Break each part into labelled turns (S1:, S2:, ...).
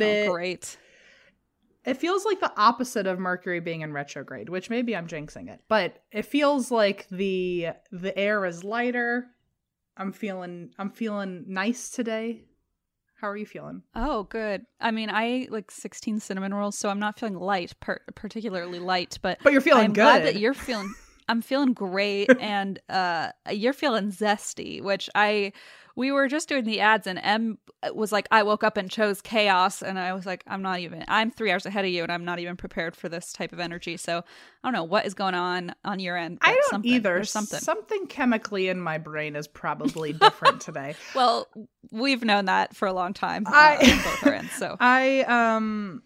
S1: but
S2: Oh,
S1: it
S2: great.
S1: it feels like the opposite of Mercury being in retrograde, which maybe I'm jinxing it, but it feels like the the air is lighter. I'm feeling I'm feeling nice today. How are you feeling?
S3: Oh, good. I mean, I ate like 16 cinnamon rolls, so I'm not feeling light, per- particularly light, but
S1: But you're feeling
S3: I'm glad
S1: good.
S3: that you're feeling I'm feeling great and uh you're feeling zesty, which I we were just doing the ads and M was like I woke up and chose chaos and I was like I'm not even I'm 3 hours ahead of you and I'm not even prepared for this type of energy. So, I don't know what is going on on your end.
S1: I don't
S3: something,
S1: either.
S3: Something.
S1: Something chemically in my brain is probably different today.
S3: well, we've known that for a long time. uh,
S1: I-
S3: on both our ends, so
S1: I um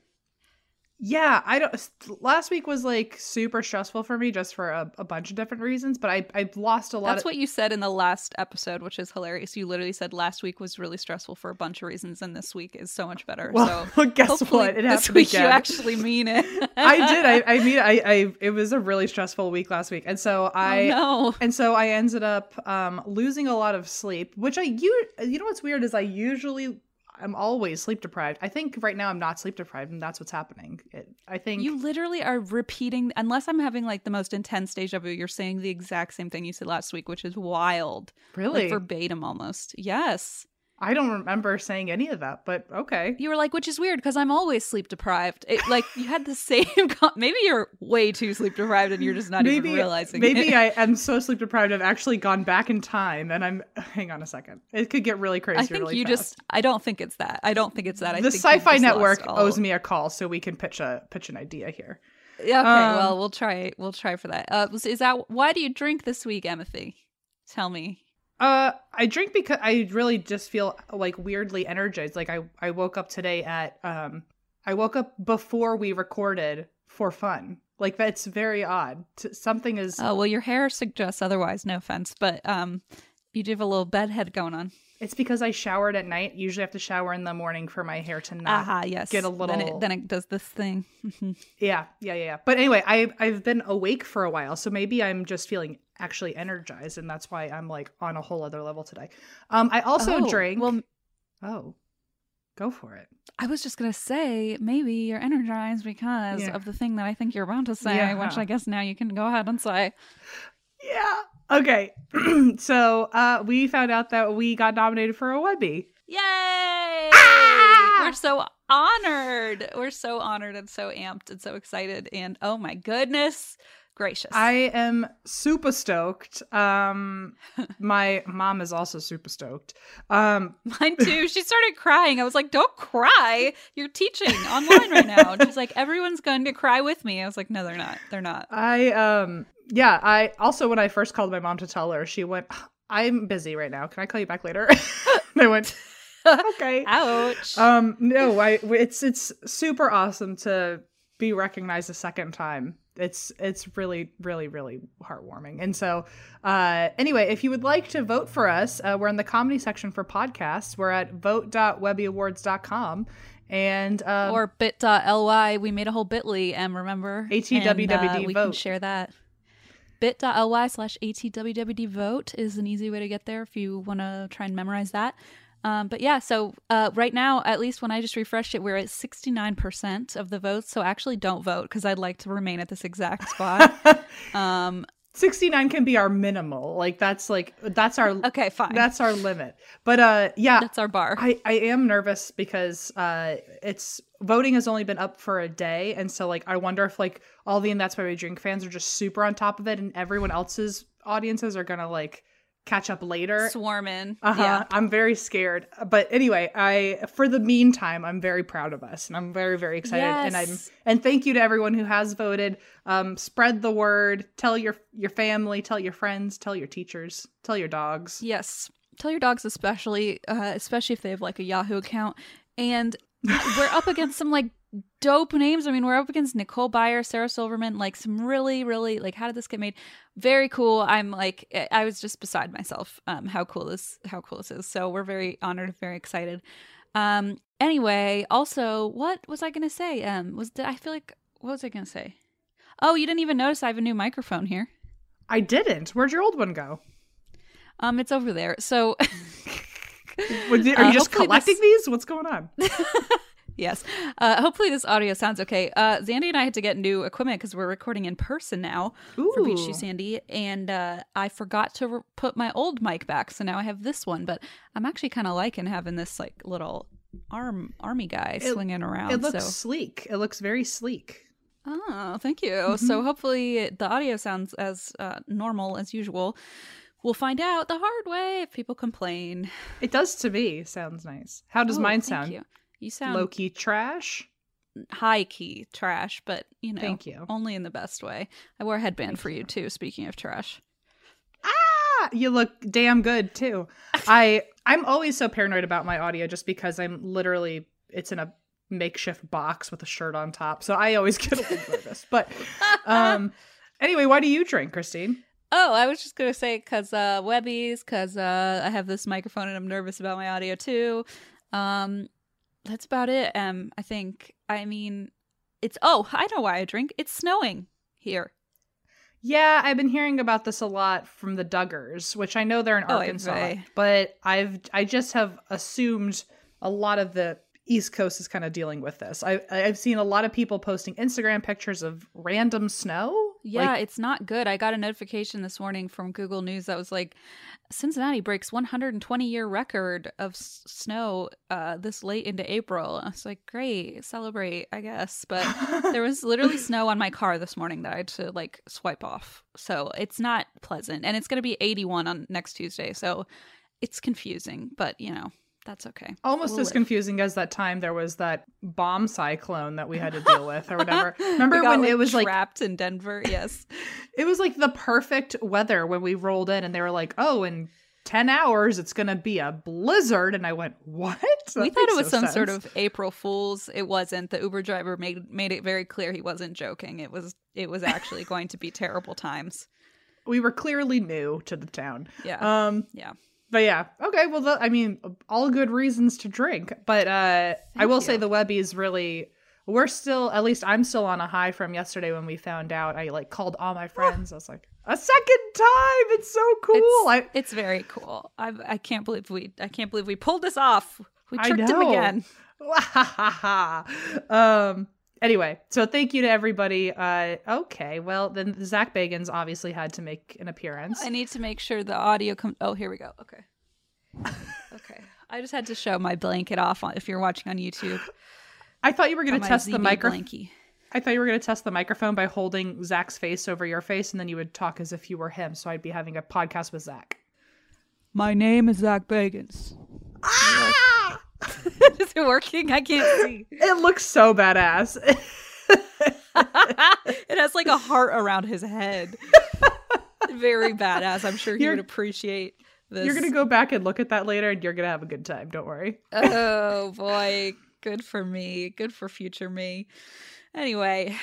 S1: yeah, I don't last week was like super stressful for me just for a, a bunch of different reasons, but I I've lost a lot
S3: That's
S1: of
S3: what you said in the last episode, which is hilarious. You literally said last week was really stressful for a bunch of reasons, and this week is so much better.
S1: Well,
S3: so
S1: guess what? It
S3: this week you actually mean it.
S1: I did. I, I mean, I, I, it was a really stressful week last week, and so I,
S3: oh, no.
S1: and so I ended up um, losing a lot of sleep. Which I, you, you know, what's weird is I usually, I'm always sleep deprived. I think right now I'm not sleep deprived, and that's what's happening. It, I think
S3: You literally are repeating, unless I'm having like the most intense deja vu, you're saying the exact same thing you said last week, which is wild.
S1: really,
S3: Like verbatim almost. Yes.
S1: I don't remember saying any of that, but okay.
S3: You were like, which is weird because I'm always sleep deprived. It, like you had the same, com- maybe you're way too sleep deprived and you're just not
S1: maybe
S3: even realizing
S1: maybe
S3: it.
S1: I am so sleep deprived I've actually gone back in time and I'm hang on a second. It could get really crazy.
S3: I think
S1: really
S3: you
S1: fast.
S3: just. I don't think it's that. I don't think it's that. I
S1: the Sci-Fi Network owes me a call so we can pitch a pitch an idea here.
S3: Yeah, okay.
S1: um,
S3: well, we'll try. We'll try for that. Uh, is that why do you drink this week, Emmethy? Tell me.
S1: Uh, I drink because I really just feel like weirdly energized. Like I, I woke up today at um, I woke up before we recorded for fun. Like that's very odd. T- something is.
S3: Oh well, your hair suggests otherwise. No offense, but um, you do have a little bedhead going on.
S1: It's because I showered at night. Usually, I have to shower in the morning for my hair to not.
S3: Aha, yes.
S1: get a
S3: Then
S1: little-
S3: it, then it does this thing.
S1: Yeah, yeah, yeah, yeah. But anyway, I I've been awake for a while, so maybe I'm just feeling actually energized, and that's why I'm like on a whole other level today. Um, I also
S3: Oh,
S1: drink.
S3: Well,
S1: oh, go for it.
S3: I was just gonna say maybe you're energized because
S1: Yeah.
S3: of the thing that I think you're about to say,
S1: Yeah.
S3: which I guess now you can go ahead and say.
S1: Yeah. Okay. so uh, we found out that we got nominated for a Webby.
S3: Yay!
S1: Ah!
S3: We're so honored. We're so honored and so amped and so excited. And oh my goodness gracious.
S1: I am super stoked. Um, my mom is also super stoked. Um,
S3: Mine too. She started crying. I was like, don't cry. You're teaching online right now. And she's like, everyone's going to cry with me. I was like, no, they're not. They're not.
S1: I um, yeah. I also when I first called my mom to tell her, she went, "I'm busy right now. Can I call you back later?" and I went, "Okay."
S3: Ouch.
S1: Um, no, I it's it's super awesome to be recognized a second time. It's it's really really really heartwarming. And so, uh, anyway, if you would like to vote for us, uh, we're in the comedy section for podcasts. We're at vote.webbyawards.com. And um,
S3: or bit.ly. We made a whole bit.ly, and remember?
S1: ATWWD
S3: And, uh, we can
S1: vote.
S3: share that. bit.ly slash ATWWD vote is an easy way to get there if you want to try and memorize that. Um, but yeah, so uh, right now, at least when I just refreshed it, we're at 69% of the votes. So actually don't vote because I'd like to remain at this exact spot. um,
S1: 69 can be our minimal. Like that's like that's our
S3: okay, fine.
S1: that's our limit. But uh yeah,
S3: That's our bar.
S1: I, I am nervous because uh it's voting has only been up for a day and so like I wonder if like all the and that's why we drink fans are just super on top of it and everyone else's audiences are gonna like catch up later.
S3: Swarming.
S1: Uh-huh.
S3: Yeah.
S1: I'm very scared. But anyway, I for the meantime, I'm very proud of us and I'm very, very excited. And I'm and thank you to everyone who has voted. Um, spread the word, tell your your family, tell your friends, tell your teachers, tell your dogs.
S3: Yes. Tell your dogs especially, uh, especially if they have like a Yahoo account. And we're up against some like dope names. I mean, we're up against Nicole Byer, Sarah Silverman, like some really, really like how did this get made? Very cool. I'm like I- I was just beside myself. Um, how cool this how cool this is. So we're very honored, very excited. Um, anyway, also, what was I gonna say? Um, was did I feel like what was I gonna say? Oh, you didn't even notice I have a new microphone here.
S1: I didn't. Where'd your old one go?
S3: Um, it's over there. So
S1: Are
S3: Uh,
S1: you just collecting
S3: this-
S1: these? What's going on?
S3: Yes. Uh, hopefully this audio sounds okay. Uh, Sandy and I had to get new equipment because we're recording in person now for Beach
S1: Ooh.
S3: Sandy, and uh, I forgot to re- put my old mic back, so now I have this one. But I'm actually kind of liking having this like little arm army guy
S1: It-
S3: swinging around.
S1: It looks
S3: so.
S1: sleek. It looks very sleek.
S3: Oh, thank you.
S1: Mm-hmm.
S3: So hopefully the audio sounds as uh, normal as usual. We'll find out the hard way if people complain.
S1: It does to me. Sounds nice. How does
S3: Oh,
S1: mine
S3: thank
S1: sound?
S3: You, you sound
S1: Low key trash.
S3: high key trash, but you know,
S1: Thank you.
S3: only in the best way. I wore a headband for you too. Speaking of trash,
S1: Ah, you look damn good too. I I'm always so paranoid about my audio just because I'm literally it's in a makeshift box with a shirt on top. So I always get a little nervous. But um anyway, why do you drink, Christine?
S3: Oh, I was just gonna say because uh, Webbies, because uh, I have this microphone and I'm nervous about my audio too. Um, that's about it. Um, I think. I mean, it's oh, I know why I drink. It's snowing here.
S1: Yeah, I've been hearing about this a lot from the Duggars, which I know they're in
S3: Oh,
S1: Arkansas, but I've I just have assumed a lot of the East Coast is kind of dealing with this. I I've seen a lot of people posting Instagram pictures of random snow.
S3: Yeah,
S1: Like,
S3: it's not good. I got a notification this morning from Google News that was like, Cincinnati breaks 120 year record of s- snow uh, this late into April. I was like, great, celebrate, I guess. But there was literally snow on my car this morning that I had to like swipe off. So it's not pleasant. And it's going to be 81 on next Tuesday. So it's confusing, but you know, that's okay.
S1: almost
S3: We'll
S1: as
S3: live.
S1: confusing as that time there was that bomb cyclone that we had to deal with or whatever. Remember
S3: got,
S1: when it was like
S3: trapped in Denver? Yes.
S1: it was like the perfect weather when we rolled in and they were like, "Oh, in 10 hours it's going to be a blizzard." And I went, "What?" That
S3: we thought it was
S1: no
S3: some sort of April Fool's. It wasn't. The Uber driver made made it very clear he wasn't joking. It was it was actually going to be terrible times.
S1: we were clearly new to the town.
S3: Yeah.
S1: Um
S3: yeah.
S1: But yeah. Okay, well the, I mean, all good reasons to drink. But uh I will say
S3: you.
S1: the Webbies really we're still at least I'm still on a high from yesterday when we found out. I like called all my friends. I was like, "A second time. It's so cool."
S3: It's,
S1: I
S3: it's very cool. I I can't believe we I can't believe we pulled this off. We tricked him again.
S1: um anyway so thank you to everybody uh okay well then zak bagans obviously had to make an appearance
S3: I need to make sure the audio comes. Oh, here we go. Okay. Okay. I just had to show my blanket off on, if you're watching on YouTube.
S1: i thought you were going to test the microphone i thought you were going to test the microphone by holding zak's face over your face and then you would talk as if you were him so i'd be having a podcast with zak
S3: My name is Zak Bagans.
S1: ah!
S3: is it working? I can't see.
S1: it looks so badass
S3: it has like a heart around his head. Very badass. I'm sure he
S1: You're-
S3: would appreciate this.
S1: you're going to go back and look at that later and you're going to have a good time don't worry
S3: oh boy, good for me. Good for future me. Anyway,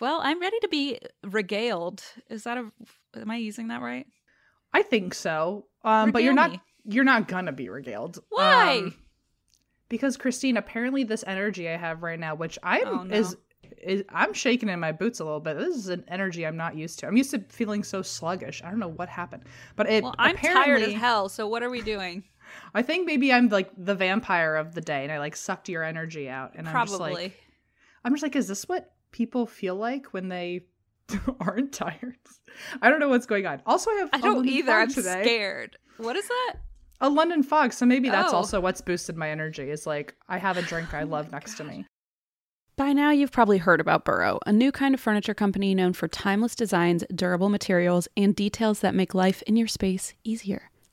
S3: well, I'm ready to be regaled. Is that a? Am I using that right?
S1: i think so um but you're not
S3: me.
S1: you're not gonna be regaled
S3: Why?
S1: Um, because Christine, apparently this energy I have right now, which I'm
S4: Oh, no.
S1: is, is I'm shaking in my boots a little bit. This is an energy I'm not used to. I'm used to feeling so sluggish. I don't know what happened, but it.
S4: Well, I'm tired as hell. So what are we doing?
S1: I think maybe I'm like the vampire of the day, and I like sucked your energy out, and I'm just
S4: Probably.
S1: like, I'm just like, is this what people feel like when they aren't tired? I don't know what's going on. Also, I have
S4: I don't either. I'm
S1: today.
S4: scared. What is that?
S1: A London fog, so maybe that's
S4: Oh.
S1: also what's boosted my energy. Is like I have a drink I
S4: Oh
S1: love next to me.
S3: By now, you've probably heard about Burrow, a new kind of furniture company known for timeless designs, durable materials, and details that make life in your space easier.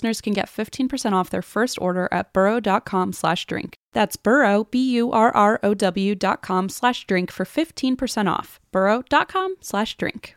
S3: listeners can get 15% off their first order at burrow.com slash drink. That's burrow, B-U-R-R-O-W dot com slash drink for 15% off. burrow.com slash drink.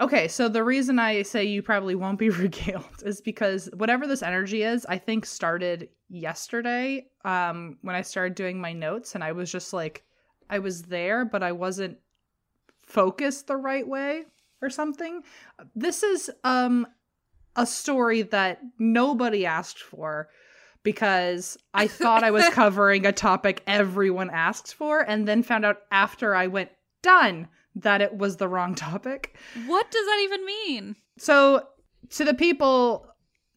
S1: Okay, so the reason I say you probably won't be regaled is because whatever this energy is, I think started yesterday um when I started doing my notes and I was just like I was there but I wasn't focused the right way or something. This is um a story that nobody asked for because I thought I was covering a topic everyone asked for and then found out after I went done that it was the wrong topic.
S4: What does that even mean?
S1: So, to the people,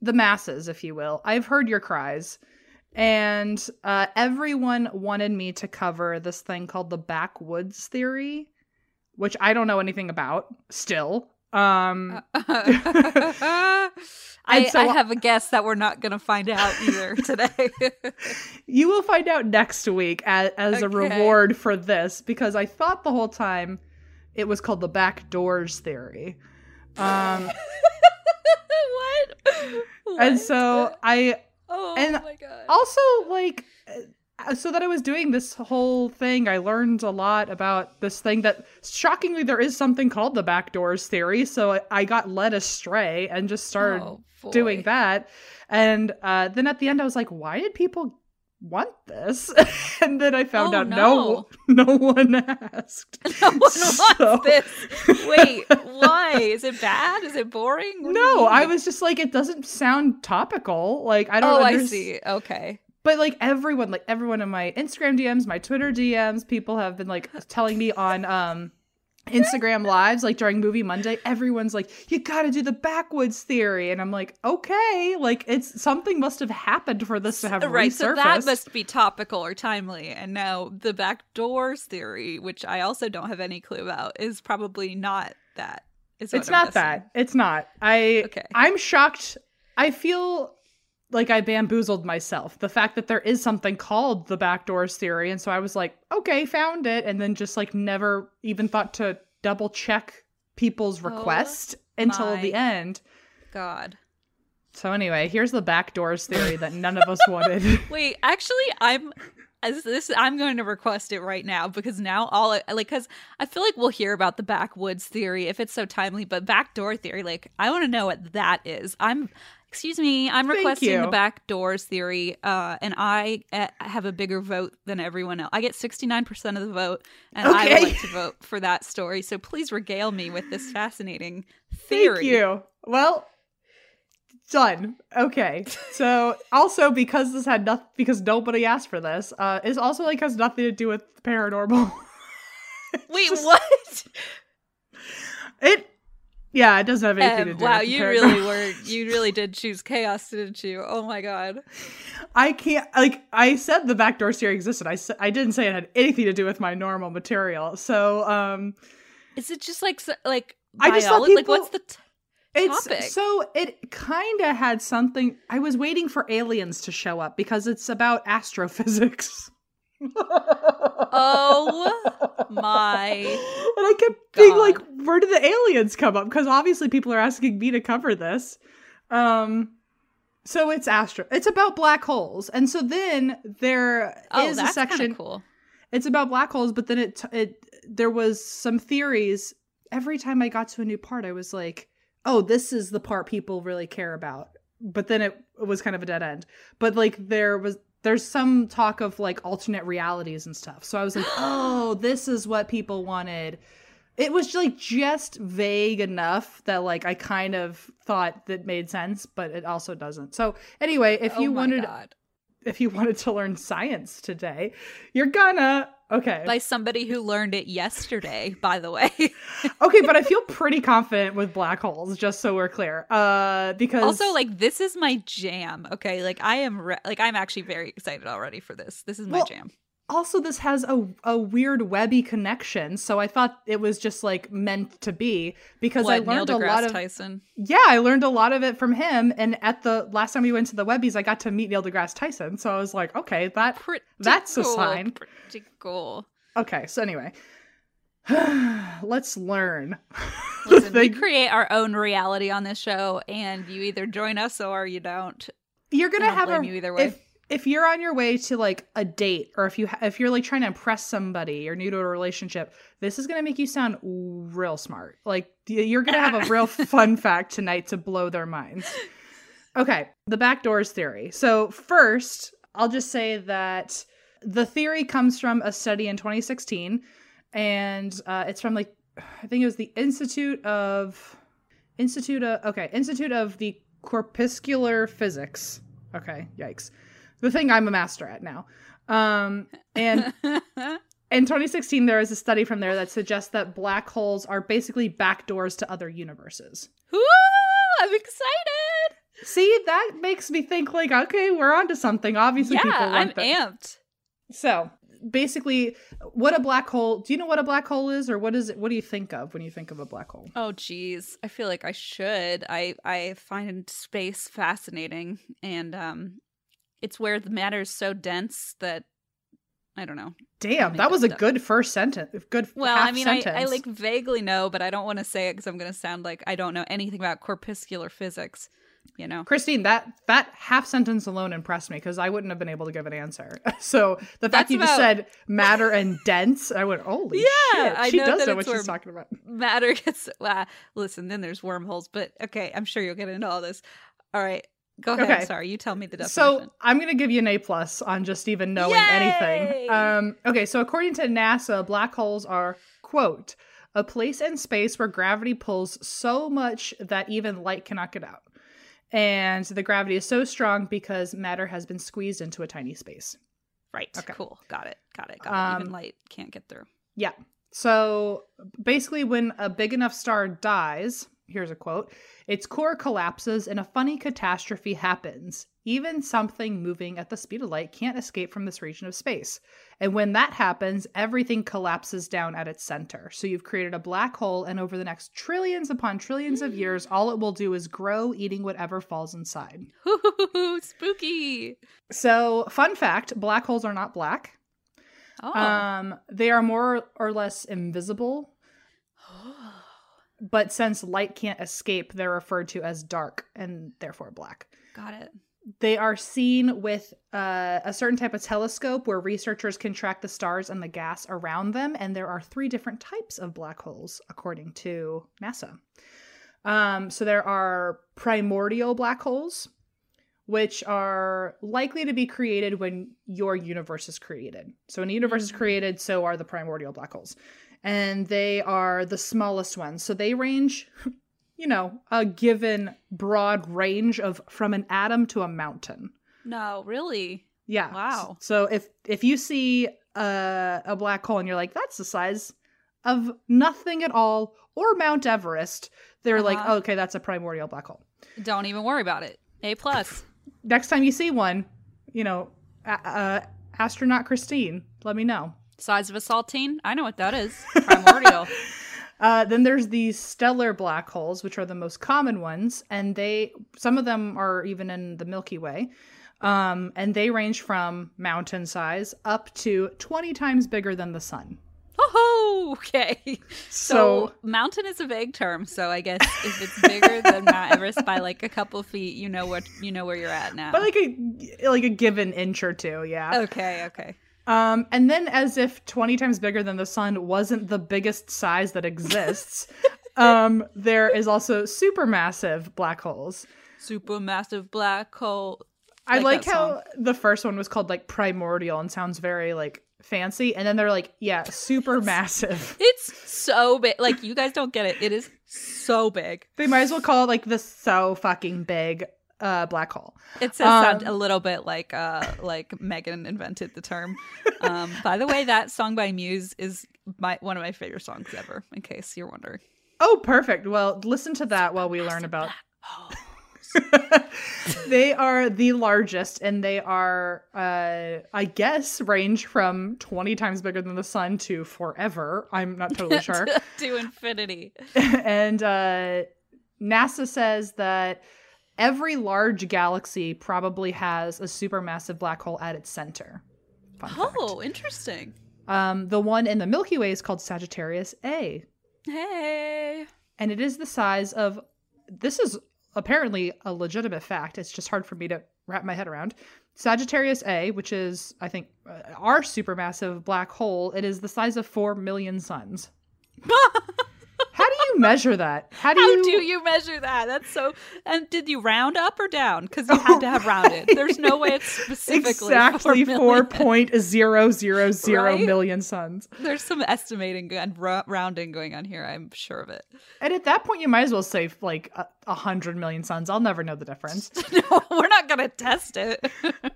S1: the masses, if you will, I've heard your cries. And uh, everyone wanted me to cover this thing called the backwoods theory, which I don't know anything about still. Um,
S4: I,
S1: so-
S4: I have a guess that we're not going to find out either today.
S1: you will find out next week as, as a reward for this because I thought the whole time it was called the back doors theory. Um,
S4: what?
S1: and so I
S4: oh
S1: and
S4: my god.
S1: also like uh, so that I was doing this whole thing, I learned a lot about this thing that shockingly there is something called the backdoors theory. So I, I got led astray and just started
S4: Oh,
S1: doing that. And uh, then at the end, I was like, why did people want this? and then I found
S4: Oh,
S1: out no,
S4: no.
S1: no one asked.
S4: No one wants
S1: So-
S4: this. Wait, why? Is it bad? Is it boring? What
S1: No, I was just like, it doesn't sound topical. Like I don't.
S4: Oh, I see. Okay.
S1: But like everyone, like everyone in my Instagram DMs, my Twitter DMs, people have been like telling me on um Instagram lives, like during Movie Monday, everyone's like, "You got to do the backwoods theory," and I'm like, "Okay, like it's something must have happened for this to have
S3: right,
S1: resurfaced."
S3: so that must be topical or timely. And now the back doors theory, which I also don't have any clue about, is probably not that. Is
S1: it's
S3: I'm
S1: not
S3: guessing.
S1: that. It's not. I.
S3: Okay.
S1: I'm shocked. I feel like I bamboozled myself. The fact that there is something called the backdoors theory, and so I was like, okay, found it, and then just like never even thought to double check people's
S3: Oh
S1: request until the end.
S3: God.
S1: So anyway, here's the backdoors theory that none of us wanted.
S3: Wait, actually, I'm as this. I'm going to request it right now because now all like because I feel like we'll hear about the backwoods theory if it's so timely, but backdoor theory, like I want to know what that is. I'm. Excuse me, I'm
S1: Thank
S3: requesting the back doors theory, uh, and I uh, have a bigger vote than everyone else. I get 69% of the vote, and I
S1: Okay.
S3: would like to vote for that story. So please regale me with this fascinating theory.
S1: Thank you. Well, done. Okay. So also because this had nothing because nobody asked for this, uh, is also like has nothing to do with paranormal.
S3: Wait,
S1: Just-
S3: what?
S1: It yeah, it doesn't have anything to do
S3: wow,
S1: with
S3: you really were. You really did choose chaos, didn't you? Oh my god.
S1: I can't like I said the backdoor theory existed. I I didn't say it had anything to do with my normal material. So um
S3: Is it just like like
S1: I just thought
S3: biology? Like, what's the? T-
S1: It's
S3: topic.
S1: so it kind of had something. I was waiting for aliens to show up because it's about astrophysics.
S3: Oh my
S1: And I kept being like, where did the aliens come up? Because obviously people are asking me to cover this. Um, so it's astro. It's about black holes, and so then there is
S3: oh,
S1: a
S3: that's kind
S1: section.
S3: cool.
S1: It's about black holes, but then it it there was some theories. Every time I got to a new part, I was like, "Oh, this is the part people really care about." But then it, it was kind of a dead end. But like there was there's some talk of like alternate realities and stuff. So I was like, "Oh, this is what people wanted." It was like just vague enough that like I kind of thought that made sense, but it also doesn't. So anyway, if
S3: oh
S1: you wanted
S3: God.
S1: if you wanted to learn science today, you're gonna okay.
S3: by somebody who learned it yesterday, by the way.
S1: okay, but I feel pretty confident with black holes, just so we're clear. Uh because
S3: also, like this is my jam. Okay, like I am re- like I'm actually very excited already for this. This is my
S1: Well,
S3: jam.
S1: Also this has a a weird webby connection, so I thought it was just like meant to be because I
S3: What Neil
S1: learned a lot of
S3: Tyson?
S1: Yeah, I learned a lot of it from him and at the last time we went to the Webbies, I got to meet Neil deGrasse Tyson. So I was like, okay, that
S3: Pretty
S1: That's a sign.
S3: Pretty cool.
S1: Okay, so anyway. Let's learn.
S3: Listen, we create our own reality on this show, and you either join us or you don't.
S1: you're gonna
S3: I
S1: have
S3: blame
S1: a
S3: you either way.
S1: if if you're on your way to like a date or if you ha- if you're like trying to impress somebody you're new to a relationship this is gonna make you sound real smart. Like you're gonna have a real fun fact tonight to blow their minds. Okay the back doors theory. So first i'll just say that the theory comes from a study in 2016 and uh, it's from like i think it was the institute of institute of okay institute of the corpuscular physics. Okay yikes the thing i'm a master at now um and in 2016 there is a study from there that suggests that black holes are basically backdoors to other universes
S3: Woo! I'm excited.
S1: see that makes me think like okay we're onto something obviously
S3: yeah,
S1: people
S3: I'm
S1: want that
S3: amped.
S1: so basically what a black hole do you know what a black hole is or what is it what do you think of when you think of a black hole
S3: Oh geez, I feel like I should. I I find space fascinating, and um, it's where the matter is so dense that I don't know.
S1: damn that was a
S3: stuff.
S1: good first sentence good
S3: Well, I mean, I,
S1: sentence.
S3: I like vaguely know, but I don't want to say it because I'm going to sound like I don't know anything about corpuscular physics. You know.
S1: Christine, that that half sentence alone impressed me because I wouldn't have been able to give an answer. So the fact
S3: That's
S1: you just said matter and dense, I went, holy
S3: Yeah,
S1: shit,
S3: I
S1: she
S3: know
S1: does know what she's talking about.
S3: Matter gets. Uh, listen, then there's wormholes, but okay, I'm sure you'll get into all this. All right, go ahead.
S1: Okay.
S3: Sorry, you tell me the definition.
S1: So I'm gonna give you an A plus on just even knowing
S3: Yay!
S1: anything. Um, okay, so according to NASA, black holes are quote a place in space where gravity pulls so much that even light cannot get out. And the gravity is so strong because matter has been squeezed into a tiny space.
S3: right,
S1: okay.
S3: cool, got it, got it, got it. Even
S1: Um,
S3: light can't get through.
S1: Yeah. So basically, when a big enough star dies, here's a quote its core collapses and a funny catastrophe happens. Even something moving at the speed of light can't escape from this region of space. And when that happens, everything collapses down at its center. So you've created a black hole, and over the next trillions upon trillions of years, all it will do is grow, eating whatever falls inside.
S3: Ooh, spooky.
S1: So, fun fact black holes are not black.
S3: Oh.
S1: Um, they are more or less invisible, but since light can't escape, they're referred to as dark and therefore black.
S3: Got it.
S1: They are seen with uh, a certain type of telescope where researchers can track the stars and the gas around them. And there are three different types of black holes, according to NASA. Um, so there are primordial black holes, which are likely to be created when your universe is created. So when a universe is created, so are the primordial black holes. And they are the smallest ones. So they range you know, a given broad range of from an atom to a mountain.
S3: No, really.
S1: Yeah.
S3: Wow.
S1: So if if you see a, a black hole and you're like, that's the size of nothing at all, or Mount Everest, they're like,
S3: Uh-huh.
S1: okay, that's a primordial black hole.
S3: Don't even worry about it. A plus.
S1: Next time you see one, you know, a- uh, astronaut Christine, let me know.
S3: Size of a saltine. I know what that is. Primordial.
S1: Uh, then there's these stellar black holes, which are the most common ones, and they some of them are even in the Milky Way, um, and they range from mountain size up to 20 times bigger than the sun.
S3: Oh, okay. So,
S1: So,
S3: mountain is a vague term. So I guess if it's bigger than Mount Everest by like a couple feet, you know what you know where you're at now.
S1: but like a like a given inch or two, yeah.
S3: okay, okay.
S1: Um, and then as if 20 times bigger than the sun wasn't the biggest size that exists, um, there is also supermassive black holes.
S3: Supermassive black hole.
S1: I
S3: like
S1: like, how
S3: song.
S1: the first one was called like primordial and sounds very like fancy, and then they're like, yeah, super massive.
S3: It's so big. Like you guys don't get it. It is so big.
S1: They might as well call it like the so fucking big uh black hole.
S3: It sound
S1: Um,
S3: a little bit like uh like Megan invented the term. Um by the way, that song by Muse is my one of my favorite songs ever, in case you're wondering.
S1: Oh, perfect. Well, listen to that while we learn about. They are the largest, and they are, uh, I guess, range from twenty times bigger than the sun to forever. I'm not totally sure.
S3: to infinity.
S1: and uh, NASA says that every large galaxy probably has a supermassive black hole at its center. Fun fact.
S3: Oh, interesting.
S1: Um, the one in the Milky Way is called Sagittarius A,
S3: Hey.
S1: and it is the size of. This is apparently a legitimate fact. It's just hard for me to wrap my head around. Sagittarius A, which is I think uh, our supermassive black hole, it is the size of four million suns. You measure that? How do
S3: How
S1: you?
S3: do you measure that? That's so. And did you round up or down? Because you had to have rounded. There's no way it's specifically
S1: exactly
S3: four
S1: point zero zero zero million suns.
S3: There's some estimating and rounding going on here. I'm sure of it.
S1: And at that point, you might as well say like a, a hundred million suns. I'll never know the difference.
S3: no, we're not gonna test it.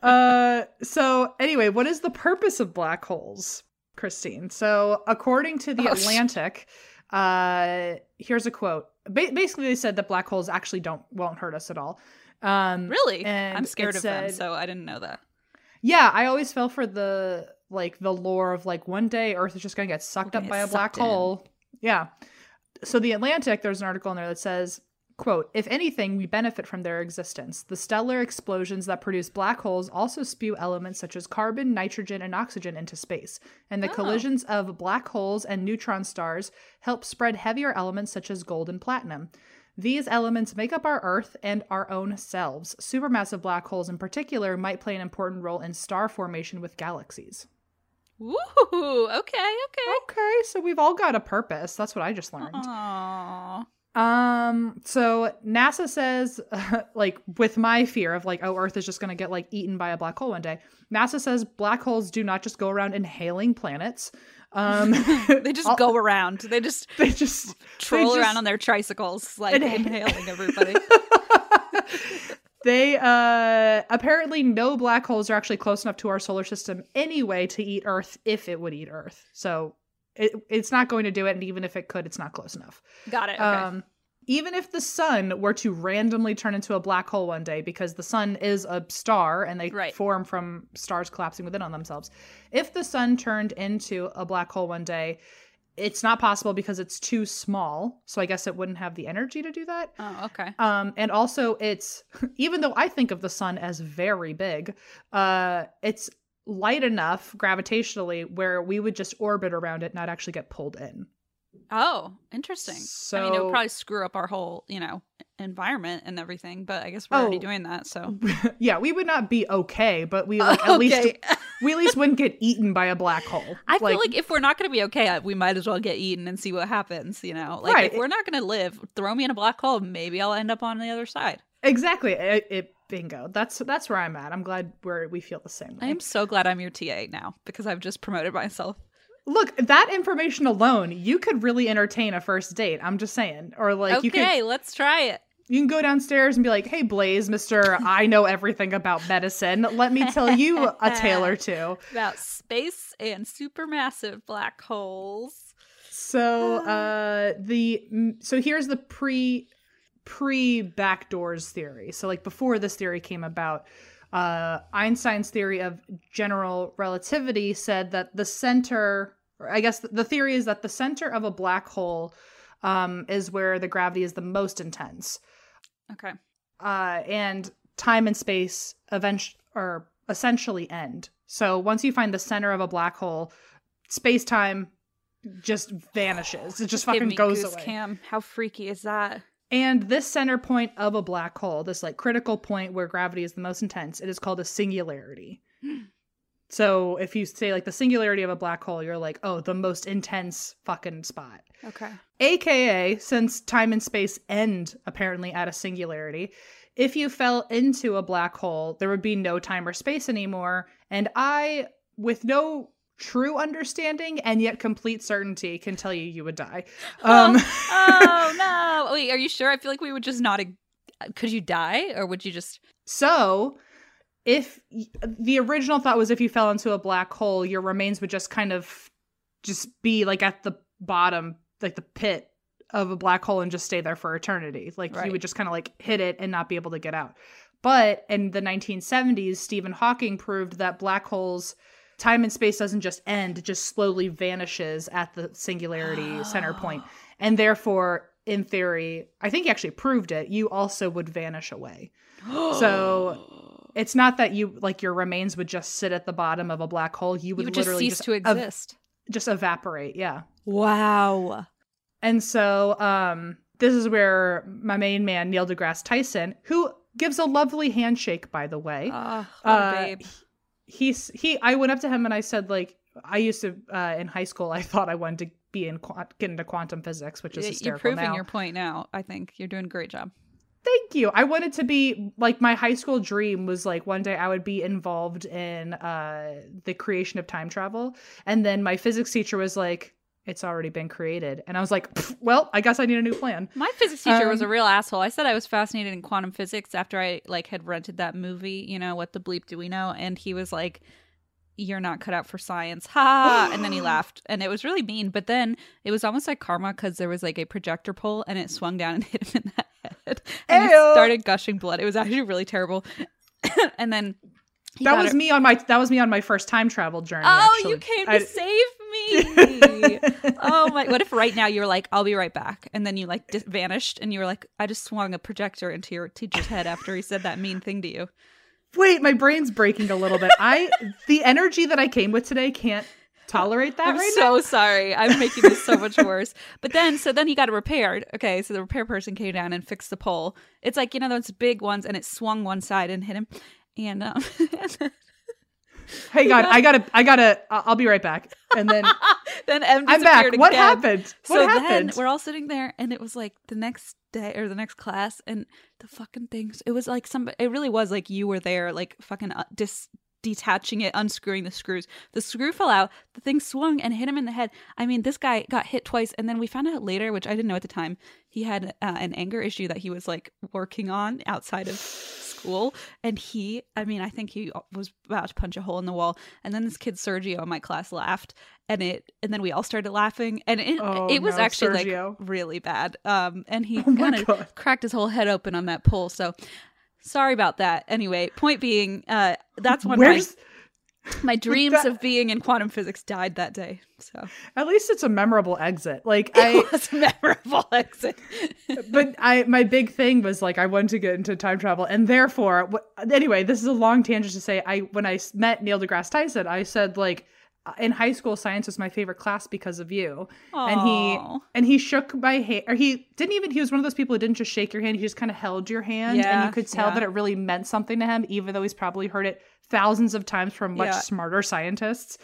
S1: uh, so anyway, what is the purpose of black holes, Christine? So according to the
S3: Oh, sh-
S1: Atlantic, uh, here's a quote. Ba- basically, they said that black holes actually don't won't hurt us at all. Um,
S3: really? I'm scared of them, so I didn't know that.
S1: Yeah, I always fell for the like the lore of like one day Earth is just gonna get sucked
S3: We're
S1: up by a black
S3: in.
S1: hole. Yeah. So the Atlantic, there's an article in there that says, quote, if anything, we benefit from their existence. The stellar explosions that produce black holes also spew elements such as carbon, nitrogen, and oxygen into space. And the
S3: Oh.
S1: collisions of black holes and neutron stars help spread heavier elements such as gold and platinum. These elements make up our Earth and our own selves. Supermassive black holes, in particular, might play an important role in star formation with galaxies.
S3: Woo! Okay, okay.
S1: Okay, so we've all got a purpose. That's what I just learned.
S3: Aww.
S1: Um, so NASA says, like, with my fear of like, oh, Earth is just gonna get like eaten by a black hole one day. NASA says black holes do not just go around inhaling planets. Um,
S3: They just
S1: I'll-
S3: go around. They just
S1: They just
S3: troll
S1: they
S3: around
S1: just-
S3: on their tricycles, like
S1: And-
S3: inhaling everybody.
S1: they uh apparently no black holes are actually close enough to our solar system anyway to eat Earth if it would eat Earth. So it, it's not going to do it, and even if it could, it's not close enough.
S3: Got it. Okay.
S1: Um, even if the sun were to randomly turn into a black hole one day, because the sun is a star and they
S3: Right.
S1: form from stars collapsing within on themselves, if the sun turned into a black hole one day, it's not possible because it's too small. So I guess it wouldn't have the energy to do that.
S3: oh, okay.
S1: Um, and also, it's even though I think of the sun as very big, uh, it's light enough gravitationally where we would just orbit around it, not actually get pulled in.
S3: Oh, interesting. I mean, it would probably screw up our whole, you know, environment and everything. But I guess we're already
S1: Oh.
S3: doing that. So
S1: yeah, we would not be okay, but we like, at least we at least wouldn't get eaten by a black hole.
S3: I feel like if we're not going to be okay, we might as well get eaten and see what happens. You know, like
S1: Right.
S3: if we're not going to live, throw me in a black hole. Maybe I'll end up on the other side.
S1: exactly it, it bingo. That's that's where I'm at. I'm glad we're we feel the same way.
S3: I am so glad I'm your TA now because I've just promoted myself.
S1: Look, that information alone, you could really entertain a first date. I'm just saying, or like
S3: okay, let's try it.
S1: you can go downstairs and be like, "Hey, Blaze, Mister, I know everything about medicine. Let me tell you a tale or two.
S3: About space and supermassive black holes.
S1: So, uh, the so here's the pre pre backdoors theory. So, like before this theory came about, uh, Einstein's theory of general relativity said that the center, or I guess the theory is that the center of a black hole um, is where the gravity is the most intense.
S3: Okay.
S1: uh, and time and space eventually or essentially end. So once you find the center of a black hole, space time just vanishes. It just
S3: Give
S1: fucking goes away.
S3: Cam. How freaky is that?
S1: And this center point of a black hole, this like critical point where gravity is the most intense, it is called a singularity. so if you say like the singularity of a black hole, you're like, oh, the most intense fucking spot.
S3: Okay.
S1: AKA, since time and space end apparently at a singularity, if you fell into a black hole, there would be no time or space anymore. And I, with no true understanding and yet complete certainty, can tell you you would die. Um,
S3: oh no! Wait, are you sure? I feel like we would just not. Could you die, or would you just?
S1: so, if the original thought was if you fell into a black hole, your remains would just kind of just be like at the bottom, like the pit of a black hole and just stay there for eternity. Like
S3: Right.
S1: you would just kind of like hit it and not be able to get out. But in the 1970s, Stephen Hawking proved that black holes time and space doesn't just end, it just slowly vanishes at the singularity center point. And therefore, in theory, I think he actually proved it, you also would vanish away. So it's not that you like your remains would just sit at the bottom of a black hole. You would,
S3: you would just
S1: literally
S3: cease
S1: just
S3: to
S1: ev-
S3: exist.
S1: just evaporate. Yeah.
S3: wow.
S1: And so um this is where my main man Neil deGrasse Tyson, who gives a lovely handshake by the way.
S3: Oh,
S1: Uh,
S3: babe.
S1: He's he I went up to him and I said like I used to uh in high school I thought I wanted to be in qua- get into quantum physics, which is hysterical
S3: You're proving
S1: now.
S3: your point now. I think you're doing a great job.
S1: Thank you. I wanted to be like my high school dream was like one day I would be involved in uh the creation of time travel. And then my physics teacher was like, It's already been created. And I was like, Well, I guess I need a new plan.
S3: My physics teacher was a
S1: Um,
S3: real asshole. I said I was fascinated in quantum physics after I like had rented that movie, you know, what the bleep do we know? And he was like, You're not cut out for science. Ha and then he laughed. And it was really mean. But then it was almost like karma because there was like a projector pole and it swung down and hit him in the head. And he
S1: Ew.
S3: started gushing blood. It was actually really terrible. and then he
S1: that was
S3: it-
S1: me on my that was me on my first time travel journey.
S3: Oh,
S1: actually.
S3: you came to save me. oh my! What if right now you were like, "I'll be right back," and then you like dis- vanished, and you were like, "I just swung a projector into your teacher's head after he said that mean thing to you."
S1: Wait, my brain's breaking a little bit. I the energy that I came with today can't tolerate that
S3: I'm
S1: right
S3: so sorry. I'm making this so much worse. But then, so then he got it repaired. Okay, so the repair person came down and fixed the pole. It's like you know those big ones, and it swung one side and hit him. And um,
S1: Hey God, I gotta I gotta I'll be right back. And then
S3: then M
S1: I'm back. What
S3: again.
S1: happened? What
S3: so
S1: happened?
S3: then we're all sitting there, and it was like the next day or the next class, and the fucking things. It was like some. It really was like you were there, like fucking uh, dis detaching it, unscrewing the screws. The screw fell out. The thing swung and hit him in the head. I mean, this guy got hit twice, and then we found out later, which I didn't know at the time, he had uh, an anger issue that he was like working on outside of school. and he i mean i think he was about to punch a hole in the wall and then this kid sergio in my class laughed and it and then we all started laughing and it,
S1: Oh,
S3: it was
S1: no,
S3: actually
S1: Sergio.
S3: like really bad um and he
S1: Oh
S3: kind of cracked his whole head open on that pole. so sorry about that anyway point being uh that's one.
S1: Where's
S3: my dreams
S1: that-
S3: of being in quantum physics died that day so
S1: at least it's a memorable exit. Like I
S3: it was a memorable exit
S1: but I my big thing was like I wanted to get into time travel, and therefore, wh- anyway, this is a long tangent to say. I when I met Neil deGrasse Tyson, I said like uh, in high school, science was my favorite class because of you, and he and he shook my hand, or he didn't even. He was one of those people who didn't just shake your hand; he just kind of held your hand, and you could tell
S3: yeah.
S1: that it really meant something to him, even though he's probably heard it thousands of times from much
S3: Yeah.
S1: smarter scientists.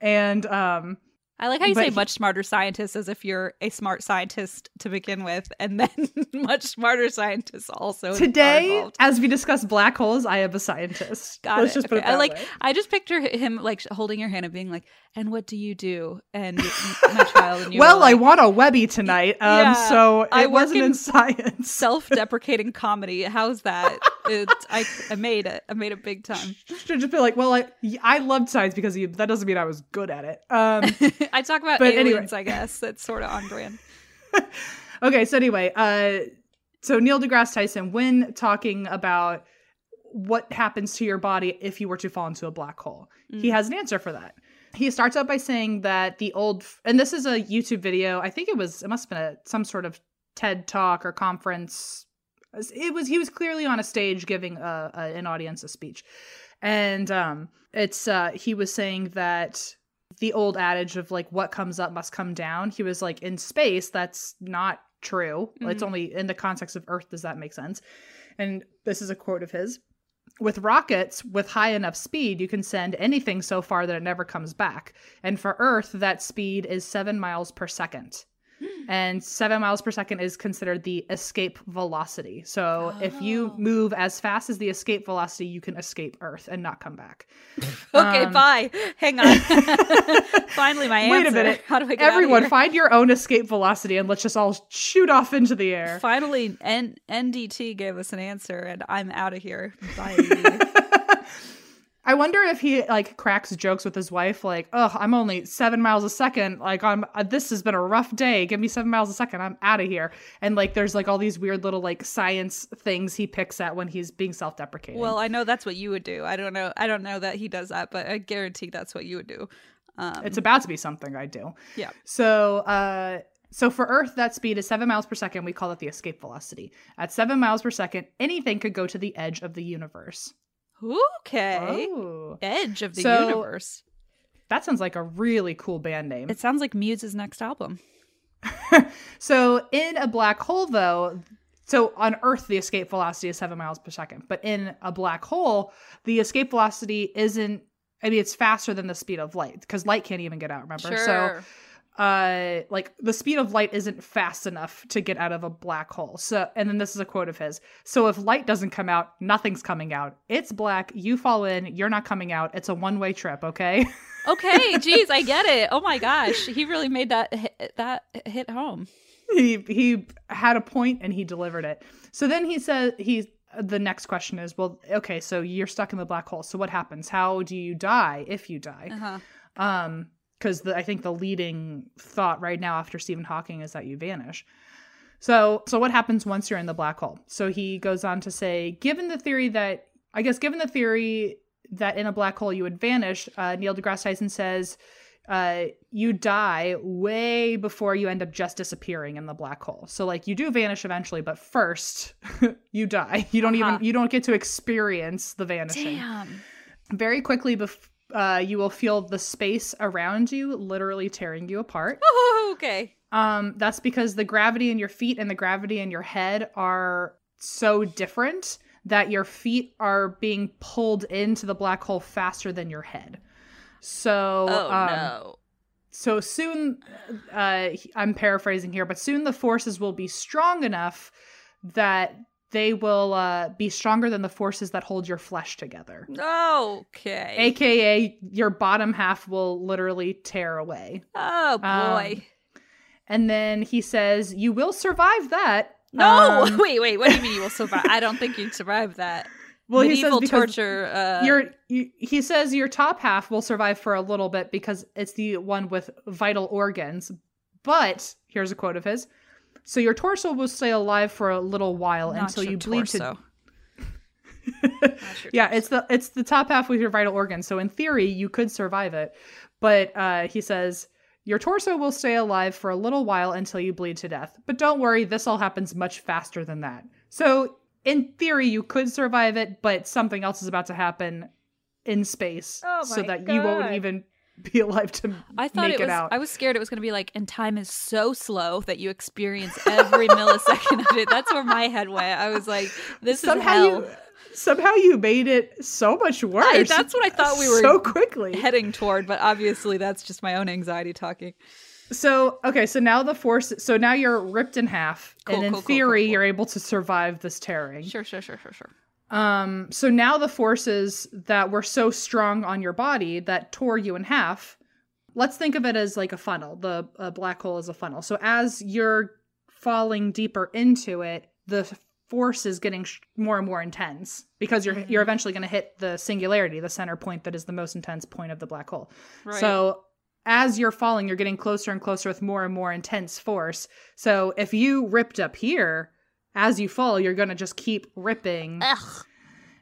S1: And um,
S3: I like how you
S1: But
S3: say much smarter scientists as if you're a smart scientist to begin with, and then much smarter scientists also.
S1: today, as we discuss black holes, I am a scientist.
S3: Got
S1: Let's
S3: it.
S1: just put it that
S3: I like.
S1: way.
S3: I just picture him like holding your hand and being like, "And what do you do?" And my child, and you
S1: well,
S3: were
S1: I want a Webby tonight. Um,
S3: Yeah,
S1: so it
S3: I
S1: wasn't in,
S3: in
S1: science.
S3: self-deprecating comedy. How's that? It's, I I made it. I made it big time.
S1: Should just be like, well, I I loved science because of you. but That doesn't mean I was good at it. Um,
S3: I talk about
S1: But anyway.
S3: aliens. I guess that's sort of on brand.
S1: okay, so anyway, uh, so Neil deGrasse Tyson, when talking about what happens to your body if you were to fall into a black hole, he
S3: Mm.
S1: has an answer for that. He starts out by saying that the old, and this is a YouTube video. I think it was, it must have been a, some sort of TED talk or conference. It was, he was clearly on a stage giving a, a, an audience a speech. And um, it's, uh, he was saying that the old adage of like what comes up must come down. He was like in space, that's not true. It's
S3: Mhm.
S1: only in the context of Earth does that make sense. And this is a quote of his. With rockets with high enough speed, you can send anything so far that it never comes back. And for Earth, that speed is seven miles per second. And seven miles per second is considered the escape velocity. So if you
S3: Oh.
S1: move as fast as the escape velocity, you can escape Earth and not come back.
S3: Okay,
S1: Um,
S3: bye. Hang on. Finally, my answer.
S1: Wait a minute.
S3: How do I get out of
S1: Everyone, find your own escape velocity and let's just all shoot off into the air.
S3: Finally, N- NDT gave us an answer, and I'm out of here. Bye.
S1: I wonder if he like cracks jokes with his wife, like, "Oh, I'm only seven miles a second. Like, I'm uh, this has been a rough day. Give me seven miles a second. I'm out of here." And like, there's like all these weird little like science things he picks at when he's being self-deprecating.
S3: well, I know that's what you would do. I don't know. I don't know that he does that, but I guarantee that's what you would do. Um,
S1: it's about to be something I do.
S3: yeah.
S1: So, uh, so for Earth, that speed is seven miles per second. We call it the escape velocity. At seven miles per second, anything could go to the edge of the universe.
S3: Okay.
S1: Oh,
S3: Edge of the
S1: So-
S3: universe.
S1: that sounds like a really cool band name.
S3: It sounds like Muse's next album.
S1: So in a black hole, though, so on Earth the escape velocity is seven miles per second, but in a black hole, the escape velocity isn't. I mean, it's faster than the speed of light because light can't even get out. Remember, so uh like the speed of light isn't fast enough to get out of a black hole. So and then this is a quote of his. So if light doesn't come out nothing's coming out. It's black. You fall in. You're not coming out. It's a one-way trip okay?
S3: Okay, geez, I get it. Oh my gosh, he really made that hit, that hit home.
S1: he he had a point and he delivered it. So then he said he the next question is well okay so you're stuck in the black hole. So what happens? How do you die if you die?
S3: Uh-huh.
S1: um because i think the leading thought right now after stephen hawking is that you vanish so so what happens once you're in the black hole so he goes on to say given the theory that i guess given the theory that in a black hole you would vanish uh, neil degrasse tyson says uh, you die way before you end up just disappearing in the black hole. So like you do vanish eventually, but first you die. You don't
S3: Uh-huh.
S1: even you don't get to experience the vanishing
S3: Damn.
S1: very quickly bef- uh, you will feel the space around you literally tearing you apart
S3: Oh, okay.
S1: um, that's because the gravity in your feet and the gravity in your head are so different that your feet are being pulled into the black hole faster than your head so
S3: Oh
S1: um,
S3: no.
S1: so soon uh i'm paraphrasing here but soon the forces will be strong enough that they will uh be stronger than the forces that hold your flesh together
S3: Okay.
S1: aka your bottom half will literally tear away
S3: oh boy.
S1: Um, and then he says you will survive that
S3: no.
S1: Um,
S3: wait, wait. What do you mean you will survive? I don't think you'd survive that.
S1: Well, he says
S3: medieval torture. Uh,
S1: your you, he says your top half will survive for a little bit because it's the one with vital organs. But here's a quote of his. So your torso will stay alive for a little while
S3: not
S1: until you bleed to
S3: torso. Your
S1: yeah, it's the it's the top half with your vital organs. So in theory, you could survive it. But uh, he says your torso will stay alive for a little while until you bleed to death. But don't worry, this all happens much faster than that. So in theory, you could survive it, but something else is about to happen in space,
S3: Oh
S1: so that you won't even be alive to
S3: I thought
S1: make
S3: it was.
S1: out.
S3: I was scared it was going to be like, and time is so slow that you experience every millisecond of it. That's where my head went. I was like, this
S1: somehow
S3: is hell.
S1: you somehow you made it so much worse.
S3: I- that's what I thought we were
S1: so quickly.
S3: heading toward, but obviously that's just my own anxiety talking.
S1: So okay, so now the force. So now you're ripped in half,
S3: Cool,
S1: and in
S3: cool,
S1: theory,
S3: cool.
S1: you're able to survive this tearing.
S3: Sure, sure, sure, sure, sure.
S1: Um. So now the forces that were so strong on your body that tore you in half. Let's think of it as like a funnel. The a black hole is a funnel. So as you're falling deeper into it, the force is getting sh- more and more intense because you're
S3: Mm-hmm.
S1: you're eventually going to hit the singularity, the center point that is the most intense point of the black hole.
S3: Right.
S1: So as you're falling, you're getting closer and closer with more and more intense force. So if you ripped up here, as you fall, you're going to just keep ripping.
S3: Ugh.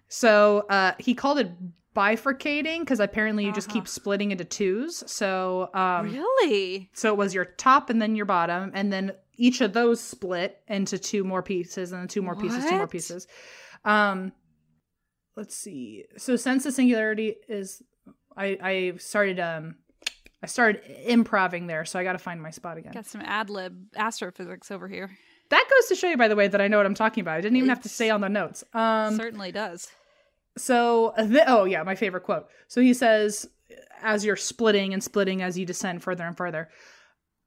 S1: So uh, he called it bifurcating because apparently you just
S3: Uh-huh.
S1: keep splitting into twos. So um,
S3: really?
S1: so it was your top and then your bottom, and then each of those split into two more pieces, and then two more pieces, two more pieces. Um, let's see. So since the singularity is, I I started um, I started improving there, so I got to find my spot again.
S3: Got some ad lib astrophysics over here.
S1: That goes to show you, by the way, that I know what I'm talking about. I didn't even have to say on the notes. Um,
S3: Certainly does.
S1: So, th- oh yeah, my favorite quote. So he says, as you're splitting and splitting as you descend further and further,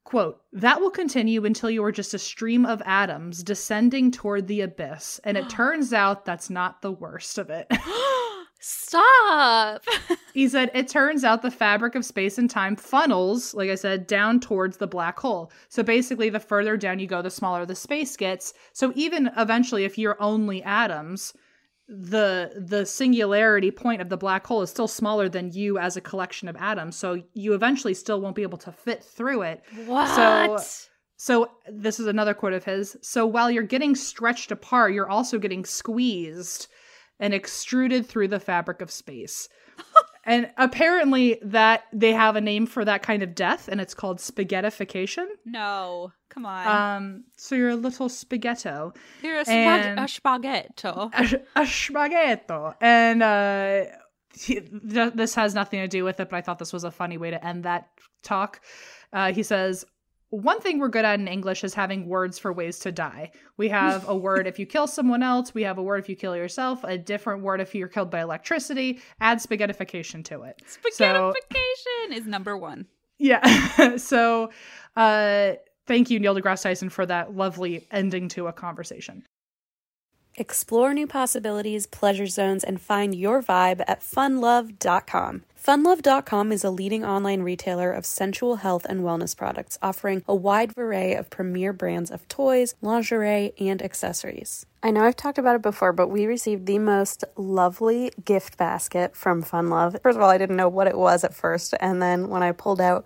S1: quote, that will continue until you are just a stream of atoms descending toward the abyss. And it turns out that's not the worst of it.
S3: Stop.
S1: he said, it turns out the fabric of space and time funnels, like I said, down towards the black hole. So basically, the further down you go, the smaller the space gets. So even eventually, if you're only atoms, the the singularity point of the black hole is still smaller than you as a collection of atoms so you eventually still won't be able to fit through it
S3: what?
S1: so this is another quote of his so while you're getting stretched apart you're also getting squeezed and extruded through the fabric of space and apparently that they have a name for that kind of death and it's called spaghettification
S3: no. Come on.
S1: um so you're a little spaghetto
S3: You're a, spag- a spaghetto.
S1: a, a spaghetto. And uh, he- th- this has nothing to do with it, but I thought this was a funny way to end that talk. Uh, he says, one thing we're good at in English is having words for ways to die. We have a word if you kill someone else. We have a word if you kill yourself. A different word if you're killed by electricity. Add spaghettification to it. So
S3: Spaghettification is number one.
S1: yeah. so uh, thank you, Neil deGrasse Tyson, for that lovely ending to a conversation.
S2: Explore new possibilities, pleasure zones, and find your vibe at funlove.com. Funlove.com is a leading online retailer of sensual health and wellness products, offering a wide array of premier brands of toys, lingerie, and accessories. I know I've talked about it before, but we received the most lovely gift basket from Funlove. First of all, I didn't know what it was at first, and then when I pulled out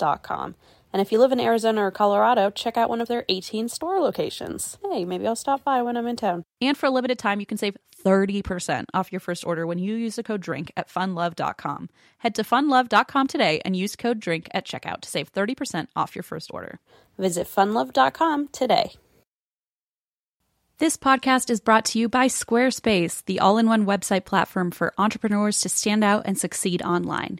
S2: And if you live in Arizona or Colorado, check out one of their 18 store locations. Hey, maybe I'll stop by when I'm in town.
S5: And for a limited time, you can save 30% off your first order when you use the code DRINK at funlove.com. Head to funlove.com today and use code DRINK at checkout to save 30% off your first order.
S2: Visit funlove.com today.
S5: This podcast is brought to you by Squarespace, the all in one website platform for entrepreneurs to stand out and succeed online.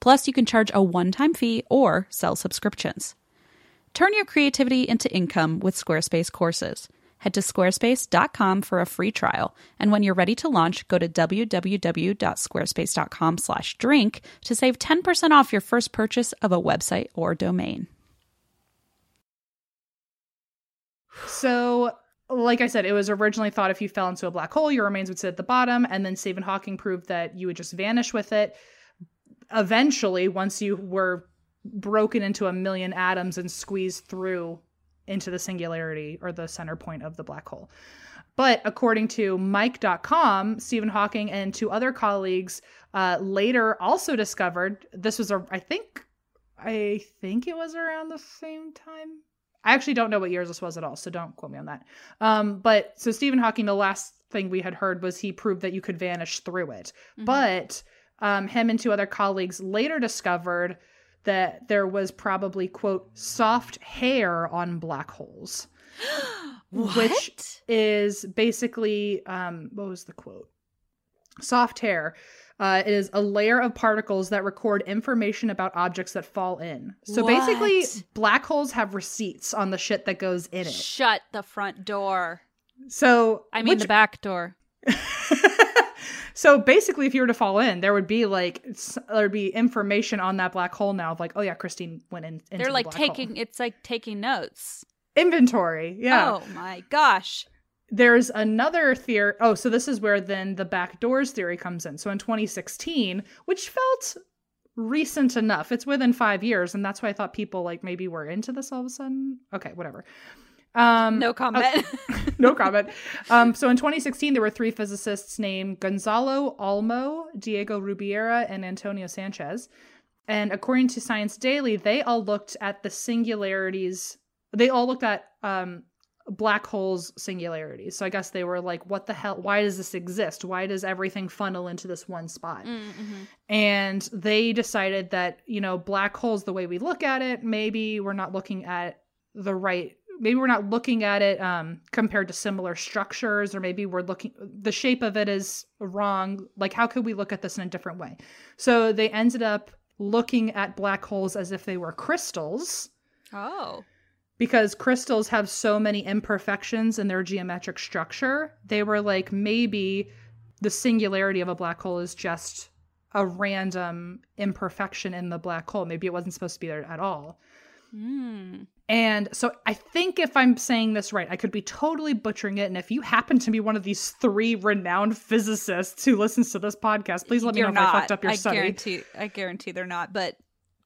S5: Plus, you can charge a one time fee or sell subscriptions. Turn your creativity into income with Squarespace courses. Head to squarespace.com for a free trial, and when you're ready to launch, go to www.squarespace.com/drink to save 10% off your first purchase of a website or domain.
S1: So, like I said, it was originally thought if you fell into a black hole, your remains would sit at the bottom, and then Stephen Hawking proved that you would just vanish with it. Eventually, once you were broken into a million atoms and squeezed through into the singularity or the center point of the black hole. But according to Mic.com, Stephen Hawking and two other colleagues uh, later also discovered this was a, I think, I think it was around the same time. I actually don't know what years this was at all, so don't quote me on that. Um, but so Stephen Hawking, the last thing we had heard was he proved that you could vanish through it. Mm-hmm. But um, him and two other colleagues later discovered that there was probably quote soft hair on black holes which is basically um what was the quote soft hair uh, it is a layer of particles that record information about objects that fall in. So what? basically, black holes have receipts on the shit that goes in it.
S3: Shut the front door.
S1: So
S3: I mean which, the back door.
S1: So basically, if you were to fall in, there would be like there'd be information on that black hole now of like, oh yeah, Christine went in.
S3: They're like
S1: the
S3: taking
S1: hole.
S3: it's like taking notes.
S1: Inventory, yeah.
S3: Oh my gosh.
S1: There's another theory. Oh, so this is where then the back doors theory comes in. So in 2016, which felt recent enough, it's within five years, and that's why I thought people like maybe were into this all of a sudden. Okay, whatever.
S3: Um, no comment.
S1: No comment. Um, so in 2016, there were three physicists named Gonzalo Olmo, Diego Rubiera, and Antonio Sanchez. And according to Science Daily, they all looked at the singularities. They all looked at um, black holes singularities. So I guess they were like, what the hell? Why does this exist? Why does everything funnel into this one spot? Mm-hmm. And they decided that, you know, black holes, the way we look at it, maybe we're not looking at the right maybe we're not looking at it um, compared to similar structures or maybe we're looking the shape of it is wrong. Like how could we look at this in a different way? So they ended up looking at black holes as if they were crystals.
S3: Oh.
S1: Because crystals have so many imperfections in their geometric structure they were like maybe the singularity of a black hole is just a random imperfection in the black hole. Maybe it wasn't supposed to be there at all.
S3: Mm.
S1: And so I think if I'm saying this right, I could be totally butchering it. And if you happen to be one of these three renowned physicists who listens to this podcast, please let me You're know not. if I fucked up your
S3: I
S1: study.
S3: Guarantee, I guarantee they're not, but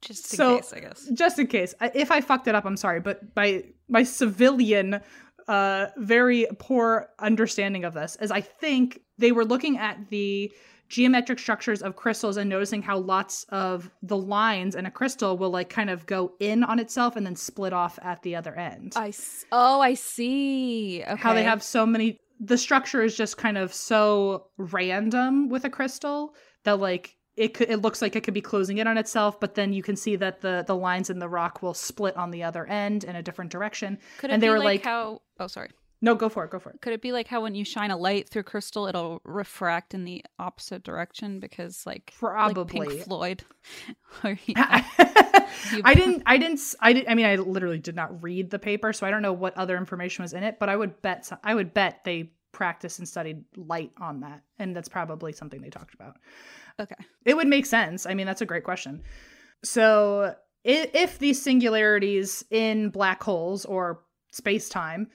S3: just in so, case, I guess.
S1: Just in case. If I fucked it up, I'm sorry. But my my civilian uh very poor understanding of this is I think they were looking at the geometric structures of crystals and noticing how lots of the lines in a crystal will like kind of go in on itself and then split off at the other end.
S3: I oh, I see. Okay.
S1: How they have so many the structure is just kind of so random with a crystal that like it could it looks like it could be closing in on itself but then you can see that the the lines in the rock will split on the other end in a different direction
S3: could and they were like, like how oh sorry
S1: no, go for it. Go for it.
S3: Could it be like how when you shine a light through crystal, it'll refract in the opposite direction because, like,
S1: probably
S3: like Pink Floyd.
S1: or I didn't. I didn't. I did. I mean, I literally did not read the paper, so I don't know what other information was in it. But I would bet. I would bet they practiced and studied light on that, and that's probably something they talked about.
S3: Okay,
S1: it would make sense. I mean, that's a great question. So, if these singularities in black holes or space time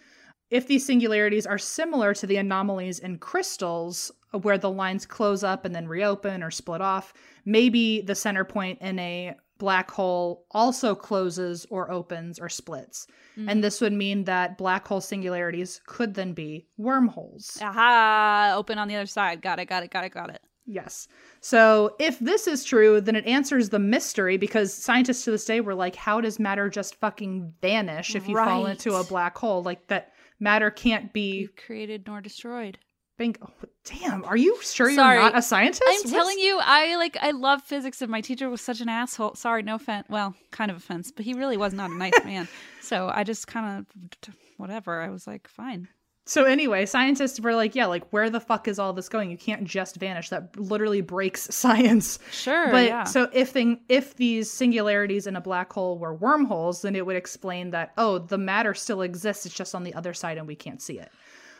S1: if these singularities are similar to the anomalies in crystals, where the lines close up and then reopen or split off, maybe the center point in a black hole also closes or opens or splits. Mm-hmm. And this would mean that black hole singularities could then be wormholes.
S3: Aha, open on the other side. Got it, got it, got it, got it.
S1: Yes. So if this is true, then it answers the mystery because scientists to this day were like, how does matter just fucking vanish if you right. fall into a black hole? Like that matter can't be
S3: created nor destroyed.
S1: Bingo. Damn, are you sure
S3: Sorry.
S1: you're not a scientist?
S3: I'm telling you, I like I love physics, and my teacher was such an asshole. Sorry, no offense. Well, kind of offense, but he really was not a nice man. So I just kind of whatever. I was like, fine.
S1: So anyway, scientists were like, yeah, like where the fuck is all this going? You can't just vanish. That literally breaks science.
S3: Sure,
S1: But
S3: yeah.
S1: so if thing if these singularities in a black hole were wormholes, then it would explain that oh, the matter still exists. It's just on the other side and we can't see it.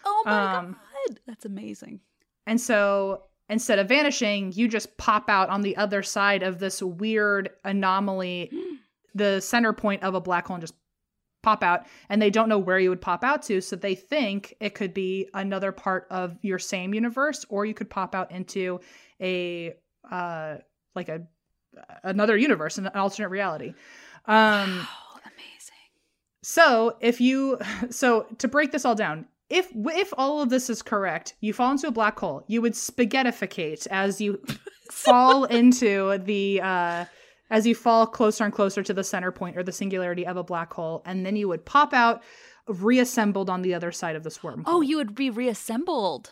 S3: oh my
S1: um,
S3: god, that's amazing.
S1: And so instead of vanishing, you just pop out on the other side of this weird anomaly, the center point of a black hole, and just pop out. And they don't know where you would pop out to. So they think it could be another part of your same universe, or you could pop out into a, uh, like a, another universe, an alternate reality. Um,
S3: Oh, amazing.
S1: so if you so to break this all down, if if all of this is correct, you fall into a black hole. You would spaghettificate as you fall into the uh as you fall closer and closer to the center point or the singularity of a black hole, and then you would pop out reassembled on the other side of this wormhole.
S3: Oh, you would be reassembled.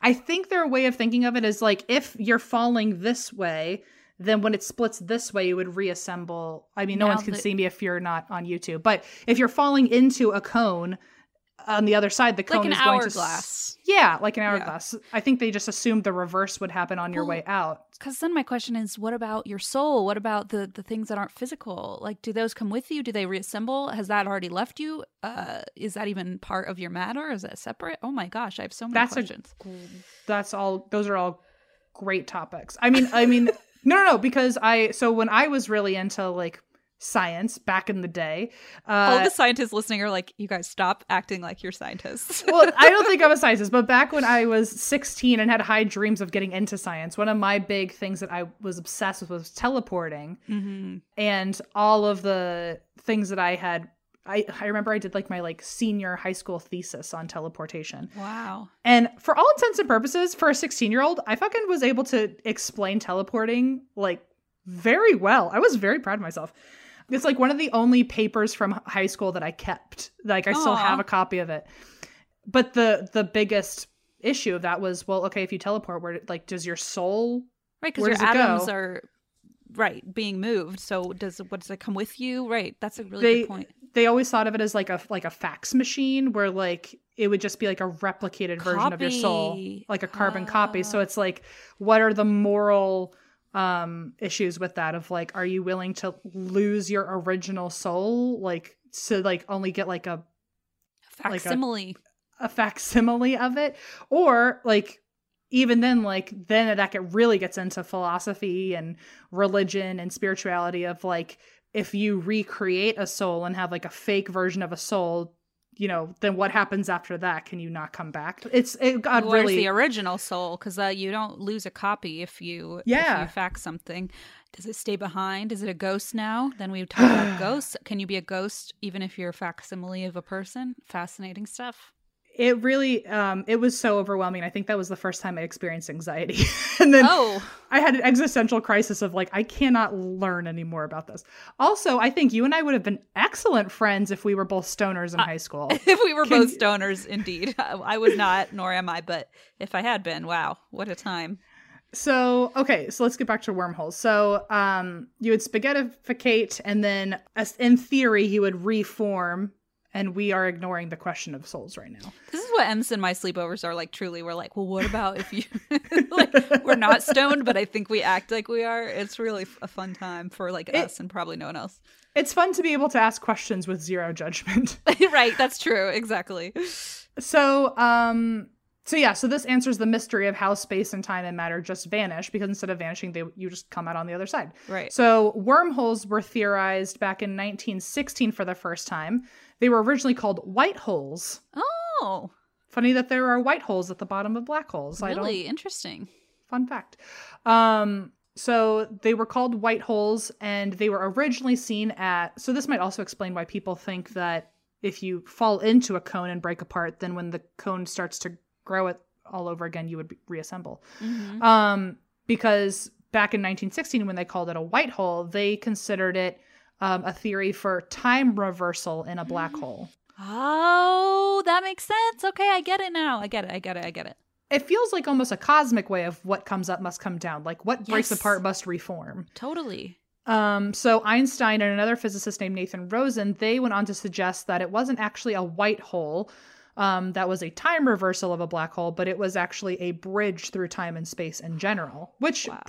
S1: I think their way of thinking of it is like if you're falling this way, then when it splits this way, you would reassemble. I mean, no
S3: Now
S1: one can
S3: that-
S1: see me if you're not on YouTube, but if you're falling into a cone uh, on the other side, the
S3: Like
S1: cone
S3: an
S1: is going to.
S3: hourglass.
S1: s- Yeah, like an hourglass. I think they just assumed the reverse would happen on your way out.
S3: Because then my question is, what about your soul? What about the the things that aren't physical? Like, do those come with you? Do they reassemble? Has that already left you? Uh, is that even part of your matter? Is that separate? Oh my gosh, I have so many
S1: That's a-
S3: questions.
S1: That's all. Those are all great topics. I mean, I mean, no, no, no, because I. So when I was really into like science back in the day, uh,
S3: All the scientists listening are like, you guys stop acting like you're scientists.
S1: well, I don't think I'm a scientist, but back when I was 16 and had high dreams of getting into science, one of my big things that I was obsessed with was teleporting
S3: hmm
S1: and all of the things that I had. I, I remember I did like my like senior high school thesis on teleportation.
S3: Wow.
S1: And for all intents and purposes, for a 16 year old, I fucking was able to explain teleporting like very well. I was very proud of myself. It's like one of the only papers from high school that I kept. Like I still have a copy of it. But the the biggest issue of that was, well, okay, if you teleport, where like does your soul?
S3: Right, because your atoms
S1: go?
S3: are right being moved. So does what does it come with you? Right, that's a really
S1: They
S3: good point.
S1: they always thought of it as like a like a fax machine where like it would just be like a replicated version of your soul, like a carbon copy. So
S3: Ah.
S1: it's like, what are the moral um issues with that? Of like, are you willing to lose your original soul, like to like only get like a like a-
S3: Facsimile.
S1: a facsimile of it, or like even then like then that get really gets into philosophy and religion and spirituality of like if you recreate a soul and have like a fake version of a soul you know then what happens after that can you not come back it's it got
S3: Where's
S1: really
S3: the original soul? Because uh, you don't lose a copy if you
S1: Yeah.
S3: if you fax something. Does it stay behind? Is it a ghost now? Then we talk about ghosts. Can you be a ghost even if you're a facsimile of a person? Fascinating stuff.
S1: It really um it was so overwhelming i think that was the first time i experienced anxiety and then
S3: Oh,
S1: I had an existential crisis of like, I cannot learn anymore about this. Also, I think you and I would have been excellent friends if we were both stoners in high school.
S3: if we were
S1: Can
S3: both
S1: you-
S3: stoners, indeed. I was not, nor am I. But if I had been, wow, what a time.
S1: So, okay, so let's get back to wormholes. So, um, you would spaghettificate, and then, as in theory, you would reform. And we are ignoring the question of souls right now.
S3: This is what Ems and my sleepovers are like. Truly, we're like, well, what about if you like we're not stoned, but I think we act like we are. It's really a fun time for like
S1: It-
S3: us and probably no one else.
S1: It's fun to be able to ask questions with zero judgment.
S3: right, that's true. Exactly.
S1: So, um, so yeah, so this answers the mystery of how space and time and matter just vanish because instead of vanishing, they you just come out on the other side.
S3: Right.
S1: So wormholes were theorized back in 1916 for the first time. They were originally called white holes.
S3: Oh,
S1: Funny that there are white holes at the bottom of black holes. I don't
S3: really interesting.
S1: fun fact. Um, so they were called white holes, and they were originally seen at. So this might also explain why people think that if you fall into a cone and break apart, then when the cone starts to grow it all over again, you would reassemble.
S3: Mhm.
S1: Um, because back in 1916, when they called it a white hole, they considered it um, a theory for time reversal in a black hole.
S3: Oh, that makes sense. Okay, I get it now. I get it. I get it. I get it.
S1: it feels like almost a cosmic way of what comes up must come down. Like what breaks apart must reform.
S3: Totally.
S1: Um, so Einstein and another physicist named Nathan Rosen, they went on to suggest that it wasn't actually a white hole um, that was a time reversal of a black hole, but it was actually a bridge through time and space in general. Which
S3: Wow.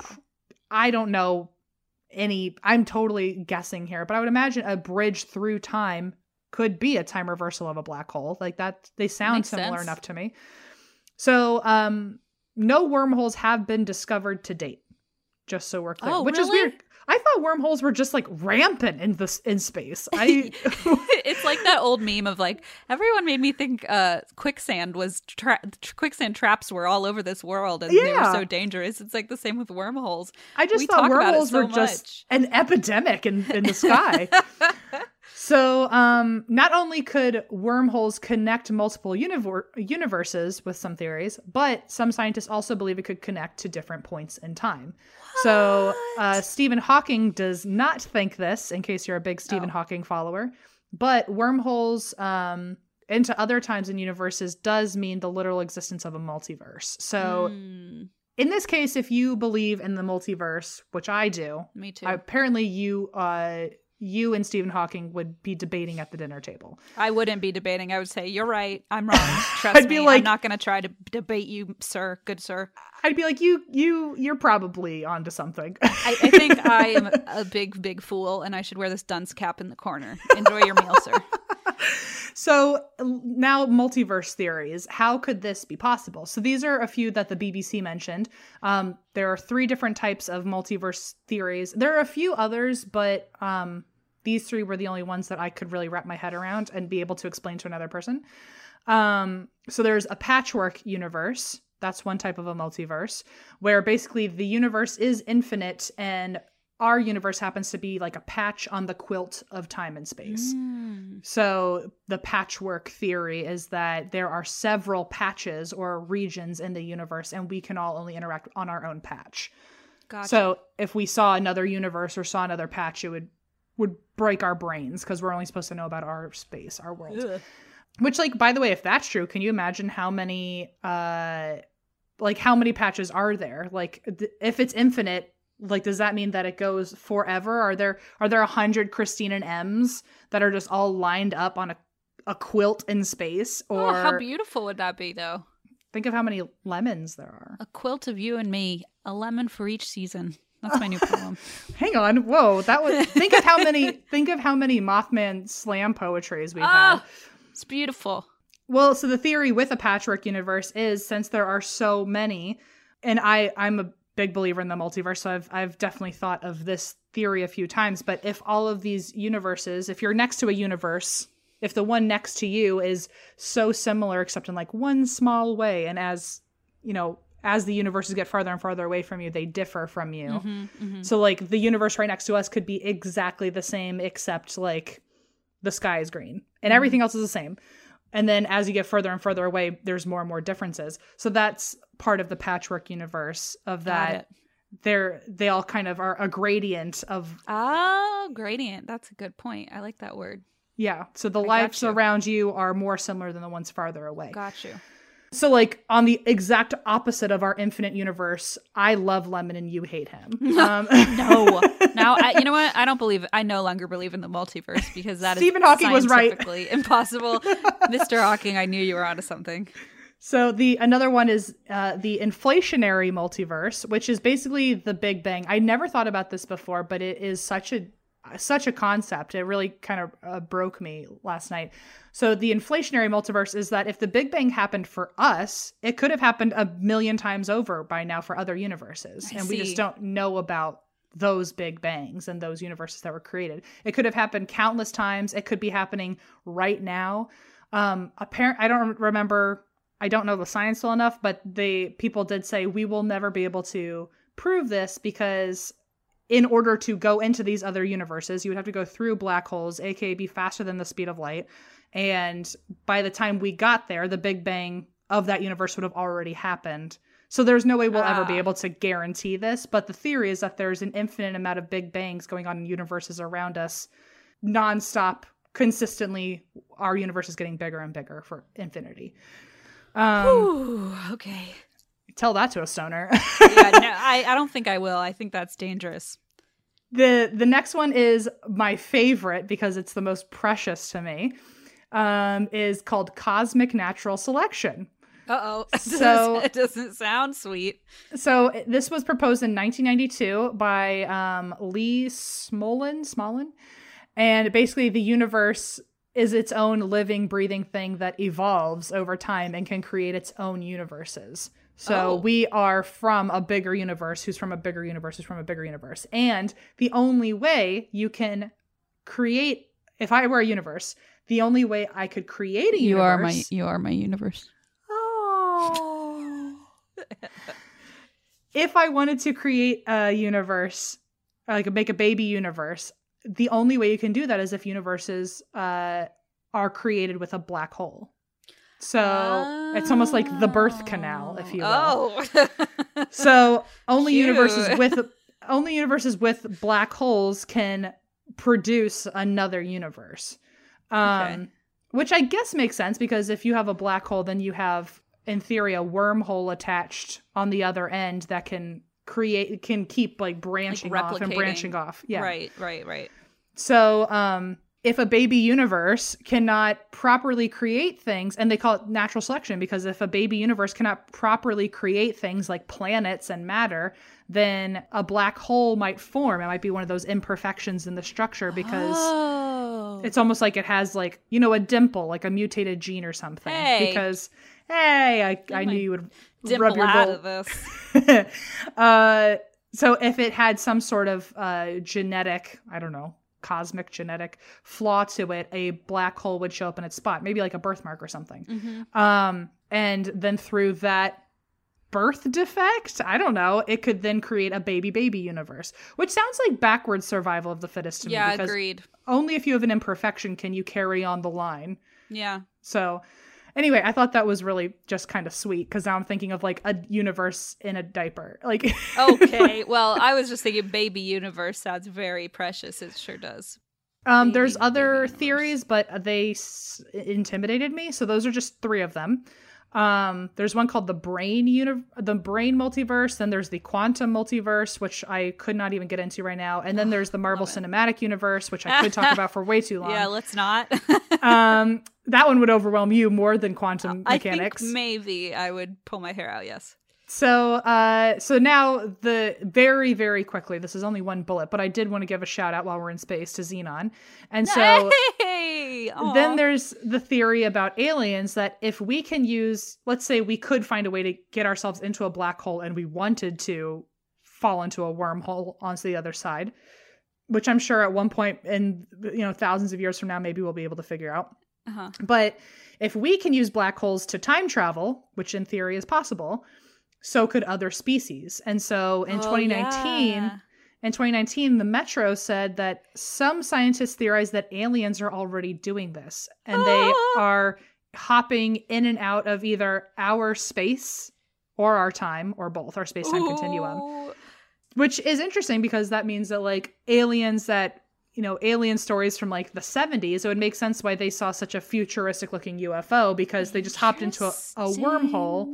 S1: I don't know any. I'm totally guessing here, but I would imagine a bridge through time could be a time reversal of a black hole. Like that, they sound
S3: Makes
S1: similar
S3: sense.
S1: enough to me. So, um, no wormholes have been discovered to date. Just so we're clear,
S3: Oh,
S1: which is weird. I thought wormholes were just like rampant in this in space. I
S3: it's like that old meme of like everyone made me think uh quicksand was tra- quicksand traps were all over this world and they were so dangerous. It's like the same with wormholes.
S1: I just
S3: We
S1: thought
S3: talk about it
S1: wormholes
S3: so
S1: were just an epidemic in, in the sky. so, um, not only could wormholes connect multiple univer- universes with some theories, but some scientists also believe it could connect to different points in time. So, uh, Stephen Hawking does not think this, in case you're a big Stephen
S3: Oh.
S1: Hawking follower, but wormholes um, into other times and universes does mean the literal existence of a multiverse. So,
S3: Mm,
S1: in this case, if you believe in the multiverse, which I do,
S3: me too.
S1: apparently you uh you and Stephen Hawking would be debating at the dinner table.
S3: I wouldn't be debating. I would say you're right. I'm wrong. Trust
S1: I'd be
S3: me.
S1: like-
S3: I'm not going to try to debate you, sir. Good sir.
S1: I'd be like, you you you're probably onto something.
S3: I, I think I am a big, big fool, and I should wear this dunce cap in the corner. Enjoy your meal, sir.
S1: so now multiverse theories. How could this be possible? So these are a few that the BBC mentioned. Um, there are three different types of multiverse theories. There are a few others, but um, these three were the only ones that I could really wrap my head around and be able to explain to another person. Um, so there's a patchwork universe. That's one type of a multiverse where basically the universe is infinite and our universe happens to be like a patch on the quilt of time and space.
S3: Mm.
S1: So the patchwork theory is that there are several patches or regions in the universe and we can all only interact on our own patch.
S3: Gotcha.
S1: So if we saw another universe or saw another patch it would would break our brains because we're only supposed to know about our space, our world.
S3: Ugh.
S1: Which like by the way, if that's true, can you imagine how many uh like how many patches are there? Like th- if it's infinite, like does that mean that it goes forever? Are there are there a hundred Christine and Ems that are just all lined up on a a quilt in space? Or
S3: Oh, how beautiful would that be, though?
S1: think of how many lemons there are.
S3: A quilt of you and me, a lemon for each season. That's my new poem.
S1: Hang on, whoa, that was think of how many think of how many Mothman slam poetries we've had.
S3: Ah, it's beautiful.
S1: Well, so the theory with a patchwork universe is since there are so many, and I I'm a big believer in the multiverse, so I've I've definitely thought of this theory a few times. But if all of these universes, if you're next to a universe, if the one next to you is so similar except in like one small way, and as you know, as the universes get farther and farther away from you, they differ from you.
S3: Mhm, mhm.
S1: So like the universe right next to us could be exactly the same except like the sky is green and everything else is the same. And then as you get further and further away, there's more and more differences. So that's part of the patchwork universe of that they're they all kind of are a gradient of
S3: Oh, gradient. That's a good point. I like that word.
S1: yeah. So the
S3: I
S1: lives around you are more similar than the ones farther away.
S3: Got you.
S1: So like on the exact opposite of our infinite universe, I love Lemon and you hate him. Um,
S3: No. now, I, you know what? I don't believe. I no longer believe in the multiverse because that is
S1: Stephen Hawking was right.
S3: impossible. Mr. Hawking, I knew you were onto something.
S1: So the another one is uh, the inflationary multiverse, which is basically the Big Bang. I never thought about this before, but it is such a such a concept. It really kind of uh, broke me last night. So the inflationary multiverse is that if the Big Bang happened for us, it could have happened a million times over by now for other universes,
S3: I
S1: and we just don't know about those big bangs and those universes that were created. It could have happened countless times. It could be happening right now. Um, apparent. I don't remember. I don't know the science well enough, but the people did say we will never be able to prove this because in order to go into these other universes, you would have to go through black holes, aka be faster than the speed of light. And by the time we got there, the Big Bang of that universe would have already happened. So there's no way we'll ever be
S3: Ah.
S1: able to guarantee this. But the theory is that there's an infinite amount of Big Bangs going on in universes around us, nonstop, consistently. Our universe is getting bigger and bigger for infinity. Um,
S3: okay.
S1: Tell that to a stoner.
S3: yeah, no, I, I don't think I will. I think that's dangerous.
S1: the the next one is my favorite because it's the most precious to me. Um, is called cosmic natural selection.
S3: Uh oh.
S1: So-
S3: it doesn't sound sweet.
S1: So this was proposed in 1992 by um, Lee Smolin. Smolin, and basically the universe is its own living, breathing thing that evolves over time and can create its own universes. So
S3: Oh.
S1: we are from a bigger universe, who's from a bigger universe, who's from a bigger universe, and the only way you can create, if I were a universe, the only way I could create a universe.
S3: You are my
S1: universe.
S3: you are my universe.
S1: Oh. if I wanted to create a universe, like make a baby universe, the only way you can do that is if universes uh, are created with a black hole. So it's almost like the birth canal, if you will.
S3: Oh.
S1: So only universes with only universes with black holes can produce another universe. Um
S3: Okay.
S1: which I guess makes sense because if you have a black hole then you have in theory a wormhole attached on the other end that can create can keep like branching off and branching off. Yeah.
S3: Right, right, right.
S1: So, um, if a baby universe cannot properly create things, and they call it natural selection because if a baby universe cannot properly create things like planets and matter, then a black hole might form. It might be one of those imperfections in the structure because
S3: oh.
S1: it's almost like it has like you know a dimple, like a mutated gene or something.
S3: Hey.
S1: Because hey, I, I knew you would rub your
S3: out
S1: gold-
S3: of this.
S1: uh, so if it had some sort of uh, genetic, I don't know, cosmic genetic flaw to it, a black hole would show up in its spot, maybe like a birthmark or something.
S3: Mhm.
S1: Um, and then through that birth defect, I don't know, it could then create a baby baby universe, which sounds like backwards survival of the fittest to
S3: Yeah,
S1: me because
S3: agreed.
S1: only if you have an imperfection can you carry on the line.
S3: Yeah.
S1: So, anyway, I thought that was really just kind of sweet because now I'm thinking of like a universe in a diaper. Like,
S3: Okay. well, I was just thinking baby universe sounds very precious. It sure does.
S1: um, there's other theories, but they s- intimidated me. So those are just three of them. Um, there's one called the brane uni- the brane multiverse. Then there's the quantum multiverse, which I could not even get into right now. And then there's the Marvel Cinematic Universe, which I could talk about for way too long.
S3: Yeah, let's not.
S1: um, that one would overwhelm you more than quantum
S3: I
S1: mechanics.
S3: think maybe I would pull my hair out. Yes.
S1: So, uh, so now the very, very quickly. This is only one bullet, but I did want to give a shout out while we're in space to Xenon, and so
S3: hey,
S1: then there's the theory about aliens that if we can use, let's say, we could find a way to get ourselves into a black hole, and we wanted to fall into a wormhole onto the other side, which I'm sure at one point in you know thousands of years from now, maybe we'll be able to figure out.
S3: Uh-huh.
S1: But if we can use black holes to time travel, which in theory is possible, so could other species. And so in
S3: Oh,
S1: 2019,
S3: yeah.
S1: in 2019, the Metro said that some scientists theorize that aliens are already doing this and they
S3: Ah.
S1: are hopping in and out of either our space or our time or both, our space time continuum which is interesting because that means that like aliens that you know alien stories from like the 70s it would make sense why they saw such a futuristic looking ufo because they just hopped into a, a wormhole.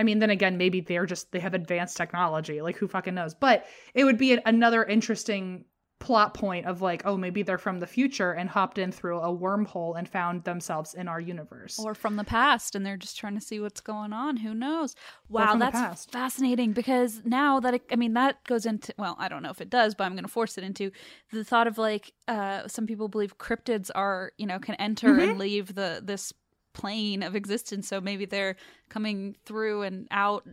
S1: I mean then again maybe they're just they have advanced technology like who fucking knows but it would be an, another interesting plot point of like oh maybe they're from the future and hopped in through a wormhole and found themselves in our universe
S3: Or from the past, and they're just trying to see what's going on. Who knows? Wow, that's fascinating because now that it, I mean that goes into well, I don't know if it does, but I'm going to force it into the thought of like uh, some people believe cryptids are you know can enter
S1: Mm-hmm.
S3: and leave the this plane of existence, so maybe they're coming through and out,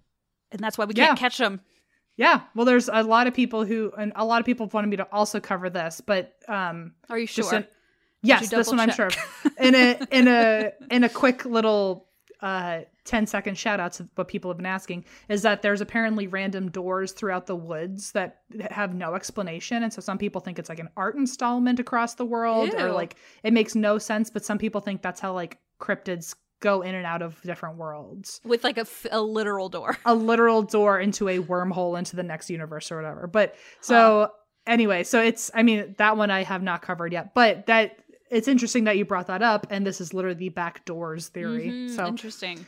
S3: and that's why we can't
S1: Yeah.
S3: catch them.
S1: yeah well there's a lot of people who and a lot of people wanted me to also cover this but um
S3: Are you sure?
S1: In- yes,
S3: you
S1: this one I'm sure. In a in a in a quick little uh 10 second shout out to what people have been asking is that there's apparently random doors throughout the woods that have no explanation and so some people think it's like an art installment across the world or like it makes no sense but some people think that's how like cryptids go in and out of different worlds
S3: With like a, f- a literal door.
S1: a literal door into a wormhole into the next universe or whatever. But so anyway, so it's I mean that one I have not covered yet, but that it's interesting that you brought that up and this is literally the back doors theory.
S3: Mhm,
S1: So
S3: interesting.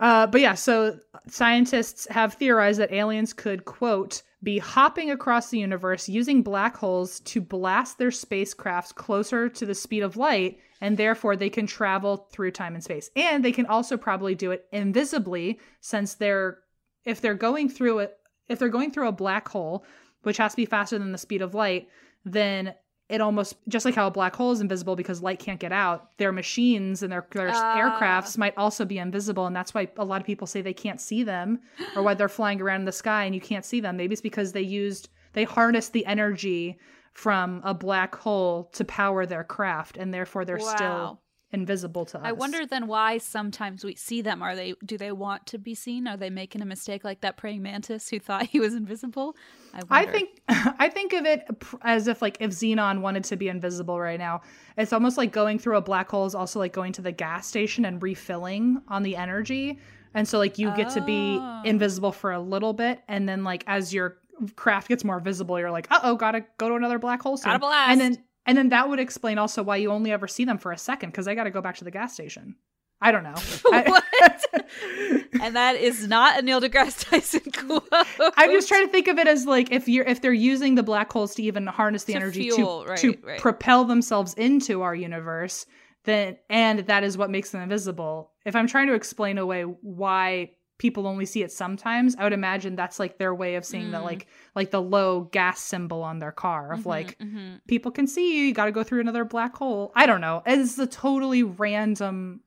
S1: Uh, but yeah, so scientists have theorized that aliens could, quote, be hopping across the universe using black holes to blast their spacecrafts closer to the speed of light, and therefore they can travel through time and space. And they can also probably do it invisibly, since they're if they're going through it if they're going through a black hole, which has to be faster than the speed of light, then it almost just like how a black hole is invisible because light can't get out their machines and their, their
S3: Ah.
S1: aircrafts might also be invisible and that's why a lot of people say they can't see them or why they're flying around in the sky and you can't see them maybe it's because they used they harnessed the energy from a black hole to power their craft and therefore they're
S3: Wow.
S1: still invisible to us
S3: I wonder then why sometimes we see them. Are they do they want to be seen? Are they making a mistake like that praying mantis who thought he was invisible? I,
S1: I think I think of it as if like if Xenon wanted to be invisible right now, it's almost like going through a black hole is also like going to the gas station and refilling on the energy. And so like you get to be
S3: Oh.
S1: invisible for a little bit and then like as your craft gets more visible, you're like, "Uh-oh, got to go to another black hole soon."
S3: Gotta blast.
S1: And then and then that would explain also why you only ever see them for a second cuz I got to go back to the gas station. I don't know.
S3: What? and that is not a Neil deGrasse Tyson quote.
S1: I'm just trying to think of it as like if you're if they're using the black holes to even harness the
S3: To
S1: energy
S3: fuel,
S1: to
S3: right,
S1: to
S3: right.
S1: propel themselves into our universe, then and that is what makes them invisible. If I'm trying to explain away why people only see it sometimes, I would imagine that's like their way of seeing that
S3: Mm.
S1: like like the low gas symbol on their car of
S3: Mhm,
S1: like
S3: mhm.
S1: people can see you, you got to go through another black hole. I don't know. It's a totally random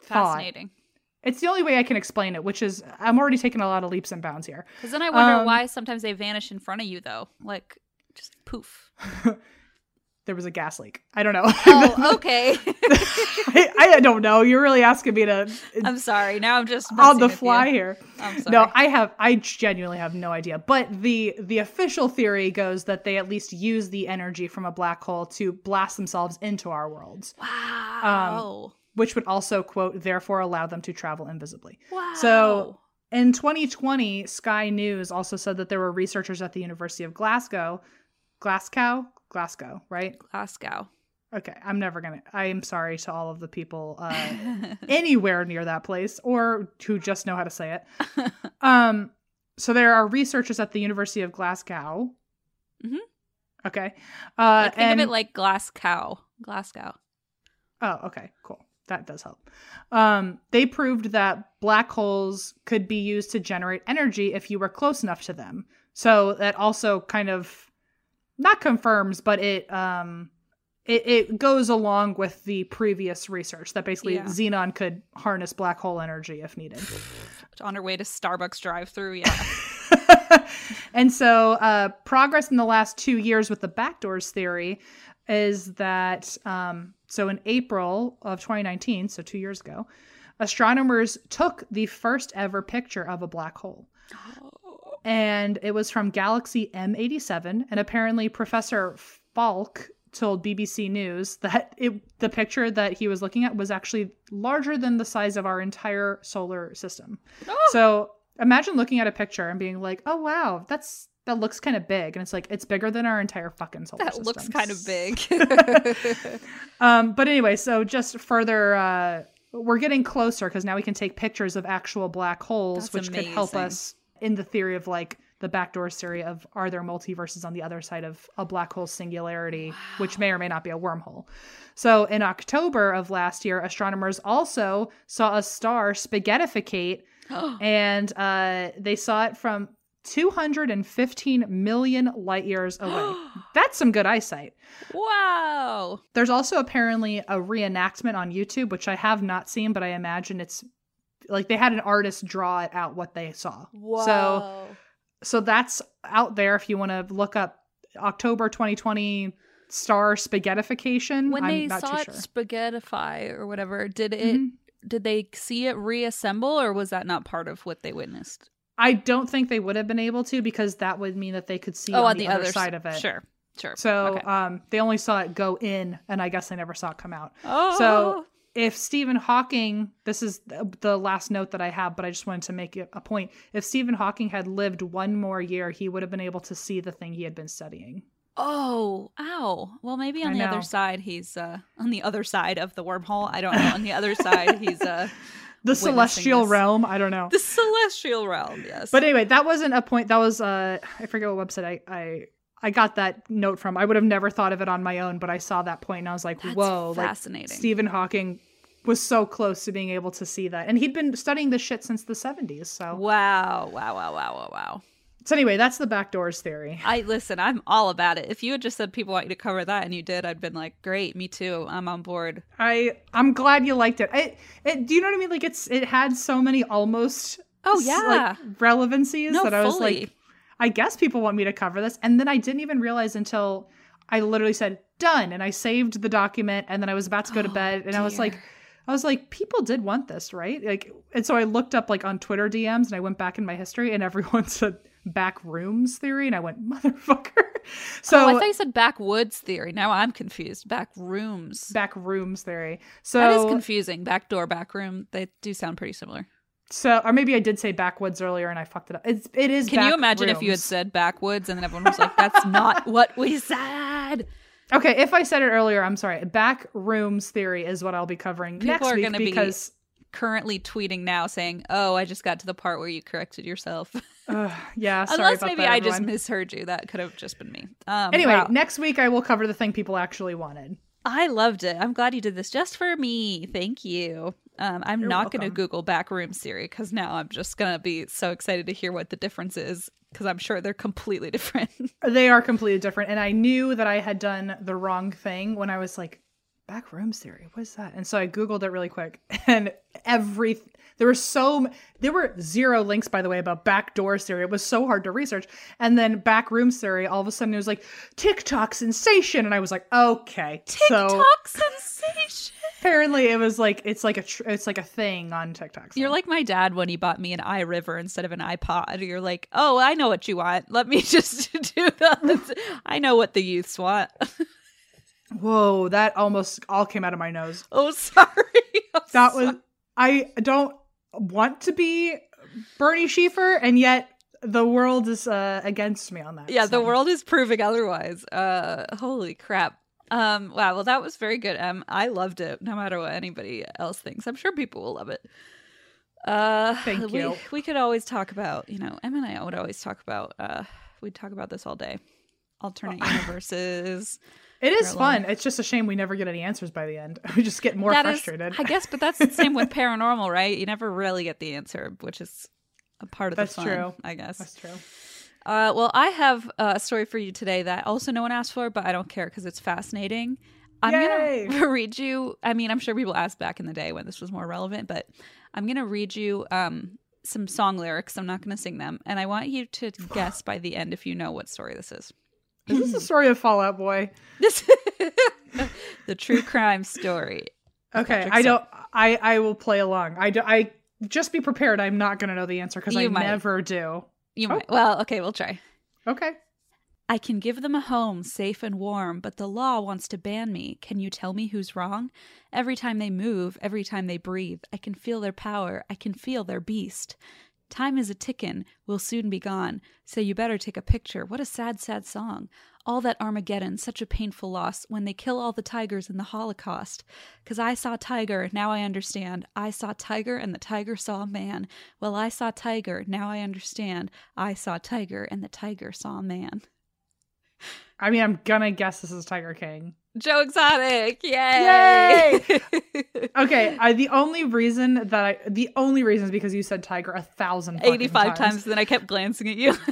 S1: thought.
S3: fascinating.
S1: It's the only way I can explain it, which is I'm already taking a lot of leaps and bounds here.
S3: Because then I wonder
S1: Um,
S3: why sometimes they vanish in front of you though, like just poof.
S1: there was a gas leak. I don't know.
S3: Oh, okay.
S1: I, I don't know. You're really asking me to
S3: I'm sorry. Now I'm just
S1: on the
S3: you.
S1: fly here.
S3: I'm sorry.
S1: No, I have. I genuinely have no idea. But the the official theory goes that they at least use the energy from a black hole to blast themselves into our worlds, um,
S3: wow.
S1: which would also quote therefore allow them to travel invisibly.
S3: wow.
S1: So in 2020, Sky News also said that there were researchers at the University of Glasgow, Glasgow, Glasgow, right?
S3: Glasgow.
S1: Okay, I'm never gonna. I am sorry to all of the people uh, anywhere near that place or who just know how to say it. um, so there are researchers at the University of Glasgow.
S3: Mhm.
S1: Okay. Uh,
S3: Like, think
S1: and,
S3: of it like Glasgow. Glasgow.
S1: oh, okay, cool. That does help. Um, they proved that black holes could be used to generate energy if you were close enough to them. So that also kind of not confirms, but it um it, it goes along with the previous research that basically
S3: Yeah.
S1: xenon could harness black hole energy if needed.
S3: On her way to Starbucks drive through. Yeah.
S1: and so uh, progress in the last two years with the backdoors theory is that um, so in april of 2019 so two years ago astronomers took the first ever picture of a black hole and it was from galaxy m87 and apparently professor falcke told bbc news that it the picture that he was looking at was actually larger than the size of our entire solar system
S3: Oh.
S1: so imagine looking at a picture and being like, "Oh wow, that's that looks kind of big," and it's like it's bigger than our entire fucking solar
S3: that
S1: system.
S3: looks kind of big.
S1: um, but anyway, so just further, uh, we're getting closer because now we can take pictures of actual black holes,
S3: That's
S1: which could help us in the theory of like the backdoor theory of are there multiverses on the other side of a black hole singularity, which may or may not be a wormhole. So in October of last year, astronomers also saw a star spaghettificate and uh, they saw it from 215 million light years away. That's some good eyesight.
S3: wow.
S1: There's also apparently a reenactment on YouTube, which I have not seen, but I imagine it's like they had an artist draw it out what they saw.
S3: Wow.
S1: So so that's out there if you want to look up October 2020 star spaghettification.
S3: when
S1: I'm
S3: they
S1: not
S3: saw it
S1: sure.
S3: spaghettify or whatever, did it
S1: Mhm.
S3: did they see it reassemble or was that not part of what they witnessed?
S1: I don't think they would have been able to because that would mean that they could see
S3: oh,
S1: on, the, other,
S3: s-
S1: side of it.
S3: Sure. Sure.
S1: So
S3: Okay.
S1: um, they only saw it go in, and I guess they never saw it come out.
S3: oh.
S1: So if Stephen Hawking, this is the last note that I have, but I just wanted to make it a point. If Stephen Hawking had lived one more year, he would have been able to see the thing he had been studying.
S3: Oh, ow. Well, maybe on
S1: I
S3: the
S1: know.
S3: other side he's uh on the other side of the wormhole. I don't know. On the other side he's uh
S1: the celestial
S3: this.
S1: realm. I don't know.
S3: The celestial realm, yes.
S1: But anyway, that wasn't a point. That was uh, I forget what website I I I got that note from. I would have never thought of it on my own, but I saw that point and I was like,
S3: That's
S1: whoa,
S3: fascinating.
S1: like Stephen Hawking was so close to being able to see that, and he'd been studying this shit since the seventies. So,
S3: wow, wow, wow, wow, wow, wow.
S1: so anyway, that's the backdoors theory.
S3: I listen. I'm all about it. If you had just said people want you to cover that and you did, I'd been like, great, me too. I'm on board.
S1: I I'm glad you liked it. It, it do you know what I mean? Like it's it had so many almost
S3: Oh yeah,
S1: like relevancies
S3: no,
S1: that I was
S3: fully.
S1: like, I guess people want me to cover this. And then I didn't even realize until I literally said done and I saved the document and then I was about to go to
S3: Oh,
S1: bed and I was like. I was like people did want this, right? Like and so I looked up like on Twitter DMs and I went back in my history and everyone said back rooms theory and I went motherfucker. So
S3: oh, I thought you said backwoods theory. Now I'm confused. Back rooms.
S1: back rooms theory. So
S3: that is confusing. Back door, back room. They do sound pretty similar.
S1: So or maybe I did say backwoods earlier and I fucked it up. It's it is
S3: Can you imagine if you had said backwoods and then everyone was like, "That's not what we said."
S1: Okay, if I said it earlier, I'm sorry. Back rooms theory is what I'll be covering
S3: People
S1: next
S3: are
S1: week
S3: gonna be-
S1: because
S3: Currently tweeting now saying, "Oh, I just got to the part where you corrected yourself."
S1: uh, yeah, sorry
S3: Unless maybe
S1: that,
S3: I just misheard you. That could have just been me. Um,
S1: Anyway,
S3: wow.
S1: next week I will cover the thing people actually wanted.
S3: I loved it. I'm glad you did this just for me. Thank you. Um, I'm
S1: You're
S3: not going to. Google backroom Siri because now I'm just going to be so excited to hear what the difference is because I'm sure they're completely different.
S1: They are completely different, and I knew that I had done the wrong thing when I was like, back Siri, what is that? And so I googled it really quick, and every there were so there were zero links by the way about backdoor Siri. It was so hard to research, and then back rooms theory. All of a sudden, it was like TikTok sensation, and I was like, okay, so
S3: TikTok sensation.
S1: Apparently it was like it's like a tr- it's like a thing on TikTok. so-
S3: You're like my dad when he bought me an iRiver instead of an iPod. You're like, oh, I know what you want. Let me just do that. I know what the youths want.
S1: whoa, that almost all came out of my nose.
S3: oh, sorry. I'm
S1: That
S3: sorry.
S1: was I don't want to be Bernie Schieffer, and yet the world is uh, against me on that.
S3: yeah the world is proving otherwise uh holy crap um wow well that was very good um i loved it no matter what anybody else thinks i'm sure people will love it uh
S1: Thank
S3: we,
S1: you.
S3: we could always talk about you know em and i would always talk about uh we'd talk about this all day alternate universes
S1: It is fun. It's just a shame we never get any answers by the end. We just get more
S3: That is-
S1: frustrated.
S3: i guess but that's the same with paranormal right you never really get the answer which is a part of
S1: That's
S3: the fun
S1: true.
S3: i guess
S1: That's true.
S3: Uh, well, I have uh, a story for you today that also no one asked for, but I don't care because it's fascinating. I'm
S1: Yay!
S3: gonna read you. I mean, I'm sure people asked back in the day when this was more relevant, but I'm gonna read you um, some song lyrics. I'm not gonna sing them, and I want you to guess by the end if you know what story this is.
S1: Is this the story of Fall Out Boy?
S3: This, the true crime story.
S1: Okay, I don't. I I will play along. I do, I just be prepared. I'm not going to know the answer because I
S3: might.
S1: never do.
S3: You
S1: Oh.
S3: might. Well, okay, we'll try.
S1: Okay.
S3: I can give them a home safe and warm, but the law wants to ban me. Can you tell me who's wrong? Every time they move, every time they breathe, I can feel their power, I can feel their beast. Time is a tickin', we'll soon be gone, so you better take a picture. What a sad, sad song. All that Armageddon, such a painful loss when they kill all the tigers in the Holocaust. 'Cause I saw Tiger, now I understand. I saw Tiger and the tiger saw man. Well, I saw Tiger, now I understand. I saw Tiger and the tiger saw man.
S1: I mean, I'm gonna guess this is Tiger King.
S3: Joe Exotic! Yay! Yay!
S1: okay, I the only reason that I the only reason is because you said Tiger a thousand
S3: 85 times. And then I kept glancing at you.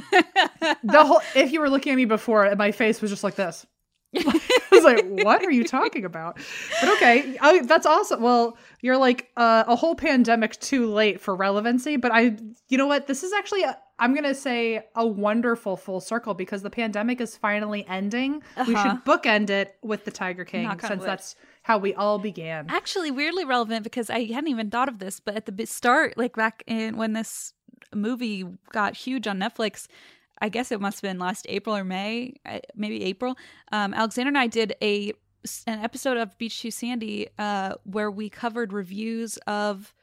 S1: The whole if you were looking at me before, my face was just like this. I was like, "What are you talking about?" But okay, I, that's awesome. Well, you're like uh, a whole pandemic too late for relevancy. But I, you know what? This is actually a, I'm gonna say a wonderful full circle because the pandemic is finally ending. We
S3: Uh-huh.
S1: should bookend it with the Tiger King since
S3: wood.
S1: that's how we all began.
S3: Actually, weirdly relevant because I hadn't even thought of this, but at the start, like back in when this movie got huge on Netflix, I guess it must have been last April or May, maybe April. Um, Alexander and I did a an episode of Beach Too Sandy uh, where we covered reviews of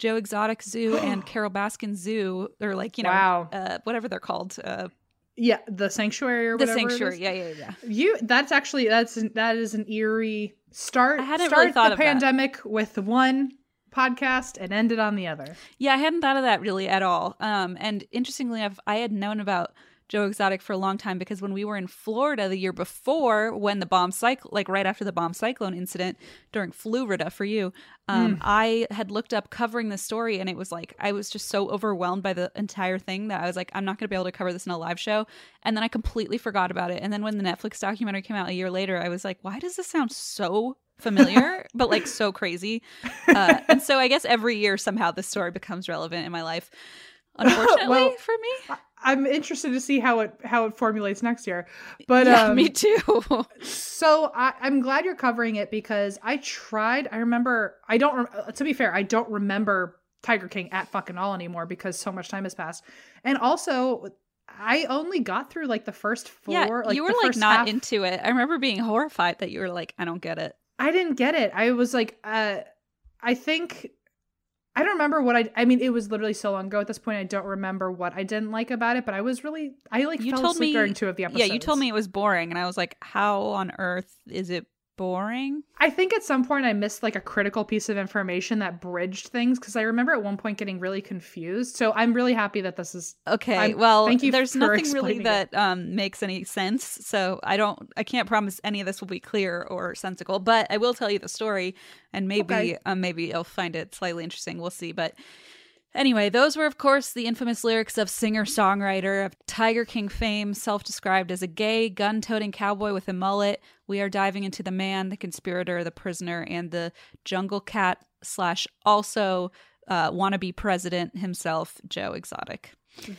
S3: Joe Exotic Zoo and Carole Baskin Zoo, or like you know,
S1: Wow.
S3: uh, whatever they're called, uh,
S1: Yeah, the sanctuary or
S3: the
S1: whatever. it
S3: sanctuary. Yeah, yeah, yeah.
S1: You that's actually that's an, that is an eerie start.
S3: I hadn't
S1: start
S3: really thought
S1: the
S3: of that.
S1: pandemic with one podcast and ended on the other.
S3: Yeah, I hadn't thought of that really at all. Um, and interestingly enough, I had known about Joe Exotic for a long time because when we were in Florida the year before, when the bomb cycle, like right after the bomb cyclone incident during Florida for you, um, I had looked up covering the story, and it was like I was just so overwhelmed by the entire thing that I was like, I'm not going to be able to cover this in a live show, and then I completely forgot about it. And then when the Netflix documentary came out a year later, I was like, why does this sound so familiar, but like so crazy? Uh, and so I guess every year somehow this story becomes relevant in my life. Unfortunately
S1: Well,
S3: for me.
S1: I'm interested to see how it how it formulates next year. But
S3: yeah,
S1: um,
S3: me too.
S1: So I, I'm glad you're covering it because I tried. I remember. I don't. uh, To be fair, I don't remember Tiger King at fucking all anymore because so much time has passed. And also, I only got through like the first four.
S3: yeah,
S1: like,
S3: you were like not
S1: half.
S3: into it. I remember being horrified that you were like, I don't get it.
S1: I didn't get it. I was like, uh, I think. I don't remember what I. I mean, it was literally so long ago. At this point, I don't remember what I didn't like about it. But I was really. I like
S3: You told me
S1: during two of the episodes.
S3: Yeah, you told me it was boring, and I was like, how on earth is it boring?
S1: I think at some point I missed like a critical piece of information that bridged things because I remember at one point getting really confused. So I'm really happy that this is
S3: Okay,
S1: I'm-
S3: well,
S1: thank you
S3: there's nothing really that um, makes any sense. So I don't, I can't promise any of this will be clear or sensical. But I will tell you the story, and maybe,
S1: Okay.
S3: um, maybe you'll find it slightly interesting. We'll see. But anyway, those were, of course, the infamous lyrics of singer-songwriter of Tiger King fame, self-described as a gay, gun-toting cowboy with a mullet. We are diving into the man, the conspirator, the prisoner, and the jungle cat slash also uh, wannabe president himself, Joe Exotic.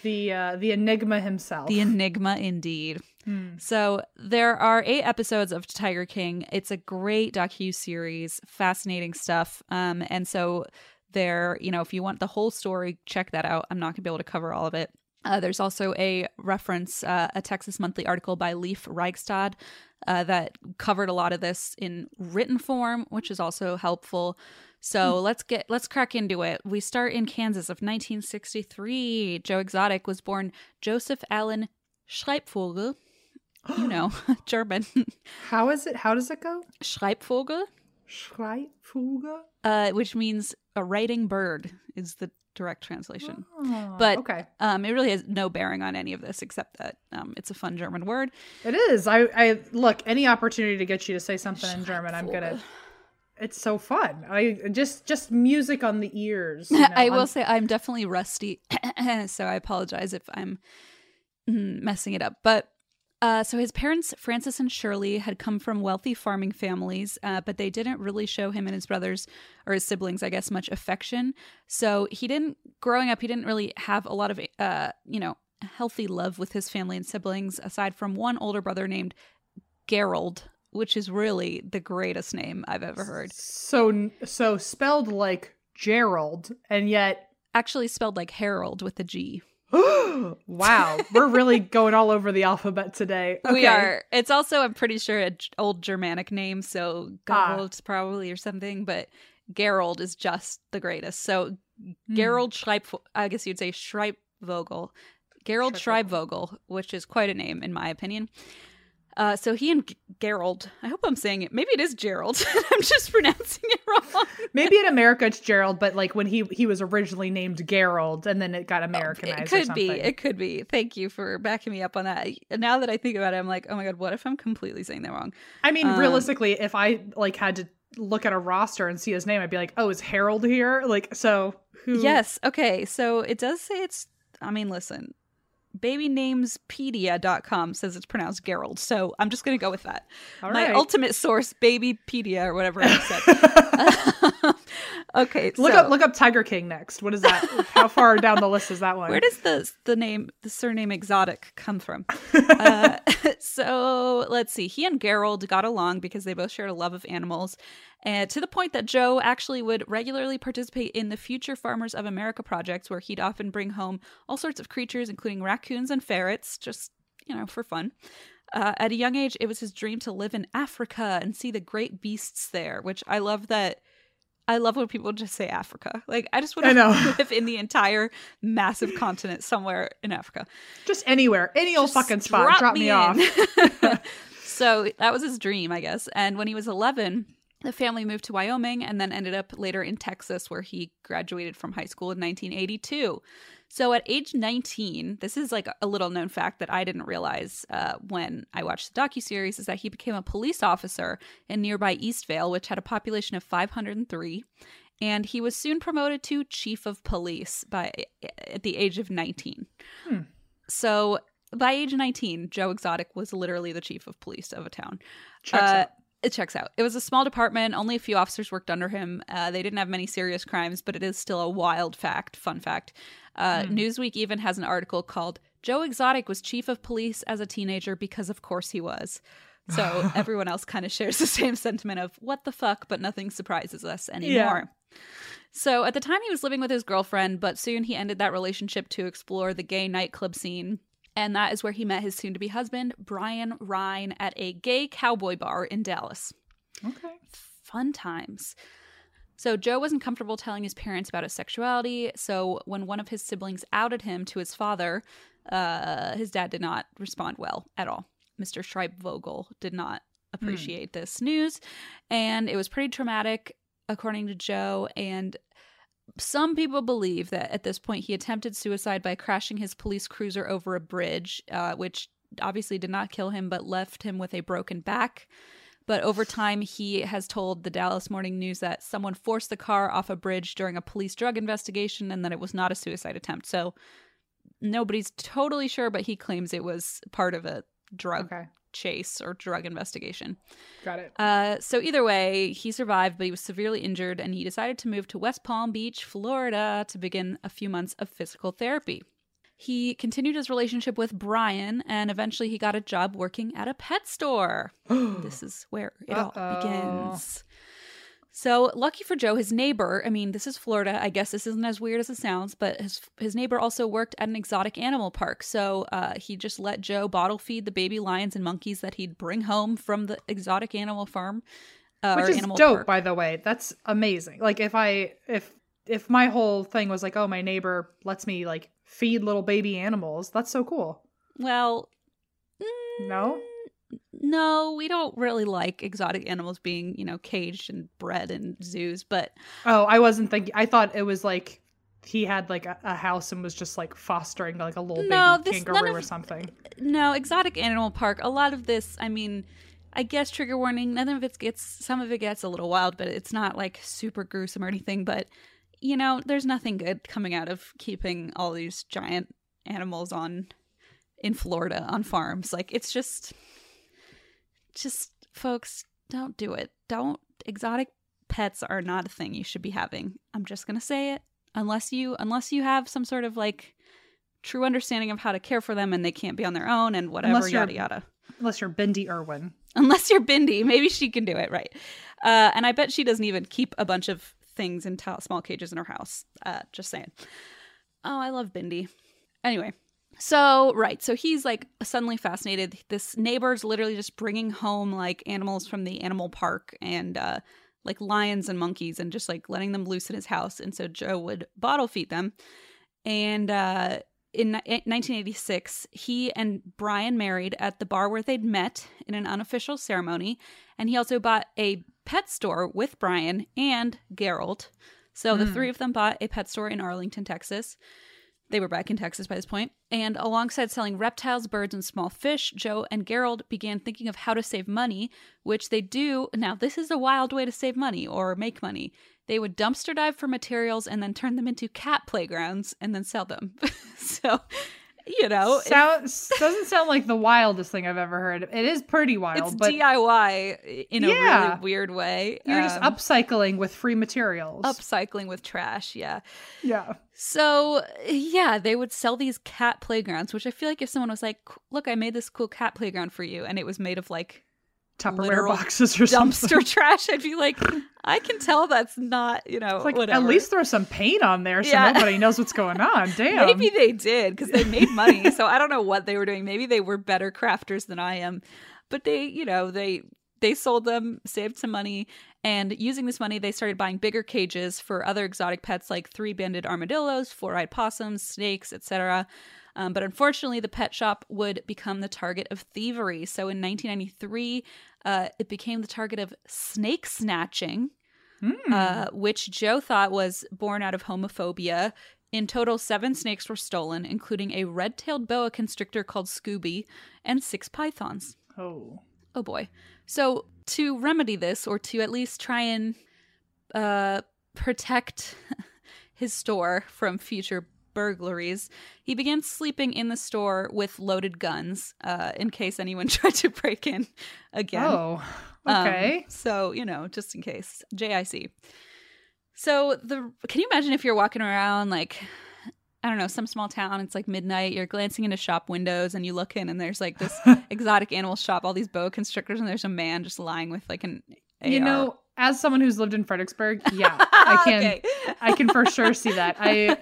S1: the uh, the enigma himself.
S3: The enigma, indeed.
S1: Hmm.
S3: So there are eight episodes of Tiger King. It's a great docu series, fascinating stuff. Um, and so there, you know, if you want the whole story, check that out. I'm not gonna be able to cover all of it. Uh, there's also a reference, uh, a Texas Monthly article by Leif Reigstad uh, that covered a lot of this in written form, which is also helpful. So let's get let's crack into it. We start in Kansas of 1963. Joe Exotic was born Joseph Allen Schreibvogel. You know, German.
S1: How is it? How does it go?
S3: Schreibvogel,
S1: Schreibfuge?
S3: uh, which means a writing bird, is the direct translation.
S1: Oh,
S3: But-
S1: okay,
S3: Um, it really has no bearing on any of this except that um, it's a fun German word.
S1: it is. I I look any opportunity to get you to say something in German. I'm gonna. It's so fun. I just just music on the ears. you know,
S3: I will
S1: on-
S3: say I'm definitely rusty, so I apologize if I'm mm, messing it up. But uh, so his parents, Francis and Shirley, had come from wealthy farming families, uh, but they didn't really show him and his brothers or his siblings, I guess, much affection. So he didn't, growing up, he didn't really have a lot of, uh, you know, healthy love with his family and siblings, aside from one older brother named Gerald, which is really the greatest name I've ever heard.
S1: So so spelled like Gerald, and yet
S3: Actually, spelled like Harold with a G.
S1: wow, we're really going all over the alphabet today.
S3: We
S1: Okay.
S3: are. It's also, I'm pretty sure, an old Germanic name, so
S1: Ah.
S3: Probably or something, but Gerald is just the greatest. So
S1: Hmm.
S3: Gerald Schreib, I guess you'd say Schreibvogel. Gerald Schreibvogel, which is quite a name in my opinion. Uh, so he and G- Gerald, I hope I'm saying it. Maybe it is Gerald. I'm just pronouncing it wrong.
S1: Maybe in America it's Gerald, but like when he he was originally named Gerald, and then it got Americanized.
S3: It could be. It could be. Thank you for backing me up on that. Now that I think about it, I'm like, oh my god, what if I'm completely saying that wrong?
S1: I mean,
S3: um,
S1: realistically, if I like had to look at a roster and see his name, I'd be like, oh, is Harold here? Like, so who?
S3: Yes. Okay. So it does say it's. I mean, listen. Babynamespedia.com says it's pronounced Gerald. So I'm just going to go with that.
S1: All
S3: My
S1: right.
S3: ultimate source, Babypedia or whatever I said. okay.
S1: Look
S3: so
S1: up look up Tiger King next. What is that? How far down the list is that one?
S3: Where does the the name the surname exotic come from? uh, so let's see. He and Gerald got along because they both shared a love of animals, and to the point that Joe actually would regularly participate in the Future Farmers of America projects, where he'd often bring home all sorts of creatures, including raccoons and ferrets, just you know for fun. Uh, at a young age, it was his dream to live in Africa and see the great beasts there, which I love that. I love when people just say Africa. Like, I just want to live in the entire massive continent somewhere in Africa.
S1: Just anywhere, any old
S3: Just
S1: fucking spot. Drop, me, off.
S3: so that was his dream, I guess. And when he was 11, The family moved to Wyoming and then ended up later in Texas, where he graduated from high school in 1982. So at age 19, this is like a little known fact that I didn't realize uh, when I watched the docuseries, is that he became a police officer in nearby Eastvale, which had a population of 503. And he was soon promoted to chief of police by at the age of 19.
S1: Hmm.
S3: So by age 19, Joe Exotic was literally the chief of police of a town.
S1: Checks
S3: Uh,
S1: out.
S3: It checks out. It was a small department. Only a few officers worked under him. Uh, they didn't have many serious crimes, but it is still a wild fact. Fun fact. Uh, Newsweek even has an article called "Joe Exotic was chief of police as a teenager because, of course, he was." So everyone else kind of shares the same sentiment of "What the fuck?" But nothing surprises us anymore. So at the time, he was living with his girlfriend, but soon he ended that relationship to explore the gay nightclub scene. And that is where he met his soon to be husband, Brian Rhyne, at a gay cowboy bar in Dallas.
S1: Okay.
S3: Fun times. So Joe wasn't comfortable telling his parents about his sexuality. So when one of his siblings outed him to his father, uh, his dad did not respond well at all. Mr. Schreibvogel did not appreciate this news, and it was pretty traumatic, according to Joe. And some people believe that at this point he attempted suicide by crashing his police cruiser over a bridge, uh, which obviously did not kill him, but left him with a broken back. But over time, he has told the Dallas Morning News that someone forced the car off a bridge during a police drug investigation and that it was not a suicide attempt. So nobody's totally sure, but he claims it was part of a drug
S1: Okay.
S3: Chase or drug investigation.
S1: Got it.
S3: Uh, so either way, he survived, but he was severely injured, and he decided to move to West Palm Beach, Florida, to begin a few months of physical therapy. He continued his relationship with Brian, and eventually he got a job working at a pet store. this is where it all
S1: Uh-oh.
S3: begins. So lucky for Joe, his neighbor. I mean, this is Florida. I guess this isn't as weird as it sounds, but his his neighbor also worked at an exotic animal park. So uh, he just let Joe bottle feed the baby lions and monkeys that he'd bring home from the exotic animal farm. Uh,
S1: Which is
S3: animal
S1: dope,
S3: park.
S1: by the way. That's amazing. Like if I if if my whole thing was like, oh, my neighbor lets me like feed little baby animals, that's so cool.
S3: Well, mm,
S1: No?
S3: No, we don't really like exotic animals being, you know, caged and bred in zoos. But
S1: Oh, I wasn't thinking. I thought it was like he had like a, a house and was just like fostering like a little
S3: No,
S1: baby
S3: this-
S1: kangaroo
S3: of-
S1: or something.
S3: no, exotic animal park. A lot of this, I mean, I guess trigger warning. None of it gets. Some of it gets a little wild, but it's not like super gruesome or anything. But you know, there's nothing good coming out of keeping all these giant animals on in Florida on farms. Like it's just, just folks, don't do it. Don't exotic pets are not a thing you should be having. I'm just gonna say it. Unless you, unless you have some sort of like true understanding of how to care for them and they can't be on their own and whatever yada yada
S1: Unless you're Bindi Irwin.
S3: unless you're Bindi, maybe she can do it right. Uh, and I bet she doesn't even keep a bunch of things in ta- small cages in her house. Uh, just saying. Oh, I love Bindi. Anyway, so right, so he's like suddenly fascinated. This neighbor's literally just bringing home like animals from the animal park and uh, like lions and monkeys and just like letting them loose in his house. And so Joe would bottle feed them. And uh, in ni- 1986, he and Brian married at the bar where they'd met in an unofficial ceremony. And he also bought a pet store with Brian and Gerald. So the three of them bought a pet store in Arlington, Texas. They were back in Texas by this point. And alongside selling reptiles, birds, and small fish, Joe and Gerald began thinking of how to save money, which they do. Now, this is a wild way to save money or make money. They would dumpster dive for materials and then turn them into cat playgrounds and then sell them. so, you know, it-
S1: Sounds doesn't sound like the wildest thing I've ever heard. It is pretty wild,
S3: it's
S1: but
S3: DIY in a
S1: Yeah.
S3: really weird way.
S1: you're just
S3: Um,
S1: upcycling with free materials.
S3: upcycling with trash. Yeah.
S1: Yeah.
S3: So, yeah, they would sell these cat playgrounds, which I feel like if someone was like, "Look, I made this cool cat playground for you," and it was made of like
S1: Tupperware boxes or something.
S3: dumpster trash, I'd be like, I can tell that's not, you know,
S1: It's like
S3: whatever.
S1: at least throw some paint on there so
S3: Yeah.
S1: nobody knows what's going on. Damn.
S3: Maybe they did because they made money. so I don't know what they were doing. Maybe they were better crafters than I am, but they, you know, they they sold them, saved some money, and using this money, they started buying bigger cages for other exotic pets like three-banded armadillos, four-eyed possums, snakes, etc. Um, but unfortunately, the pet shop would become the target of thievery. So in 1993, Uh, it became the target of snake snatching,
S1: Hmm.
S3: uh, which Joe thought was born out of homophobia. In total, seven snakes were stolen, including a red tailed boa constrictor called Scooby and six pythons.
S1: oh.
S3: Oh boy. So, to remedy this, or to at least try and uh, protect his store from future burglaries, he began sleeping in the store with loaded guns uh, in case anyone tried to break in again.
S1: Oh.
S3: Um,
S1: Okay.
S3: so, you know, just in case. JIC. So, the can you imagine if you're walking around like I don't know, some small town, it's like midnight, you're glancing into shop windows and you look in and there's like this exotic animal shop, all these boa constrictors and there's a man just lying with like an
S1: you know, as someone who's lived in Fredericksburg, yeah, I can
S3: Okay.
S1: I can for sure see that. I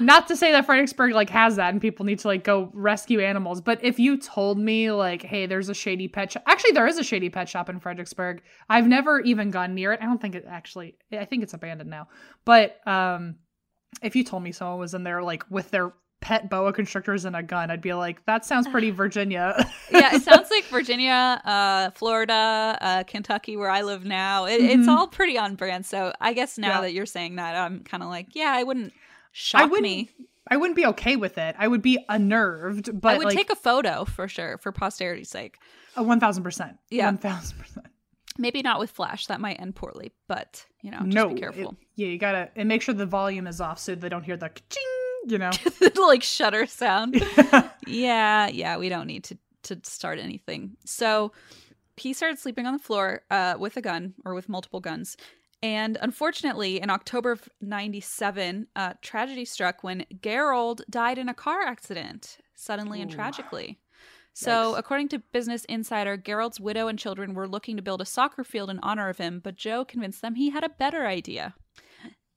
S1: not to say that Fredericksburg like has that and people need to like go rescue animals, but if you told me like, hey, there's a shady pet shop. Actually, there is a shady pet shop in Fredericksburg. I've never even gone near it. I don't think it actually. I think it's abandoned now. But um, if you told me someone was in there like with their pet boa constrictors and a gun, I'd be like, that sounds pretty Virginia.
S3: yeah, it sounds like Virginia, uh, Florida, uh, Kentucky, where I live now. It, It's
S1: Mhm.
S3: all pretty on brand. So I guess now
S1: Yeah.
S3: that you're saying that, I'm kind of like, yeah, I wouldn't shock
S1: I wouldn't.
S3: me.
S1: I wouldn't be okay with it. I would be unnerved, but
S3: I would
S1: like
S3: take a photo for sure, for posterity's sake.
S1: a one thousand percent.
S3: Yeah.
S1: one thousand percent.
S3: Maybe not with flash. That might end poorly, but you know, just
S1: no,
S3: be careful.
S1: it- yeah, you gotta and make sure the volume is off so they don't hear the ching. You know,
S3: like shutter sound. yeah, yeah, we don't need to to start anything. So he started sleeping on the floor uh, with a gun or with multiple guns. And unfortunately, in October of 97, uh, tragedy struck when Gerald died in a car accident, suddenly and tragically. So,
S1: Yikes.
S3: according to Business Insider, Gerald's widow and children were looking to build a soccer field in honor of him, but Joe convinced them he had a better idea.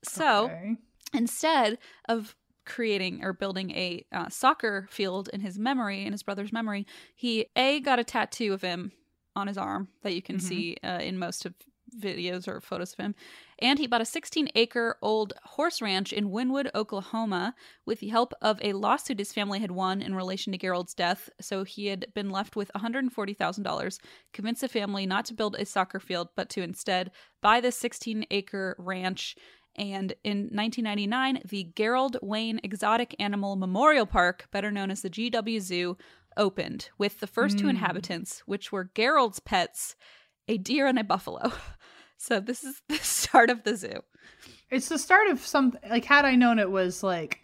S3: So,
S1: Okay.
S3: instead of creating or building a uh, soccer field in his memory in his brother's memory he a got a tattoo of him on his arm that you can
S1: Mhm.
S3: see uh, in most of videos or photos of him and he bought a 16 acre old horse ranch in wynnewood oklahoma with the help of a lawsuit his family had won in relation to gerald's death so he had been left with $140000 convinced the family not to build a soccer field but to instead buy this 16 acre ranch and in 1999, the Gerald Wayne Exotic Animal Memorial Park, better known as the GW Zoo, opened with the first two
S1: Mm.
S3: inhabitants, which were Gerald's pets, a deer and a buffalo. So this is the start of the zoo.
S1: It's the start of some like had I known it was like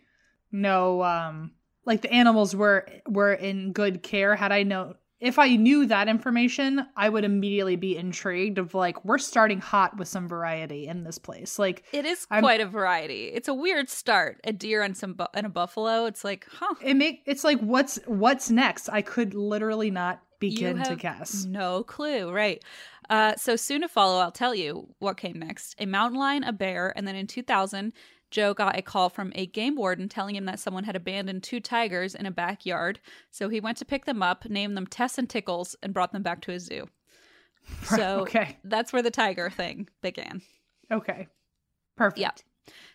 S1: no um like the animals were were in good care had I known if I knew that information I would immediately be intrigued of like we're starting hot with some variety in this place like
S3: It is
S1: I'm-
S3: quite a variety. It's a weird start. A deer and some bu- and a buffalo. It's like, huh?
S1: it make it's like what's what's next I could literally not begin to guess
S3: No clue, right? Uh, so soon to follow, I'll tell you what came next: a mountain lion, a bear, and then in 2000, Joe got a call from a game warden telling him that someone had abandoned two tigers in a backyard. So he went to pick them up, named them Tess and Tickles, and brought them back to his zoo. So
S1: okay
S3: that's where the tiger thing began.
S1: okay perfect
S3: Yeah.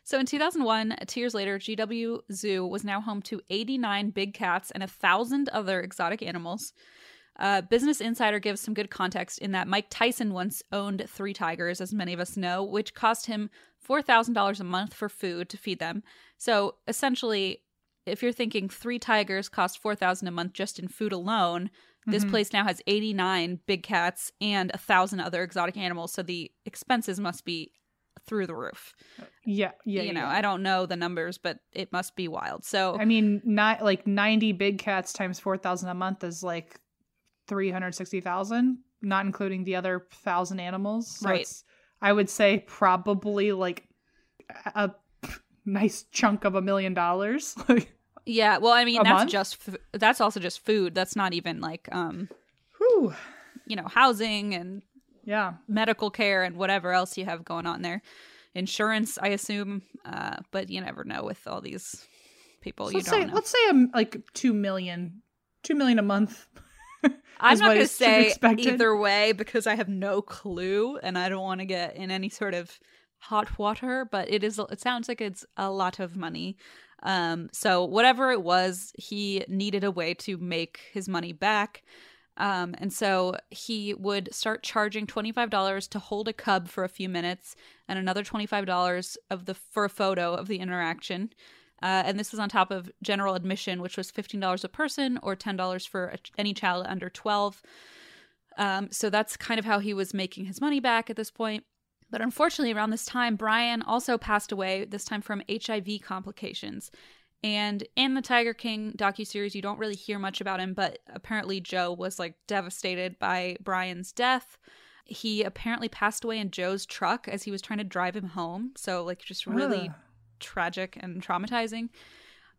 S3: So in 2001, two years later, GW Zoo was now home to 89 big cats and a thousand other exotic animals. Uh, Business Insider gives some good context in that Mike Tyson once owned three tigers, as many of us know, which cost him $4,000 a month for food to feed them. So essentially, if you're thinking three tigers cost 4000 a month just in food alone, this
S1: Mhm.
S3: place now has 89 big cats and a thousand other exotic animals. So the expenses must be through the roof
S1: yeah yeah
S3: you know,
S1: yeah.
S3: I don't know the numbers, but it must be wild. So
S1: I mean, not like ninety big cats times four thousand a month is like three hundred sixty thousand, not including the other thousand animals. So
S3: Right.
S1: it's, I would say probably like a nice chunk of a million dollars. Like,
S3: yeah, well, I mean
S1: A
S3: that's
S1: month?
S3: just f- that's also just food. That's not even like um
S1: whew.
S3: you know housing and
S1: Yeah.
S3: medical care and whatever else you have going on there. Insurance, I assume, uh, but you never know with all these people.
S1: So
S3: you
S1: let's
S3: don't
S1: say
S3: know.
S1: let's say um, like two million, two million a month.
S3: I'm not going to
S1: is to be
S3: say
S1: expected.
S3: either way because I have no clue and I don't want to get in any sort of hot water, but it is it sounds like it's a lot of money. Um so whatever it was, he needed a way to make his money back. Um, and so he would start charging $25 to hold a cub for a few minutes and another $25 of the for a photo of the interaction. Uh, and this was on top of general admission, which was $15 a person or $10 for any child under 12. Um, so that's kind of how he was making his money back at this point. But unfortunately, around this time, Brian also passed away, this time from HIV complications. And in the Tiger King docuseries, you don't really hear much about him, but apparently Joe was like devastated by Brian's death. He apparently passed away in Joe's truck as he was trying to drive him home. So, like, just really
S1: Ugh.
S3: Tragic and traumatizing.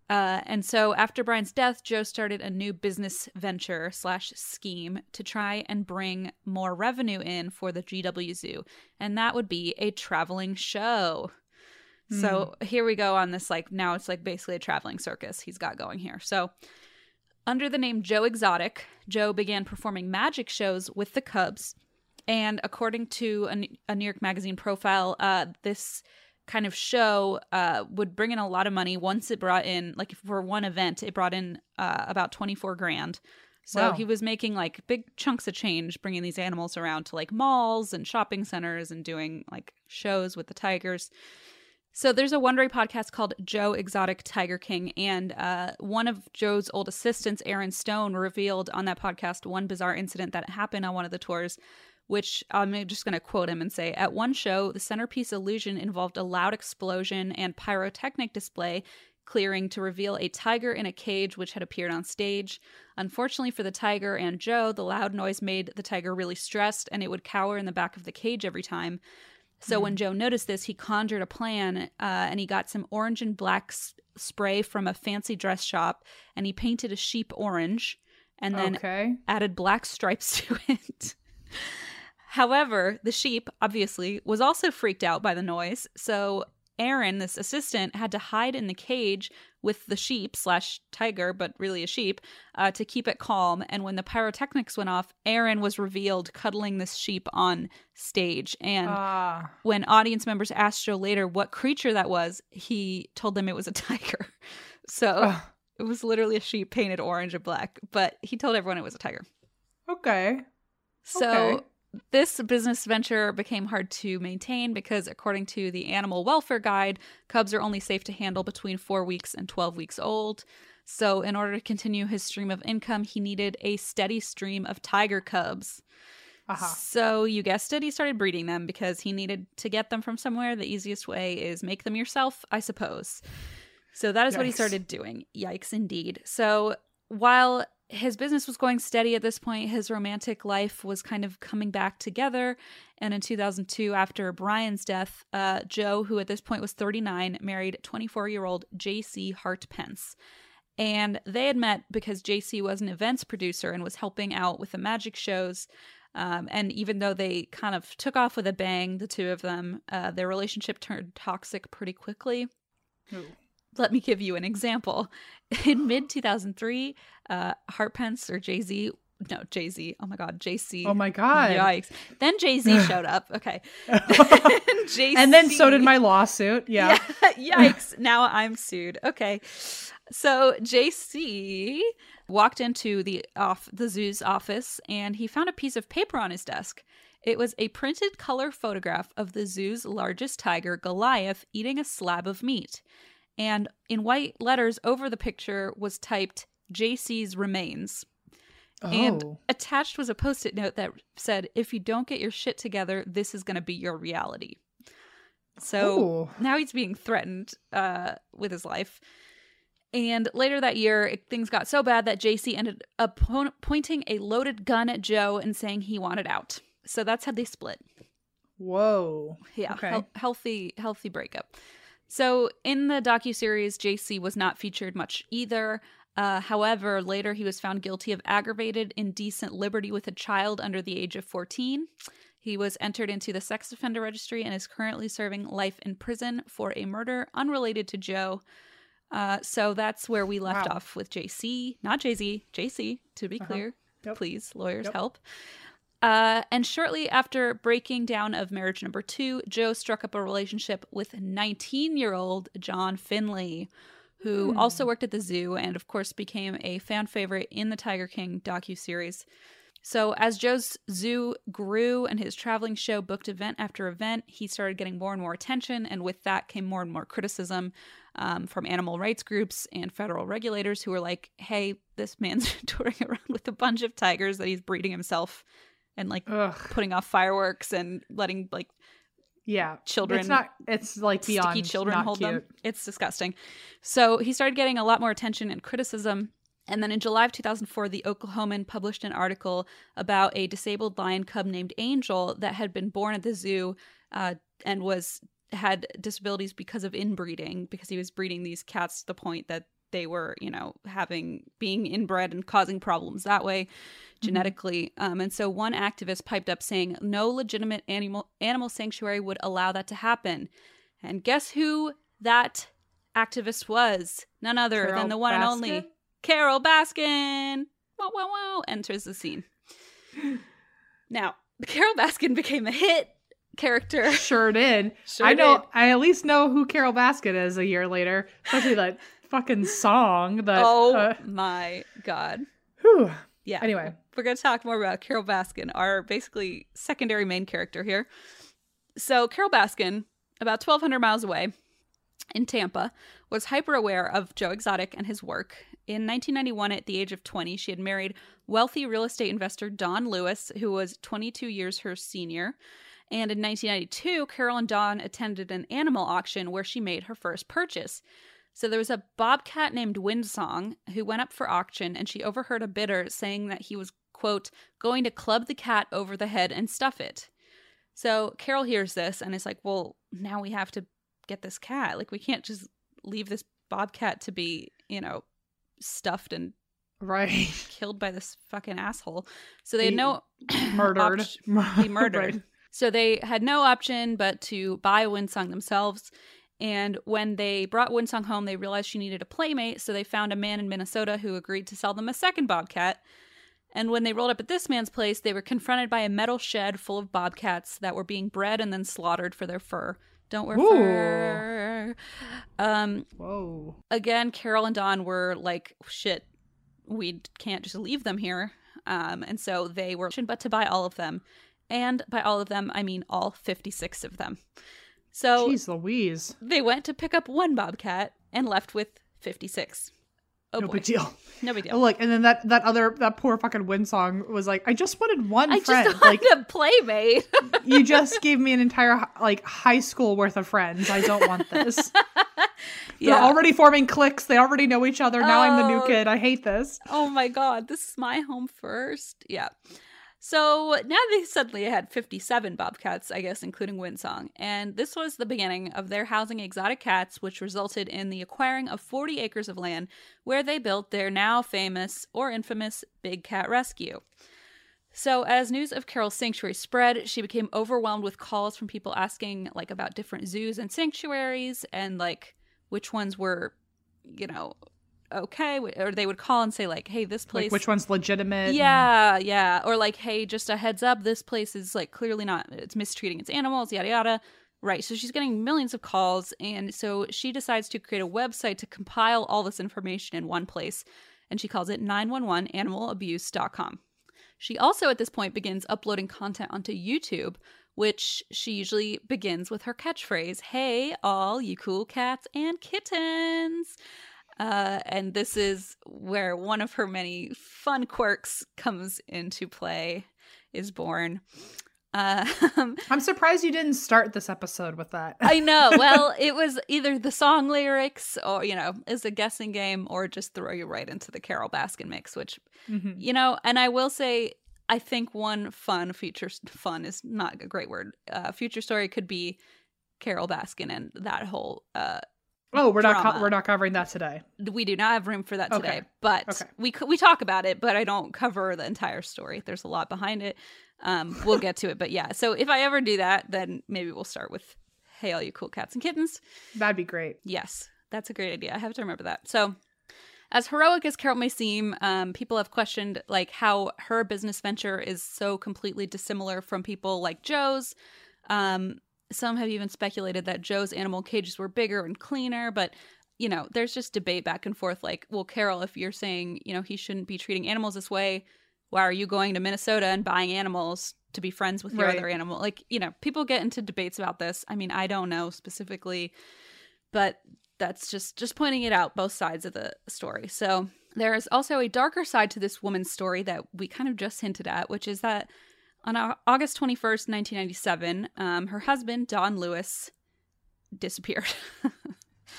S3: Uh, and so after Brian's death, Joe started a new business venture slash scheme to try and bring more revenue in for the GW Zoo, and that would be a traveling show. So here we go on this like now it's like basically a traveling circus he's got going here. So under the name Joe Exotic, Joe began performing magic shows with the Cubs, and according to a, a New York Magazine profile, uh, this kind of show uh, would bring in a lot of money once it brought in like for one event it brought in uh, about 24 grand. So
S1: Wow.
S3: he was making like big chunks of change bringing these animals around to like malls and shopping centers and doing like shows with the tigers. So there's a Wondery podcast called Joe Exotic Tiger King, and uh, one of Joe's old assistants, Aaron Stone, revealed on that podcast one bizarre incident that happened on one of the tours, which I'm just going to quote him and say, at one show, the centerpiece illusion involved a loud explosion and pyrotechnic display clearing to reveal a tiger in a cage which had appeared on stage. Unfortunately for the tiger and Joe, the loud noise made the tiger really stressed and it would cower in the back of the cage every time. So when Joe noticed this, he conjured a plan uh, and he got some orange and black s- spray from a fancy dress shop and he painted a sheep orange and then
S1: okay.
S3: added black stripes to it. However, the sheep, obviously, was also freaked out by the noise. So Aaron, this assistant, had to hide in the cage with the sheep slash tiger, but really a sheep, uh, to keep it calm. And when the pyrotechnics went off, Aaron was revealed cuddling this sheep on stage. And
S1: Ah.
S3: when audience members asked Joe later what creature that was, he told them it was a tiger. So
S1: Ugh.
S3: it was literally a sheep painted orange and black, but he told everyone it was a tiger.
S1: okay.
S3: So
S1: Okay.
S3: This business venture became hard to maintain because, according to the Animal Welfare Guide, cubs are only safe to handle between four weeks and 12 weeks old. So, in order to continue his stream of income, he needed a steady stream of tiger cubs.
S1: Aha.
S3: So, you guessed it, he started breeding them because he needed to get them from somewhere. The easiest way is make them yourself, I suppose. So, that is what he started doing. Yikes, indeed. So, while his business was going steady at this point, his romantic life was kind of coming back together. And in 2002, after Brian's death, uh, Joe, who at this point was 39, married 24 year old J.C. Hartpence. And they had met because JC was an events producer and was helping out with the magic shows. Um, and even though they kind of took off with a bang, the two of them, uh, their relationship turned toxic pretty quickly.
S1: Ooh.
S3: Let me give you an example. In mid 2003, uh, Hartpence or Jay Z, no, Jay Z, oh my God, JC.
S1: Oh my god.
S3: Yikes. Then Jay Z showed up. Okay.
S1: And then so did my lawsuit. Yeah.
S3: Yeah, Yikes. now I'm sued. Okay. So JC walked into the off the zoo's office and he found a piece of paper on his desk. It was a printed color photograph of the zoo's largest tiger, Goliath, eating a slab of meat. And in white letters over the picture was typed JC's remains. And
S1: Oh.
S3: attached was a post it note that said, If you don't get your shit together, this is going to be your reality. So
S1: Ooh.
S3: now he's being threatened uh, with his life. And later that year, it, things got so bad that JC ended up po- pointing a loaded gun at Joe and saying he wanted out. So that's how they split.
S1: Whoa.
S3: Yeah,
S1: Okay.
S3: hel- healthy, healthy breakup. So in the docu series, JC was not featured much either. Uh, however, later he was found guilty of aggravated indecent liberty with a child under the age of 14. He was entered into the sex offender registry and is currently serving life in prison for a murder unrelated to Joe. Uh, so that's where we left
S1: Wow.
S3: off with JC, not Jay Z, JC, to be
S1: Uh-huh.
S3: clear.
S1: Yep.
S3: Please, lawyers,
S1: Yep.
S3: help. Uh, and shortly after breaking down of marriage number two, Joe struck up a relationship with 19 year old John Finley, who
S1: Hmm.
S3: also worked at the zoo and, of course, became a fan favorite in the Tiger King docuseries. So, as Joe's zoo grew and his traveling show booked event after event, he started getting more and more attention, and with that came more and more criticism um, from animal rights groups and federal regulators who were like, hey, this man's touring around with a bunch of tigers that he's breeding himself and like
S1: Ugh.
S3: putting off fireworks and letting like
S1: Yeah.
S3: children
S1: It's not. It's like beyond
S3: sticky children
S1: not
S3: hold
S1: cute.
S3: them. It's disgusting. So he started getting a lot more attention and criticism. And then in July of 2004, the Oklahoman published an article about a disabled lion cub named Angel that had been born at the zoo uh, and was had disabilities because of inbreeding because he was breeding these cats to the point that they were you know having being inbred and causing problems that way genetically um, and so one activist piped up saying no legitimate animal animal sanctuary would allow that to happen and guess who that activist was none other
S1: Carole
S3: than the one and only carole baskin wow wow wow enters the scene now carole baskin became a hit character
S1: Sure did.
S3: Sure
S1: I know.
S3: did.
S1: I at least know who Carole Baskin is a year later. Especially that fucking song. That.
S3: oh
S1: uh,
S3: my god
S1: whew.
S3: Yeah.
S1: Anyway.
S3: we're going to talk more about Carole Baskin, our basically secondary main character here. So, Carole Baskin, about 1,200 miles away in Tampa, was hyper aware of Joe Exotic and his work. In 1991, at the age of 20, she had married wealthy real estate investor Don Lewis, who was 22 years her senior. And in 1992, Carole and Don attended an animal auction where she made her first purchase. So there was a bobcat named Windsong who went up for auction and she overheard a bidder saying that he was, quote, going to club the cat over the head and stuff it. So Carole hears this and is like, well, now we have to get this cat. Like, we can't just leave this bobcat to be, you know, stuffed and
S1: Right.
S3: killed by this fucking asshole. So they had no
S1: Murdered.
S3: opt- be murdered.
S1: Right.
S3: So they had no option but to buy Windsong themselves. And when they brought Windsong home, they realized she needed a playmate. So they found a man in Minnesota who agreed to sell them a second bobcat. And when they rolled up at this man's place, they were confronted by a metal shed full of bobcats that were being bred and then slaughtered for their fur. Don't wear
S1: Ooh.
S3: fur. Um,
S1: Whoa.
S3: again, Carole and Don were like, shit, we can't just leave them here. Um, and so they were, but to buy all of them. And by all of them, I mean all 56 of them. So
S1: Jeez Louise.
S3: they went to pick up one bobcat and left with 56. Oh
S1: no
S3: boy.
S1: big deal.
S3: No big
S1: Oh,
S3: deal.
S1: look, and then that that other that poor fucking Windsong was like, I just wanted one
S3: I
S1: friend.
S3: just
S1: like
S3: a playmate.
S1: you just gave me an entire like high school worth of friends. I don't want this. They're already forming cliques. They already know each other. Now I'm the new
S3: Oh.
S1: kid. I hate this.
S3: oh my god, this is my home first. Yeah. So now they suddenly had 57 bobcats, I guess, including Windsong. And this was the beginning of their housing exotic cats, which resulted in the acquiring of 40 acres of land where they built their now famous or infamous Big Cat Rescue. So, as news of Carole's sanctuary spread, she became overwhelmed with calls from people asking, like, about different zoos and sanctuaries and, like, which ones were, you know, okay. Or they would call and say, like, hey, this place.
S1: Like which one's legitimate? and-
S3: Yeah, yeah. Or, like, hey, just a heads up, this place is, like, clearly not, it's mistreating its animals, yada, yada. Right. So she's getting millions of calls. And so she decides to create a website to compile all this information in one place. And she calls it 911animalabuse.com. She also, at this point, begins uploading content onto YouTube, which she usually begins with her catchphrase Hey, all you cool cats and kittens. Uh, and this is where one of her many fun quirks comes into play, is born. Uh,
S1: I'm surprised you didn't start this episode with that.
S3: I know. Well, it was either the song lyrics or, you know, is a guessing game or just throw you right into the Carole Baskin mix, which,
S1: Mhm.
S3: you know, and I will say, I think one fun future, fun is not a great word. Uh, future story could be Carole Baskin and that whole, uh,
S1: Oh, we're not co- we're not covering that today.
S3: we do not have room for that today,
S1: Okay.
S3: but
S1: Okay.
S3: we c- we talk about it, but I don't cover the entire story. There's a lot behind it. Um, we'll get to it, but yeah. So if I ever do that, then maybe we'll start with "Hey, all you cool cats and kittens."
S1: That'd be great.
S3: Yes, that's a great idea. I have to remember that. So, as heroic as Carole may seem, um, people have questioned like how her business venture is so completely dissimilar from people like Joe's. Um, some have even speculated that Joe's animal cages were bigger and cleaner, but you know, there's just debate back and forth. Like, well, Carole, if you're saying you know he shouldn't be treating animals this way, why are you going to Minnesota and buying animals to be friends with your
S1: Right.
S3: other animal? Like, you know, people get into debates about this. I mean, I don't know specifically, but that's just just pointing it out both sides of the story. So, there is also a darker side to this woman's story that we kind of just hinted at, which is that on August 21st, 1997, um, her husband, Don Lewis, disappeared.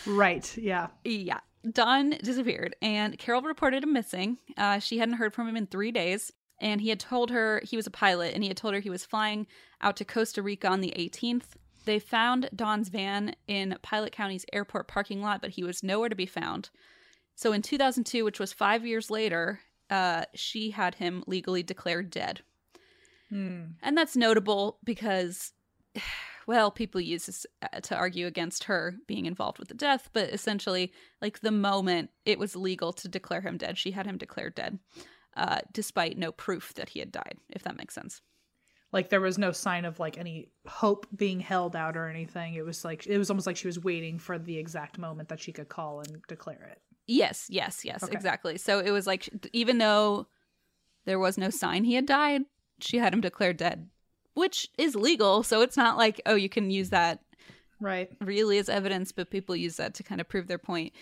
S1: Right. Yeah.
S3: Yeah. Don disappeared, and Carole reported him missing. Uh, she hadn't heard from him in three days, and he had told her he was a pilot, and he had told her he was flying out to Costa Rica on the 18th. They found Don's van in Pilot County's airport parking lot, but he was nowhere to be found. So in 2002, which was five years later, uh, she had him legally declared dead.
S1: Hmm.
S3: And that's notable because, well, people use this uh, to argue against her being involved with the death, but essentially, like the moment it was legal to declare him dead, she had him declared dead, uh, despite no proof that he had died, if that makes sense.
S1: Like there was no sign of like any hope being held out or anything. It was like it was almost like she was waiting for the exact moment that she could call and declare it.
S3: Yes, yes, yes,
S1: Okay.
S3: exactly. So it was like, even though there was no sign he had died, she had him declared dead, which is legal. So it's not like, oh, you can use that
S1: Right.
S3: really as evidence, but people use that to kind of prove their point.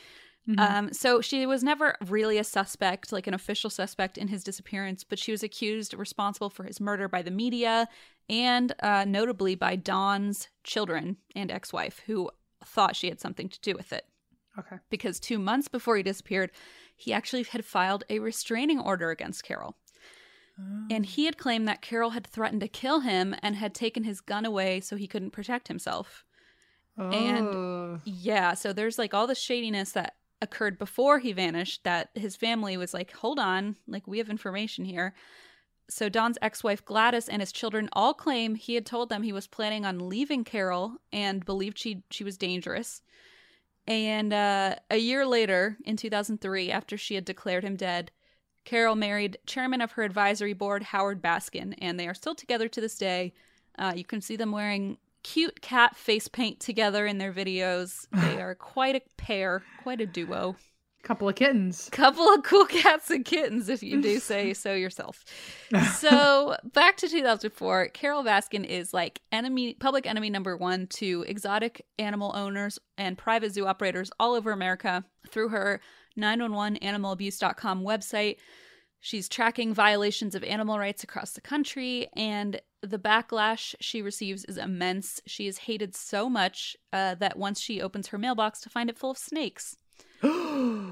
S1: Mhm.
S3: Um, so she was never really a suspect, like an official suspect in his disappearance, but she was accused responsible for his murder by the media and uh, notably by Don's children and ex wife, who thought she had something to do with it.
S1: Okay.
S3: Because two months before he disappeared, he actually had filed a restraining order against Carole. And he had claimed that Carole had threatened to kill him and had taken his gun away so he couldn't protect himself. and-
S1: Oh.
S3: Yeah, so there's like all the shadiness that occurred before he vanished that his family was like, hold on, like we have information here. So Don's ex wife Gladys and his children all claim he had told them he was planning on leaving Carole and believed she she was dangerous. And uh, a year later, in 2003, after she had declared him dead, Carole married chairman of her advisory board, Howard Baskin, and they are still together to this day. Uh, you can see them wearing cute cat face paint together in their videos. They are quite a pair, quite a duo.
S1: couple of kittens.
S3: Couple of cool cats and kittens, if you do say so yourself. So back to 2004, Carole Baskin is like enemy, public enemy number one to exotic animal owners and private zoo operators all over America through her 911animalabuse.com website. She's tracking violations of animal rights across the country, and the backlash she receives is immense. She is hated so much uh, that once she opens her mailbox to find it full of snakes.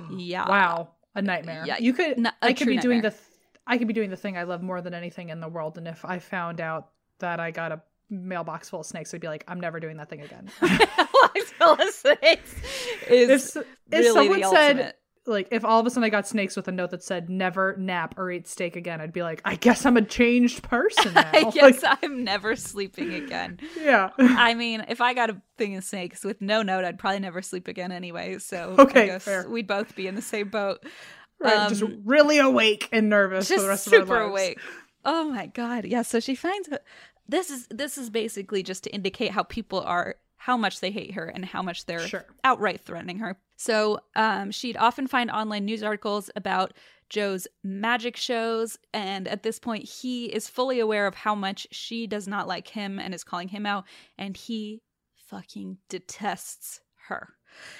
S3: Yeah.
S1: Wow. A nightmare.
S3: Yeah,
S1: You could
S3: n-
S1: I could be doing the th- I could be doing the thing I love more than anything in the world and if I found out that I got a mailbox full of snakes I'd be like I'm never doing that thing again.
S3: Mailbox full of snakes is
S1: if if
S3: really
S1: someone
S3: the
S1: said
S3: ultimate.
S1: Like if all of a sudden I got snakes with a note that said never nap or eat steak again I'd be like I guess I'm a changed person now.
S3: I guess
S1: Like,
S3: I'm never sleeping again.
S1: yeah.
S3: I mean, if I got a thing of snakes with no note, I'd probably never sleep again anyway. So
S1: Okay,
S3: I guess
S1: fair.
S3: we'd both be in the same boat.
S1: Right, just
S3: Um,
S1: really awake and nervous for the rest
S3: super
S1: of our lives.
S3: awake. Oh my god. Yeah, so she finds this is this is basically just to indicate how people are how much they hate her and how much they're
S1: Sure.
S3: outright threatening her. So um, she'd often find online news articles about Joe's magic shows, and at this point, he is fully aware of how much she does not like him and is calling him out, and he fucking detests her.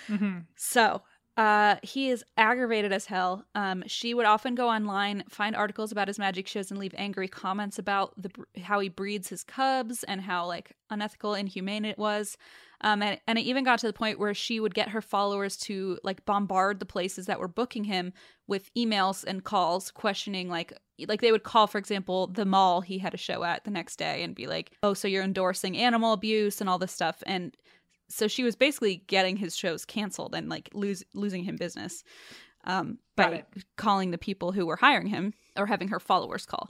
S1: Mhm.
S3: So uh, he is aggravated as hell. Um, she would often go online, find articles about his magic shows, and leave angry comments about the how he breeds his cubs and how like unethical, inhumane it was. Um, and, and it even got to the point where she would get her followers to like bombard the places that were booking him with emails and calls questioning like like they would call for example the mall he had a show at the next day and be like oh so you're endorsing animal abuse and all this stuff and so she was basically getting his shows canceled and like lose, losing him business um, by calling the people who were hiring him or having her followers call.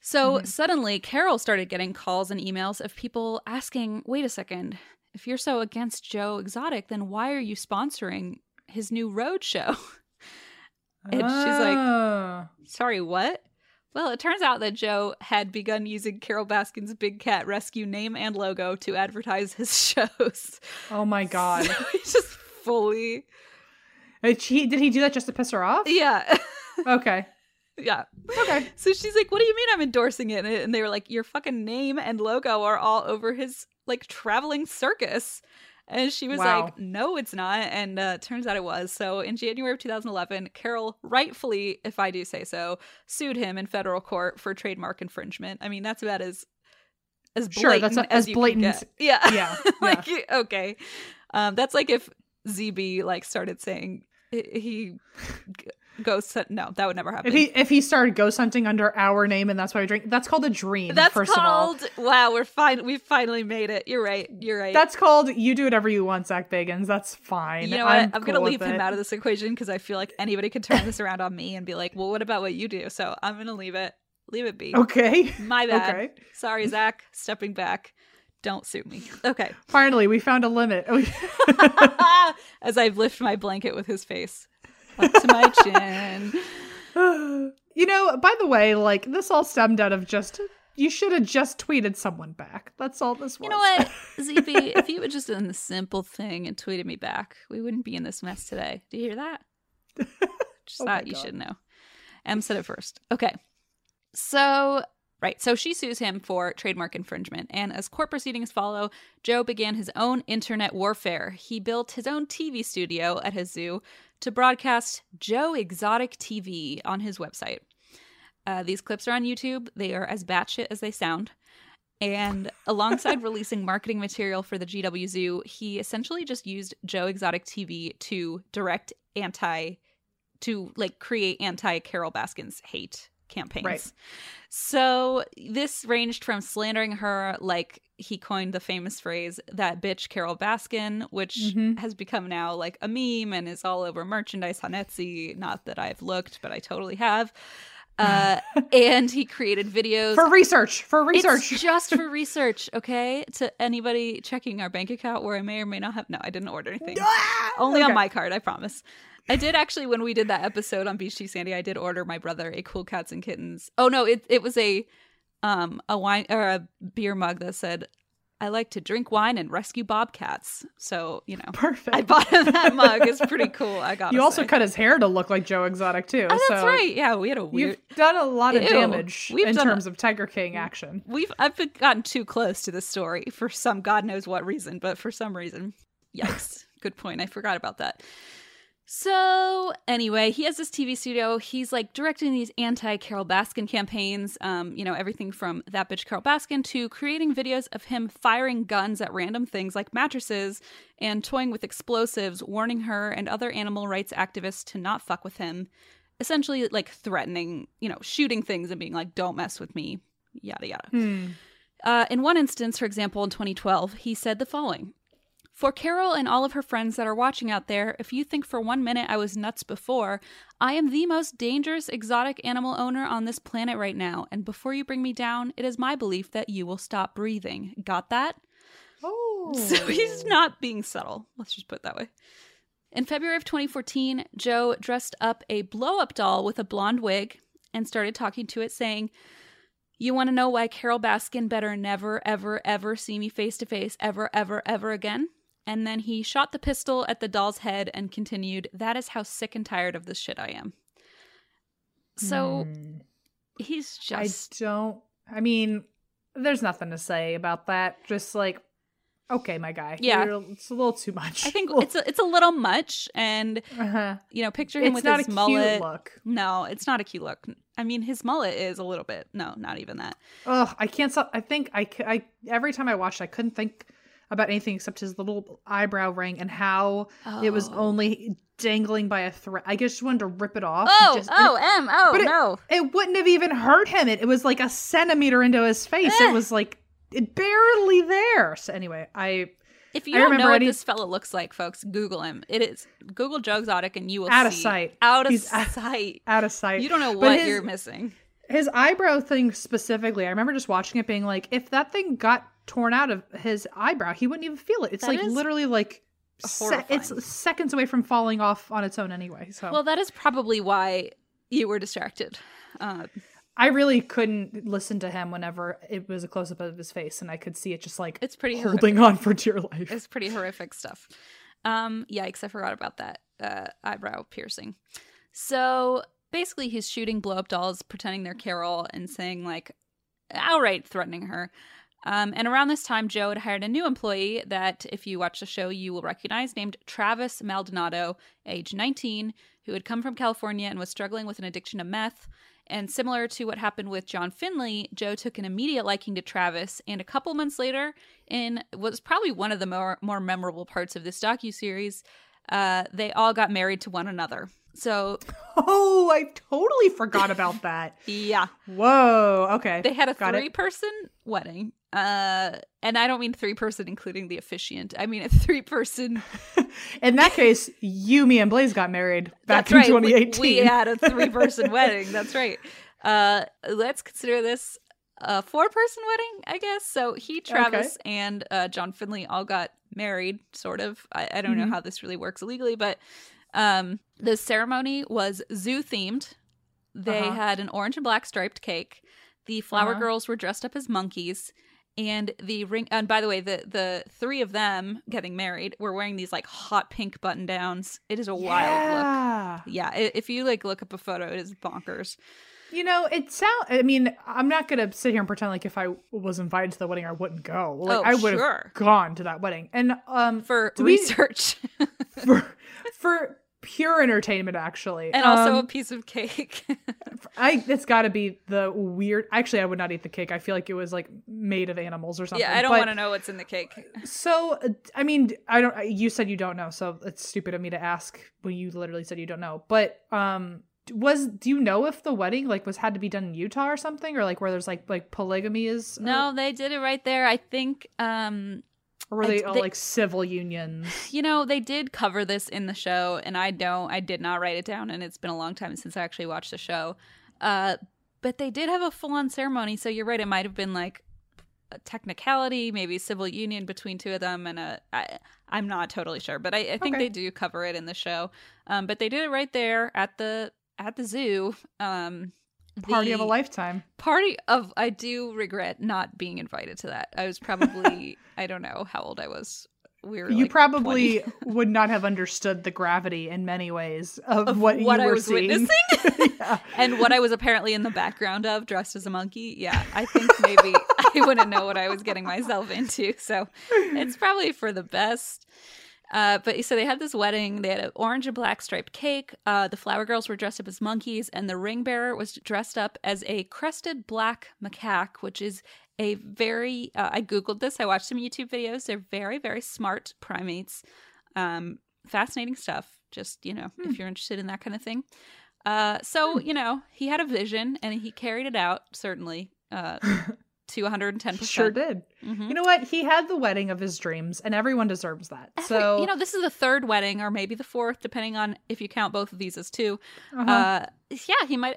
S3: So
S1: Mhm.
S3: suddenly, Carole started getting calls and emails of people asking, "Wait a second, if you're so against Joe Exotic, then why are you sponsoring his new road show?" And she's like,
S1: Ah.
S3: Sorry, what? Well, it turns out that Joe had begun using Carole Baskin's Big Cat Rescue name and logo to advertise his shows.
S1: oh my god.
S3: So he's just fully uh,
S1: Did he, did he do that just to piss her off?
S3: Yeah.
S1: Okay.
S3: Yeah.
S1: Okay.
S3: So she's like, "What do you mean I'm endorsing it?" And they were like, "Your fucking name and logo are all over his like traveling circus." And she was
S1: Wow.
S3: like, "No, it's not." And uh, turns out it was. So in January of 2011, Carole rightfully, if I do say so, sued him in federal court for trademark infringement. I mean, that's about as as
S1: Sure,
S3: blatant
S1: that's a-
S3: as
S1: as
S3: you can
S1: blatant-
S3: get. Yeah,
S1: Yeah,
S3: like okay, um, that's like if ZB like started saying he- ghost goes. No, that would never happen.
S1: If he if he started ghost hunting under our name and that's why we drink, that's called a dream.
S3: That's
S1: first of all,
S3: called. Wow, we're fine. We finally made it. You're right. You're right.
S1: that's called you do whatever you want, Zak Bagans. That's fine.
S3: you know what? I'm,
S1: I'm,
S3: gonna leave him
S1: it.
S3: out of this equation because I feel like anybody could turn this around on me and be like, "Well, what about what you do?" So I'm gonna leave it. Leave it be.
S1: Okay.
S3: My bad.
S1: Okay.
S3: Sorry, Zak. Stepping back. Don't sue me. Okay.
S1: Finally, we found a limit.
S3: As I lift my blanket with his face up to my chin.
S1: you know, by the way, like this all stemmed out of just you should have just tweeted someone back. That's all this was.
S3: You know what, ZB? if you had just done the simple thing and tweeted me back, we wouldn't be in this mess today. Do you hear that? Just
S1: Oh my
S3: thought you should know. Em said it first. Okay. So, right. So she sues him for trademark infringement. And as court proceedings follow, Joe began his own internet warfare. He built his own TV studio at his zoo to broadcast Joe Exotic TV on his website. Uh, these clips are on YouTube. They are as batshit as they sound. And alongside releasing marketing material for the GW Zoo, he essentially just used Joe Exotic TV to direct anti, to like create anti Carole Baskin's hate campaigns.
S1: Right.
S3: So this ranged from slandering her, like he coined the famous phrase, that bitch Carole Baskin, which
S1: Mhm.
S3: has become now like a meme and is all over merchandise on Etsy. Not that I've looked, but I totally have. Uh, and he created videos
S1: for research, for research.
S3: it's just for research, okay? To anybody checking our bank account where I may or may not have. No, I didn't order anything. Only on my card, I promise. I did actually when we did that episode on Beach Tea Sandy, I did order my brother a cool cats and kittens. Oh no, it it was a um a wine or a beer mug that said I like to drink wine and rescue bobcats. So, you know,
S1: Perfect.
S3: I bought him that mug. It's pretty cool. I got
S1: you also cut his hair to look like Joe Exotic too.
S3: Oh, that's
S1: so
S3: right. Yeah, we had a weird
S1: You've done a lot of
S3: Ew.
S1: damage
S3: We've
S1: in terms
S3: a-
S1: of Tiger King action.
S3: We've I've gotten too close to this story for some God knows what reason, but for some reason, yikes. Good point. I forgot about that. So anyway, he has this TV studio. He's like directing these anti Carole Baskin campaigns. Um, you know, everything from that bitch Carole Baskin to creating videos of him firing guns at random things like mattresses and toying with explosives, warning her and other animal rights activists to not fuck with him. Essentially, like threatening, you know, shooting things and being like, "Don't mess with me," yada yada.
S1: Hmm.
S3: Uh, in one instance, for example, in 2012, he said the following For Carole and all of her friends that are watching out there, if you think for one minute I was nuts before, I am the most dangerous exotic animal owner on this planet right now. And before you bring me down, it is my belief that you will stop breathing. Got that?
S1: Oh.
S3: So he's oh. not being subtle. Let's just put it that way. In February of 2014, Joe dressed up a blow up doll with a blonde wig and started talking to it, saying, You want to know why Carole Baskin better never, ever, ever see me face to face ever, ever, ever again? And then he shot the pistol at the doll's head and continued, That is how sick and tired of this shit I am. So
S1: Hmm.
S3: he's just.
S1: I don't. I mean, there's nothing to say about that. Just like, okay, my guy.
S3: Yeah.
S1: You're- it's a little too much.
S3: I think it's a, it's a little much, and
S1: uh-huh.
S3: you know, picture him
S1: it's
S3: with
S1: not
S3: his
S1: a
S3: mullet.
S1: cute look.
S3: No, it's not a cute look. I mean, his mullet is a little bit. No, not even that.
S1: Oh, I can't stop. I think I, I every time I watched, I couldn't think about anything except his little eyebrow ring and how it was
S3: Oh.
S1: only dangling by a thread. I just wanted to rip it off.
S3: Oh,
S1: just,
S3: oh, M, oh,
S1: but it-
S3: no.
S1: It wouldn't have even hurt him. It, it was like a centimeter into his face.
S3: Eh.
S1: It was like it barely there. So anyway, I
S3: If
S1: I
S3: you don't know what
S1: any-
S3: this fella looks like, folks, Google him. It is Google Joe Exotic, and you will
S1: Out of sight.
S3: out of
S1: He's
S3: sight.
S1: out of sight.
S3: You don't know what
S1: his-
S3: you're missing.
S1: His eyebrow thing specifically, I remember just watching it being like, if that thing got torn out of his eyebrow, he wouldn't even feel it. It's
S3: That
S1: like literally like se- it's seconds away from falling off on its own anyway. So
S3: Well, that is probably why you were distracted. Uh,
S1: I really couldn't listen to him whenever it was a close up of his face and I could see it just like
S3: it's pretty horrific.
S1: holding on for dear life.
S3: It's pretty horrific stuff. Um, yikes, I forgot about that uh, eyebrow piercing. So basically he's shooting blow up dolls, pretending they're Carole, and saying like outright threatening her. Um, and around this time, Joe had hired a new employee that, if you watch the show, you will recognize, named Travis Maldonado, age 19, who had come from California and was struggling with an addiction to meth. And similar to what happened with John Finley, Joe took an immediate liking to Travis, and a couple months later, in was probably one of the more more memorable parts of this docu series, uh, they all got married to one another. So,
S1: Oh, I totally forgot about that.
S3: yeah,
S1: Whoa. Okay.
S3: they had a
S1: Got it.
S3: three person wedding. Uh, and I don't mean three person including the officiant. I mean a three person.
S1: In that case, you, me, and Blaze got married back
S3: That's
S1: in
S3: right.
S1: 2018.
S3: We, had a three person wedding. That's right. Uh, let's consider this a four person wedding, I guess. So he, Travis, and uh, John Finley all got married, sort of. I, I don't
S1: Mhm.
S3: know how this really works legally, but um, the ceremony was zoo themed. They
S1: Uh-huh.
S3: had an orange and black striped cake. The flower
S1: Uh-huh.
S3: girls were dressed up as monkeys. And the ring, and by the way, the the three of them getting married were wearing these like hot pink button downs. It is a wild look.
S1: yeah.
S3: Yeah, if you like look up a photo, it is bonkers.
S1: You know, it sound. I mean, I'm not gonna sit here and pretend like if I was invited to the wedding, I wouldn't go. Like
S3: Oh,
S1: I would have
S3: sure.
S1: gone to that wedding, and um,
S3: For
S1: Do we-
S3: research
S1: for for pure entertainment, actually,
S3: and also a
S1: Um,
S3: piece of cake.
S1: I it's got to be the weird. Actually, I would not eat the cake. I feel like it was like made of animals or something.
S3: yeah, I don't want to know what's in the cake.
S1: So, I mean, I don't. You said you don't know, so it's stupid of me to ask when you literally said you don't know. But um, was do you know if the wedding like was had to be done in Utah or something, or like where there's like like polygamy is? uh,
S3: No, they did it right there. I think um
S1: or were
S3: I-
S1: they all
S3: they-
S1: like civil unions?
S3: you know, they did cover this in the show and I don't I did not write it down and it's been a long time since I actually watched the show. Uh but they did have a full-on ceremony, so you're right, it might have been like a technicality, maybe civil union between two of them and a I, I'm not totally sure, but I, I think
S1: Okay.
S3: they do cover it in the show. Um but they did it right there at the at the zoo. Um
S1: Party of a lifetime.
S3: party of I do regret not being invited to that. I was probably I don't know how old I was. We were
S1: you
S3: like,
S1: probably would not have understood the gravity in many ways of,
S3: Of
S1: what,
S3: what
S1: you
S3: I
S1: were
S3: was
S1: seeing.
S3: witnessing?
S1: yeah.
S3: and what I was apparently in the background of dressed as a monkey. Yeah, I think maybe I wouldn't know what I was getting myself into. So it's probably for the best. Uh, but so they had this wedding. They had an orange and black striped cake. Uh, the flower girls were dressed up as monkeys, and the ring bearer was dressed up as a crested black macaque, which is a very. Uh, I googled this. I watched some YouTube videos. They're very, very smart primates. Um, fascinating stuff. Just you know, if you're interested in that kind of thing. Uh, so you know, he had a vision, and he carried it out certainly uh, to 110.
S1: He
S3: percent
S1: sure did.
S3: Mhm.
S1: You know what? He had the wedding of his dreams, and everyone deserves that.
S3: Every-
S1: so
S3: you know, this is the third wedding, or maybe the fourth, depending on if you count both of these as 2
S1: uh-huh.
S3: Uh, yeah, he might.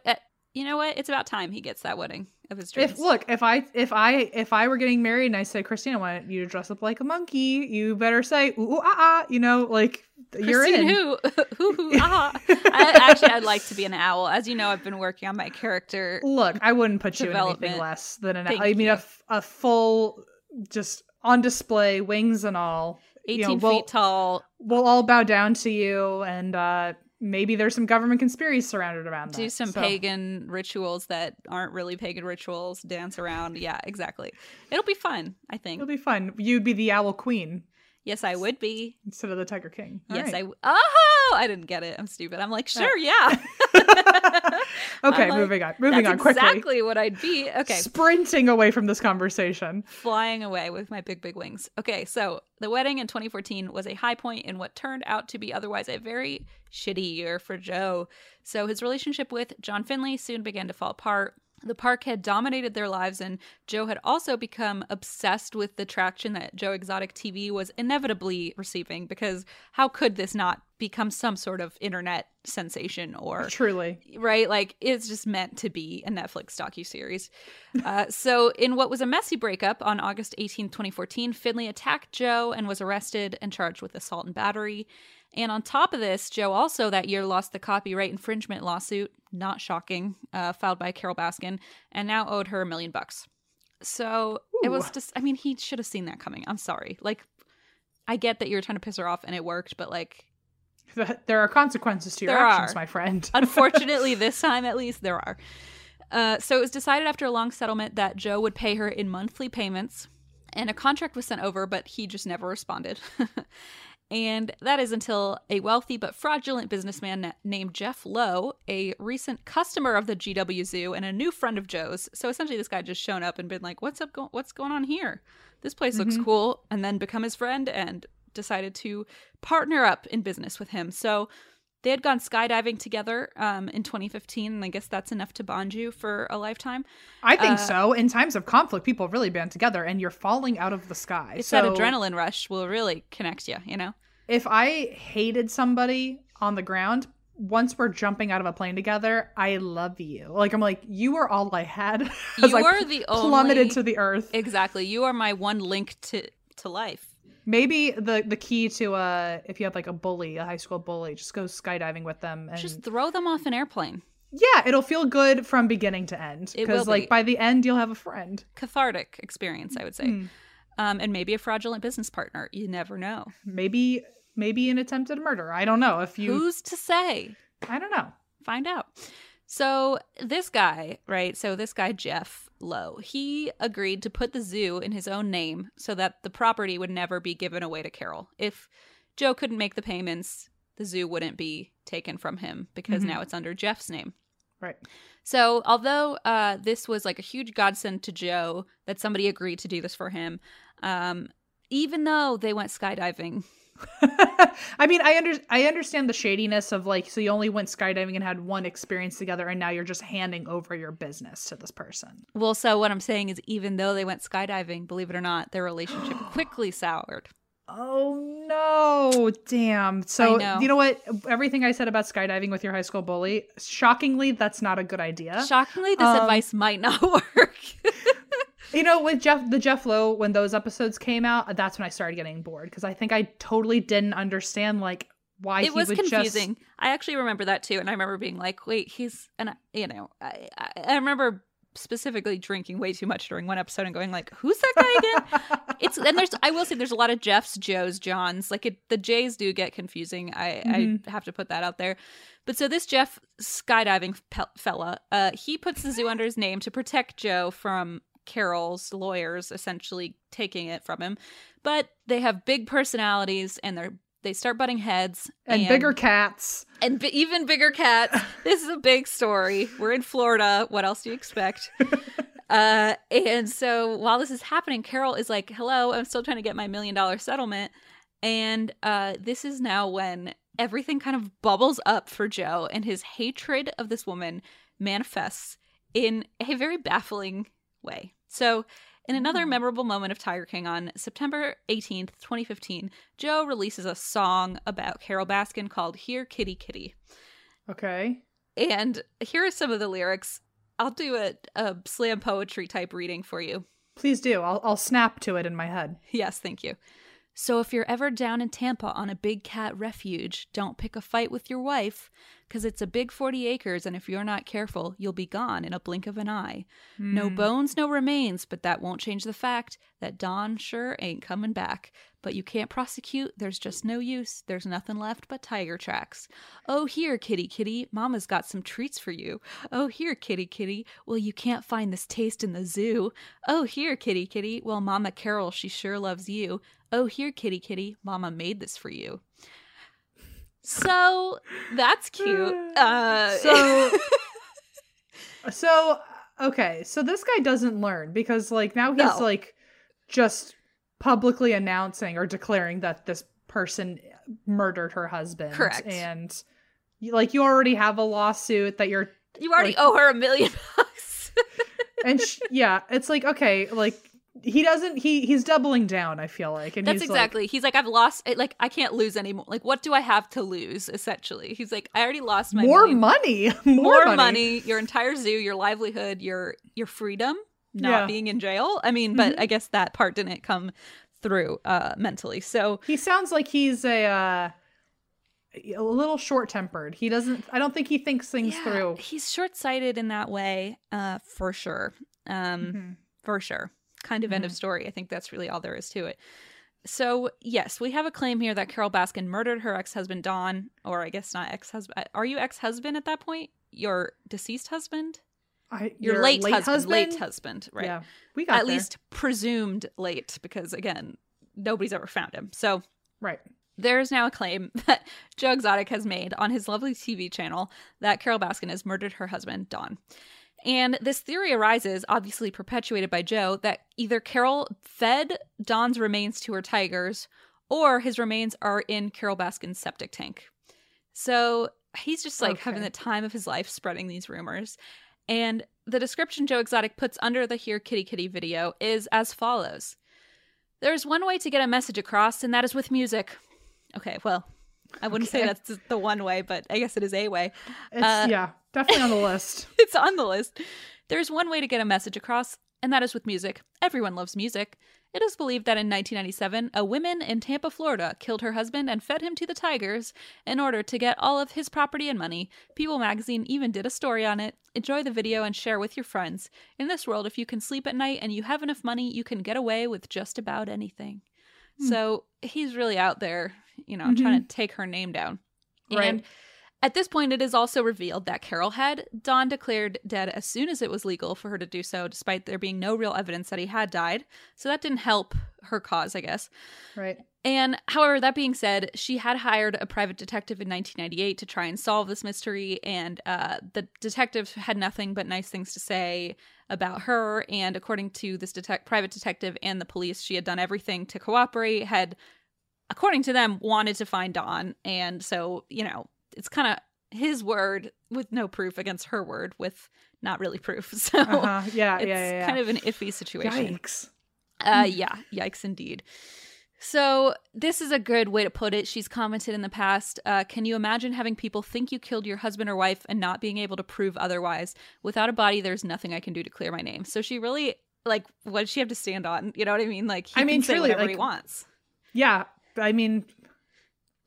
S3: You know what? It's about time he gets that wedding of his dreams.
S1: if look, if I if I if I were getting married and I said, Christina, I want you to dress up like a monkey, you better say ooh, ooh ah ah. You know, like you're in.
S3: who, who, who, ah. I, actually, I'd like to be an owl. As you know, I've been working on my character.
S1: Look, I wouldn't put you in anything less than an.
S3: Thank
S1: I mean,
S3: you.
S1: a, a full, just on display, wings and all.
S3: 18
S1: you know,
S3: feet
S1: we'll,
S3: tall.
S1: We'll all bow down to you, and uh maybe there's some government conspiracy surrounded around
S3: Do
S1: that.
S3: Do some
S1: So,
S3: pagan rituals that aren't really pagan rituals. Dance around. Yeah, exactly. It'll be fun. I think.
S1: It'll be fun. You'd be the owl queen
S3: yes, I would be.
S1: instead of the tiger king. All
S3: yes,
S1: right.
S3: I. W- oh, I didn't get it. I'm stupid. I'm like, sure, oh. yeah.
S1: okay,
S3: like,
S1: moving on. Moving on quickly.
S3: exactly what I'd be. Okay,
S1: Sprinting away from this conversation.
S3: flying away with my big, big wings. Okay, so the wedding in 2014 was a high point in what turned out to be otherwise a very shitty year for Joe. So his relationship with John Finley soon began to fall apart. The park had dominated their lives, and Joe had also become obsessed with the traction that Joe Exotic TV was inevitably receiving. Because how could this not become some sort of internet sensation or
S1: Truly.
S3: right? Like it's just meant to be a Netflix docu-series. Uh, so, in what was a messy breakup on August 18, 2014, Finley attacked Joe and was arrested and charged with assault and battery. And on top of this, Joe also that year lost the copyright infringement lawsuit, not shocking, uh, filed by Carole Baskin, and now owed her a million bucks. So it was just, I mean, he should have seen that coming. I'm sorry. Like, I get that you were trying to piss her off and it worked, but like,
S1: There are consequences to your actions,
S3: are.
S1: my friend.
S3: Unfortunately, this time at least there are. Uh, so it was decided after a long settlement that Joe would pay her in monthly payments, and a contract was sent over, but he just never responded. and that is until a wealthy but fraudulent businessman na- named Jeff Lowe, a recent customer of the GW Zoo and a new friend of Joe's. So essentially, this guy just shown up and been like, "What's up? Go- what's going on here? This place looks mm-hmm. cool," and then become his friend and decided to partner up in business with him. So they had gone skydiving together um, in 2015, and I guess that's enough to bond you for a lifetime.
S1: I think
S3: Uh,
S1: so. In times of conflict, people really band together, and you're falling out of the sky.
S3: It's
S1: so
S3: that adrenaline rush will really connect you, you know?
S1: If I hated somebody on the ground, once we're jumping out of a plane together, I love you. Like I'm like, you are all I had.
S3: You
S1: I
S3: are
S1: pl-
S3: the
S1: plummeted
S3: only-
S1: to the earth.
S3: Exactly. You are my one link to, to life.
S1: Maybe the the key to uh if you have like a bully, a high school bully, just go skydiving with them and
S3: Just throw them off an airplane.
S1: yeah, it'll feel good from beginning to end because like
S3: be.
S1: by the end you'll have a friend.
S3: Cathartic experience, I would say.
S1: Hmm.
S3: Um, and maybe a fraudulent business partner. You never know.
S1: Maybe maybe an attempted murder. I don't know if you
S3: Who's to say?
S1: I don't know.
S3: find out. So this guy, right? So this guy Jeff Lowe, he agreed to put the zoo in his own name so that the property would never be given away to Carole. If Joe couldn't make the payments, the zoo wouldn't be taken from him because
S1: Mhm.
S3: now it's under Jeff's name.
S1: Right.
S3: So, although uh, this was like a huge godsend to Joe that somebody agreed to do this for him, um, even though they went skydiving,
S1: I mean, I under I understand the shadiness of like, so you only went skydiving and had one experience together, and now you're just handing over your business to this person.
S3: well, so what I'm saying is, even though they went skydiving, believe it or not, their relationship quickly soured.
S1: Oh no! Damn. So
S3: know.
S1: you know what? Everything I said about skydiving with your high school bully, shockingly, that's not a good idea.
S3: Shockingly, this
S1: Um,
S3: advice might not work.
S1: You know, with Jeff, the Jeff Lowe, when those episodes came out, that's when I started getting bored because I think I totally didn't understand like why
S3: it
S1: he
S3: was confusing.
S1: just.
S3: I actually remember that too, and I remember being like, "Wait, he's," and I, you know, I, I, remember specifically drinking way too much during one episode and going like, "Who's that guy again?" it's and there's I will say there's a lot of Jeffs, Joes, Johns. Like it, the J's do get confusing. I
S1: Mhm.
S3: I have to put that out there. But so this Jeff skydiving pe- fella, uh, he puts the zoo under his name to protect Joe from Carole's lawyers essentially taking it from him. But they have big personalities and they're they start butting heads
S1: and bigger cats.
S3: and bi- even bigger cats. this is a big story. We're in Florida. What else do you expect? uh, and so while this is happening, Carole is like, "Hello, I'm still trying to get my million dollar settlement." And uh, this is now when everything kind of bubbles up for Joe, and his hatred of this woman manifests in a very baffling way. So, in another hmm. memorable moment of Tiger King on September 18th, 2015, Joe releases a song about Carole Baskin called Here Kitty Kitty.
S1: Okay.
S3: And here are some of the lyrics. I'll do a, a slam poetry type reading for you.
S1: Please do. I'll I'll snap to it in my head.
S3: Yes, thank you. So if you're ever down in Tampa on a big cat refuge, don't pick a fight with your wife, because it's a big 40 acres, and if you're not careful, you'll be gone in a blink of an eye. No
S1: Hmm.
S3: bones, no remains, but that won't change the fact that Don sure ain't coming back. But you can't prosecute, there's just no use. There's nothing left but tiger tracks. Oh, here, kitty kitty, Mama's got some treats for you. Oh, here, kitty kitty, well, you can't find this taste in the zoo. Oh, here, kitty kitty, well, Mama Carole, she sure loves you. Oh, here, kitty kitty, Mama made this for you. So that's cute. Uh,
S1: So So okay, so this guy doesn't learn because like now he's
S3: No.
S1: like just publicly announcing or declaring that this person murdered her husband.
S3: Correct.
S1: And like you already have a lawsuit that you're
S3: you already
S1: like-
S3: owe her a million bucks.
S1: and sh- yeah, it's like okay, like he doesn't he he's doubling down, I feel like. And
S3: That's
S1: he's like,
S3: exactly. he's like, I've lost. it- Like, I can't lose anymore. Like, what do I have to lose? Essentially, he's like, I already lost my
S1: more money.
S3: more,
S1: More,
S3: money. your entire zoo, your livelihood, your your freedom, not
S1: Yeah.
S3: being in jail. I mean, but
S1: Mhm.
S3: I guess that part didn't come through uh mentally. So
S1: He sounds like he's a uh a little short-tempered. He doesn't I don't think he thinks things
S3: yeah,
S1: through.
S3: He's short sighted in that way, uh, for sure. Um,
S1: Mhm.
S3: for sure. Kind of end of
S1: Mhm.
S3: story. I think that's really all there is to it. So, yes, we have a claim here that Carole Baskin murdered her ex husband, Don, or I guess not ex husband. Are you ex husband at that point? Your deceased husband?
S1: I,
S3: Your, late, husband, Late husband, right.
S1: Yeah, we got
S3: At
S1: there.
S3: least presumed late, because again, nobody's ever found him. So,
S1: right.
S3: there is now a claim that Joe Exotic has made on his lovely TV channel that Carole Baskin has murdered her husband, Don. And this theory arises, obviously perpetuated by Joe, that either Carole fed Don's remains to her tigers or his remains are in Carole Baskin's septic tank. So he's just like having the time of his life spreading these rumors. And the description Joe Exotic puts under the Here Kitty Kitty video is as follows There's one way to get a message across, and that is with music. Okay, well, I wouldn't say that's the one way, but I guess it is a way.
S1: It's
S3: Uh,
S1: yeah, definitely on the list.
S3: It's on the list. There's one way to get a message across, and that is with music. Everyone loves music. It is believed that in 1997, a woman in Tampa, Florida, killed her husband and fed him to the tigers in order to get all of his property and money. People magazine even did a story on it. Enjoy the video and share with your friends. In this world, if you can sleep at night and you have enough money, you can get away with just about anything. So he's really out there, you know, trying to take her name down.
S1: Right.
S3: And at this point, it is also revealed that Carole had Don declared dead as soon as it was legal for her to do so, despite there being no real evidence that he had died. So that didn't help her cause, I guess.
S1: Right.
S3: And however, that being said, she had hired a private detective in 1998 to try and solve this mystery, and uh, the detective had nothing but nice things to say about her. And according to this detec- private detective and the police, she had done everything to cooperate, had, according to them, wanted to find Don. And so, you know, it's kind of his word with no proof against her word with not really proof. So
S1: Uh-huh. Yeah,
S3: it's
S1: yeah, yeah,
S3: kind of an iffy situation.
S1: Yikes.
S3: Uh, yeah, yikes indeed. So this is a good way to put it. She's commented in the past. Uh, can you imagine having people think you killed your husband or wife and not being able to prove otherwise? Without a body, there's nothing I can do to clear my name. So she really like what does she have to stand on? You know what I mean? Like he
S1: I mean,
S3: can
S1: truly,
S3: whatever he wants.
S1: Yeah, I mean,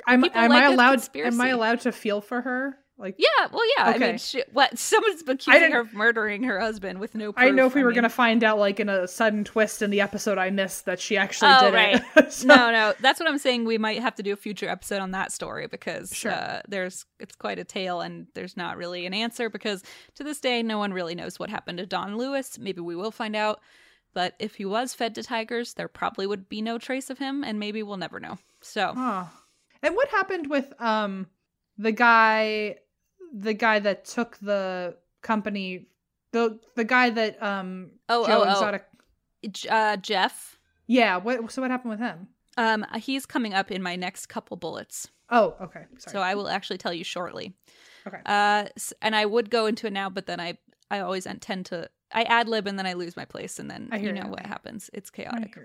S1: I'm,
S3: People
S1: am
S3: like
S1: I allowed? Am. I allowed to feel for her? Like,
S3: Yeah, well, yeah. I
S1: Okay.
S3: mean, she, what? Someone's
S1: I
S3: accusing her of murdering her husband with no. proof.
S1: I know if we were
S3: mean-
S1: gonna find out, like in a sudden twist in the episode I missed, that she actually
S3: Oh,
S1: did
S3: right.
S1: it. So-
S3: no, no, that's what I'm saying. We might have to do a future episode on that story because
S1: Sure.
S3: uh, there's it's quite a tale and there's not really an answer because to this day no one really knows what happened to Don Lewis. Maybe we will find out, but if he was fed to tigers, there probably would be no trace of him, and maybe we'll never know. So
S1: Huh. And what happened with um the guy the guy that took the company the the guy that um
S3: Oh,
S1: Joe
S3: oh, oh.
S1: Exotic
S3: J- uh, Jeff,
S1: Yeah, what so what happened with him?
S3: um, he's coming up in my next couple bullets,
S1: Oh, okay. Sorry.
S3: so I will actually tell you shortly.
S1: okay.
S3: Uh, and I would go into it now, but then I I always tend to I ad lib and then I lose my place, and then you know
S1: ya.
S3: what happens. It's chaotic.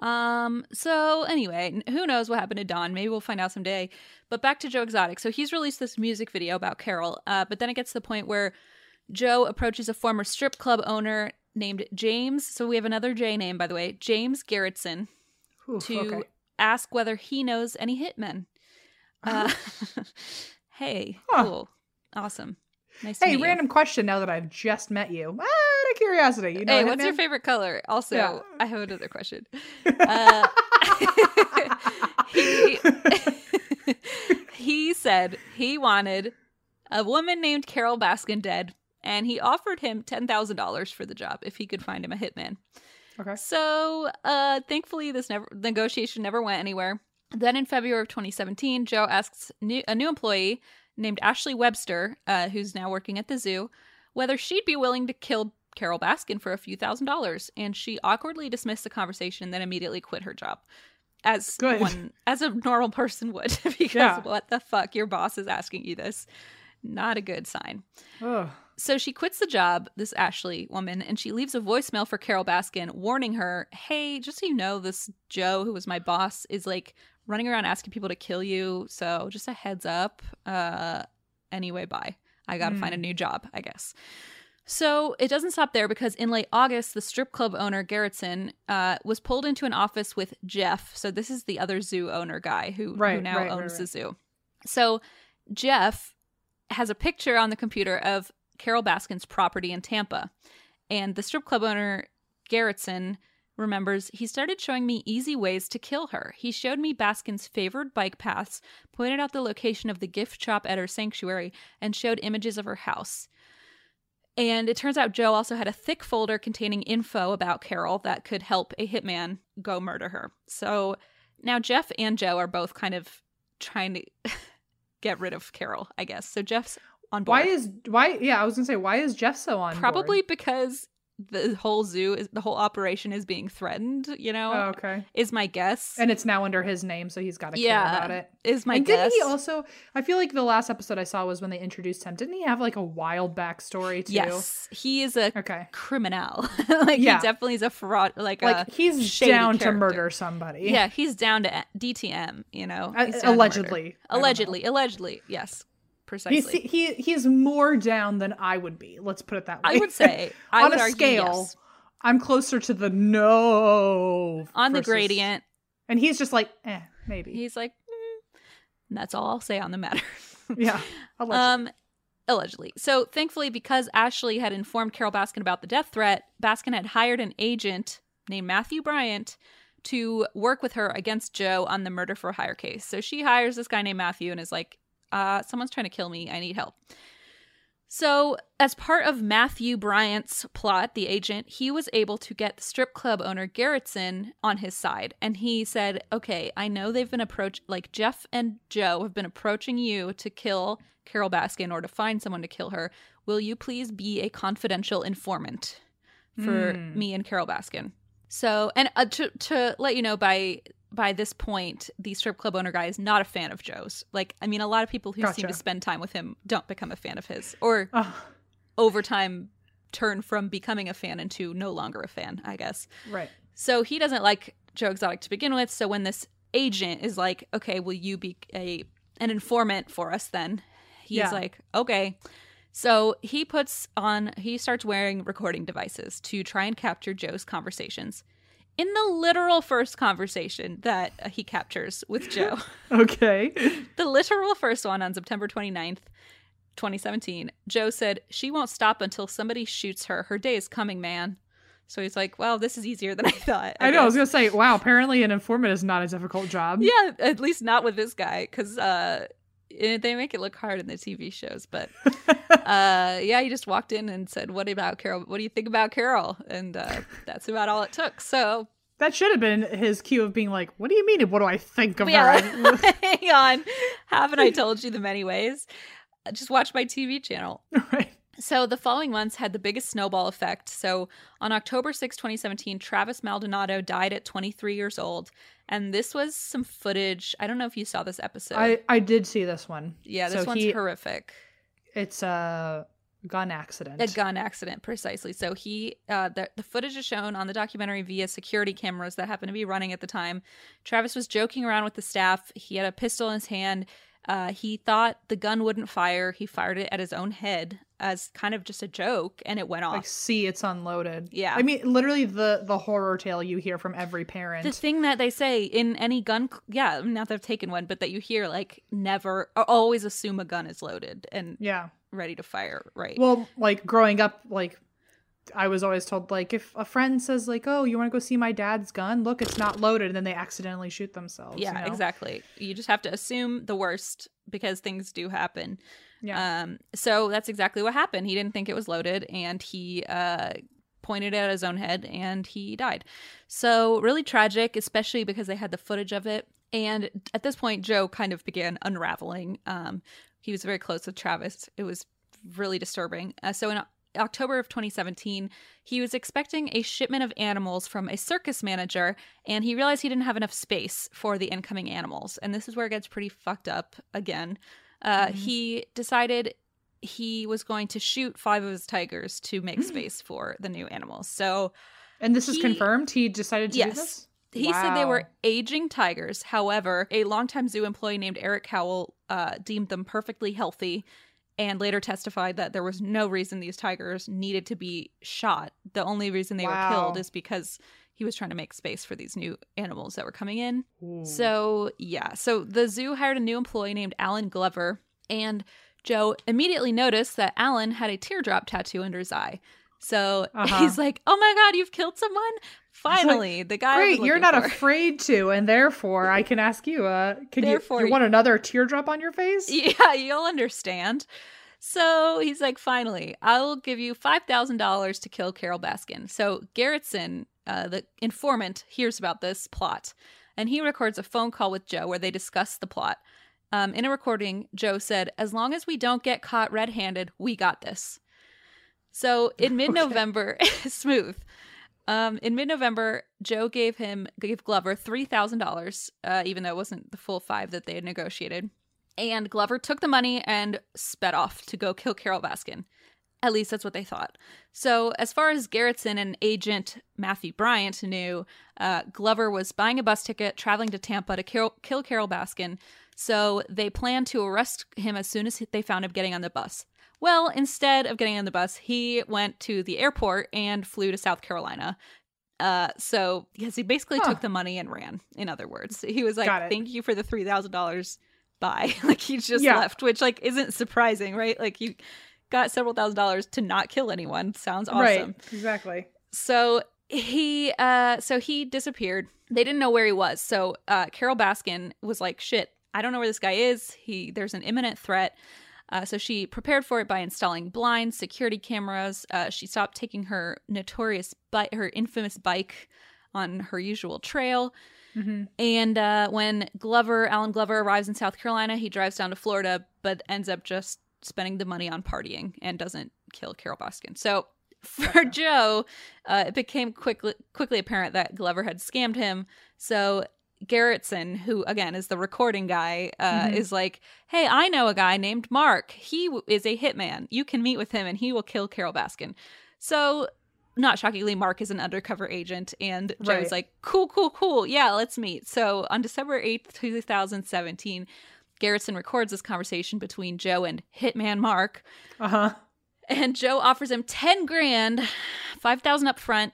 S3: Um. So anyway, who knows what happened to Don? Maybe we'll find out someday. But back to Joe Exotic. So he's released this music video about Carole. Uh. But then it gets to the point where Joe approaches a former strip club owner named James. So we have another J name, by the way, James Garretson,
S1: Oof,
S3: to
S1: okay.
S3: ask whether he knows any hitmen. Uh, hey,
S1: Huh.
S3: cool, awesome, nice. to
S1: Hey,
S3: meet you.
S1: random question now that I've just met you. Ah, out of curiosity. You know
S3: hey, what's your favorite color? Also,
S1: Yeah.
S3: I have another question. Uh, he, he said he wanted a woman named Carole Baskin dead, and he offered him ten thousand dollars for the job if he could find him a hitman.
S1: Okay.
S3: So, uh, thankfully, this never negotiation never went anywhere. Then in February of 2017, Joe asks new, a new employee named Ashley Webster, uh, who's now working at the zoo, whether she'd be willing to kill Carole Baskin for a few thousand dollars, and she awkwardly dismissed the conversation and then immediately quit her job. As
S1: Good.
S3: one as a normal person would, because
S1: Yeah.
S3: what the fuck, your boss is asking you this. Not a good sign.
S1: Ugh.
S3: So she quits the job, this Ashley woman, and she leaves a voicemail for Carole Baskin warning her, hey, just so you know, this Joe, who was my boss, is like running around asking people to kill you. So just a heads up. Uh anyway, bye. I gotta find a new job, I guess. So it doesn't stop there because in late August, the strip club owner, Garretson, uh, was pulled into an office with Jeff. So this is the other zoo owner guy who, who
S1: Right,
S3: now
S1: right, right,
S3: owns the zoo. So Jeff has a picture on the computer of Carole Baskin's property in Tampa. And the strip club owner, Garretson, remembers he started showing me easy ways to kill her. He showed me Baskin's favored bike paths, pointed out the location of the gift shop at her sanctuary, and showed images of her house. And it turns out Joe also had a thick folder containing info about Carole that could help a hitman go murder her. So now Jeff and Joe are both kind of trying to get rid of Carole, I guess. So Jeff's on board.
S1: Why is why? Yeah, I was gonna say why is Jeff so on?
S3: Probably
S1: board?
S3: because the whole zoo is the whole operation is being threatened. You know,
S1: Oh, okay.
S3: is my guess.
S1: And it's now under his name, so he's got to
S3: Yeah,
S1: care about it.
S3: is my
S1: and
S3: guess.
S1: didn't he also? I feel like the last episode I saw was when they introduced him. Didn't he have like a wild backstory too?
S3: yes, he is a
S1: Okay.
S3: criminal. like
S1: Yeah.
S3: he definitely is a fraud. Like,
S1: Like
S3: a
S1: he's down to murder somebody.
S3: Yeah, he's down to DTM. You know,
S1: Uh,
S3: He's down to murder.
S1: allegedly. Know.
S3: Allegedly, allegedly, yes, precisely.
S1: He's he he's more down than I would be. Let's put it that way.
S3: I would say
S1: on
S3: would
S1: a
S3: argue
S1: scale,
S3: yes.
S1: I'm closer to the no
S3: on the gradient.
S1: and he's just like, eh, maybe.
S3: He's like, mm. And that's all I'll say on the matter.
S1: yeah, allegedly.
S3: Um, allegedly. So thankfully, because Ashley had informed Carole Baskin about the death threat, Baskin had hired an agent named Matthew Bryant to work with her against Joe on the murder for hire case. So she hires this guy named Matthew and is like, uh, someone's trying to kill me. I need help. So, as part of Matthew Bryant's plot, the agent, he was able to get the strip club owner Garretson on his side. And he said, Okay, I know they've been approached, like Jeff and Joe have been approaching you to kill Carole Baskin or to find someone to kill her. Will you please be a confidential informant for
S1: Hmm.
S3: me and Carole Baskin? So, and uh, to, to let you know, by by this point, the strip club owner guy is not a fan of Joe's. Like, I mean, a lot of people who seem to spend time with him don't become a fan of his, or
S1: Ugh,
S3: over time turn from becoming a fan into no longer a fan, I guess.
S1: right.
S3: So he doesn't like Joe Exotic to begin with. So when this agent is like, "Okay, will you be a an informant for us?" Then he's
S1: Yeah.
S3: like, "Okay." So he puts on he starts wearing recording devices to try and capture Joe's conversations. In the literal first conversation that uh, he captures with Joe,
S1: Okay.
S3: the literal first one on September 29th, 2017, Joe said, She won't stop until somebody shoots her. Her day is coming, man. So he's like, Well, this is easier than I thought.
S1: I know. I was gonna say, wow. Apparently, an informant is not a difficult job.
S3: Yeah, at least not with this guy, because uh, they make it look hard in the TV shows. But uh, yeah, he just walked in and said, "What about Carole? What do you think about Carole?" And uh, that's about all it took. So
S1: That should have been his cue of being like, "What do you mean? What do I think of
S3: yeah,
S1: her?"
S3: hang on, haven't I told you them anyways? Just watch my TV channel.
S1: right.
S3: So the following months had the biggest snowball effect. So on October 6, 2017, Travis Maldonado died at 23 years old. And this was some footage. I don't know if you saw this episode.
S1: I I did see this one.
S3: yeah, this
S1: so
S3: one's
S1: he-
S3: horrific.
S1: It's a gun accident.
S3: A gun accident, precisely. So he, uh, the, the footage is shown on the documentary via security cameras that happened to be running at the time. Travis was joking around with the staff. He had a pistol in his hand. Uh, he thought the gun wouldn't fire. He fired it at his own head as kind of just a joke, and it went off.
S1: like, see, it's unloaded.
S3: Yeah.
S1: I mean, literally the the horror tale you hear from every parent.
S3: the thing that they say in any gun, yeah, not that I've taken one, but that you hear like never, always assume a gun is loaded and
S1: yeah.
S3: ready to fire. Right.
S1: Well, like growing up, like I was always told, like if a friend says, like, "Oh, you want to go see my dad's gun? Look, it's not loaded," and then they accidentally shoot themselves.
S3: yeah,
S1: you know?
S3: exactly. You just have to assume the worst because things do happen.
S1: Yeah.
S3: Um, so that's exactly what happened. He didn't think it was loaded, and he uh, pointed it at his own head, and he died. So really tragic, especially because they had the footage of it. And at this point, Joe kind of began unraveling. Um, he was very close with Travis. It was really disturbing. Uh, so in October of 2017, he was expecting a shipment of animals from a circus manager, and he realized he didn't have enough space for the incoming animals. And this is where it gets pretty fucked up again. Uh,
S1: Mhm.
S3: He decided he was going to shoot five of his tigers to make space for the new animals. So
S1: and this is confirmed. He decided to do
S3: Yes.
S1: this.
S3: he said they were aging tigers. However, a longtime zoo employee named Eric Howell uh, deemed them perfectly healthy and later testified that there was no reason these tigers needed to be shot. The only reason they were killed is because he was trying to make space for these new animals that were coming in.
S1: Ooh.
S3: So, yeah. So the zoo hired a new employee named Alan Glover, and Joe immediately noticed that Alan had a teardrop tattoo under his eye. So
S1: Uh-huh.
S3: he's like, "Oh my god, you've killed someone! Finally, the guy."
S1: Great, you're not
S3: for."
S1: afraid to, and therefore I can ask you. Uh, can you,
S3: Therefore-
S1: you want another teardrop on your face?
S3: Yeah, you'll understand. So he's like, finally, I'll give you $5,000 to kill Carole Baskin. So Garretson, uh, the informant, hears about this plot and he records a phone call with Joe where they discuss the plot. Um, in a recording, Joe said, As long as we don't get caught red handed, we got this. So in mid November, smooth. Um, in mid November, Joe gave him gave Glover three thousand uh, dollars, even though it wasn't the full five that they had negotiated. And Glover took the money and sped off to go kill Carole Baskin. At least that's what they thought. So, as far as Garretson and agent Matthew Bryant knew, uh, Glover was buying a bus ticket, traveling to Tampa to kill, kill Carole Baskin. So, they planned to arrest him as soon as they found him getting on the bus. Well, instead of getting on the bus, he went to the airport and flew to South Carolina. Uh, so yes, he basically
S1: Huh.
S3: took the money and ran. In other words, he was like, "Thank you for the three thousand dollars." Bye. like he just
S1: Yeah.
S3: left, which like isn't surprising, right? Like you got several thousand dollars to not kill anyone. Sounds awesome.
S1: Right, exactly.
S3: So he uh so he disappeared. They didn't know where he was. So uh Carole Baskin was like, shit, I don't know where this guy is. He there's an imminent threat. Uh, so she prepared for it by installing blinds, security cameras. Uh, she stopped taking her notorious bike, her infamous bike, on her usual trail.
S1: hmm
S3: And uh, when Glover, Alan Glover, arrives in South Carolina, he drives down to Florida, but ends up just spending the money on partying and doesn't kill Carole Baskin. So for Joe, uh, it became quickly quickly apparent that Glover had scammed him. So Garretson, who again is the recording guy, uh,
S1: Mhm.
S3: is like, "Hey, I know a guy named Mark. He w- is a hitman. You can meet with him, and he will kill Carole Baskin." So not shockingly, Mark is an undercover agent, and Joe's
S1: Right.
S3: like, cool, cool, cool. Yeah, let's meet. So on December 8th, 2017, Garretson records this conversation between Joe and Hitman Mark,
S1: Uh huh.
S3: and Joe offers him 10 grand, 5,000 up front,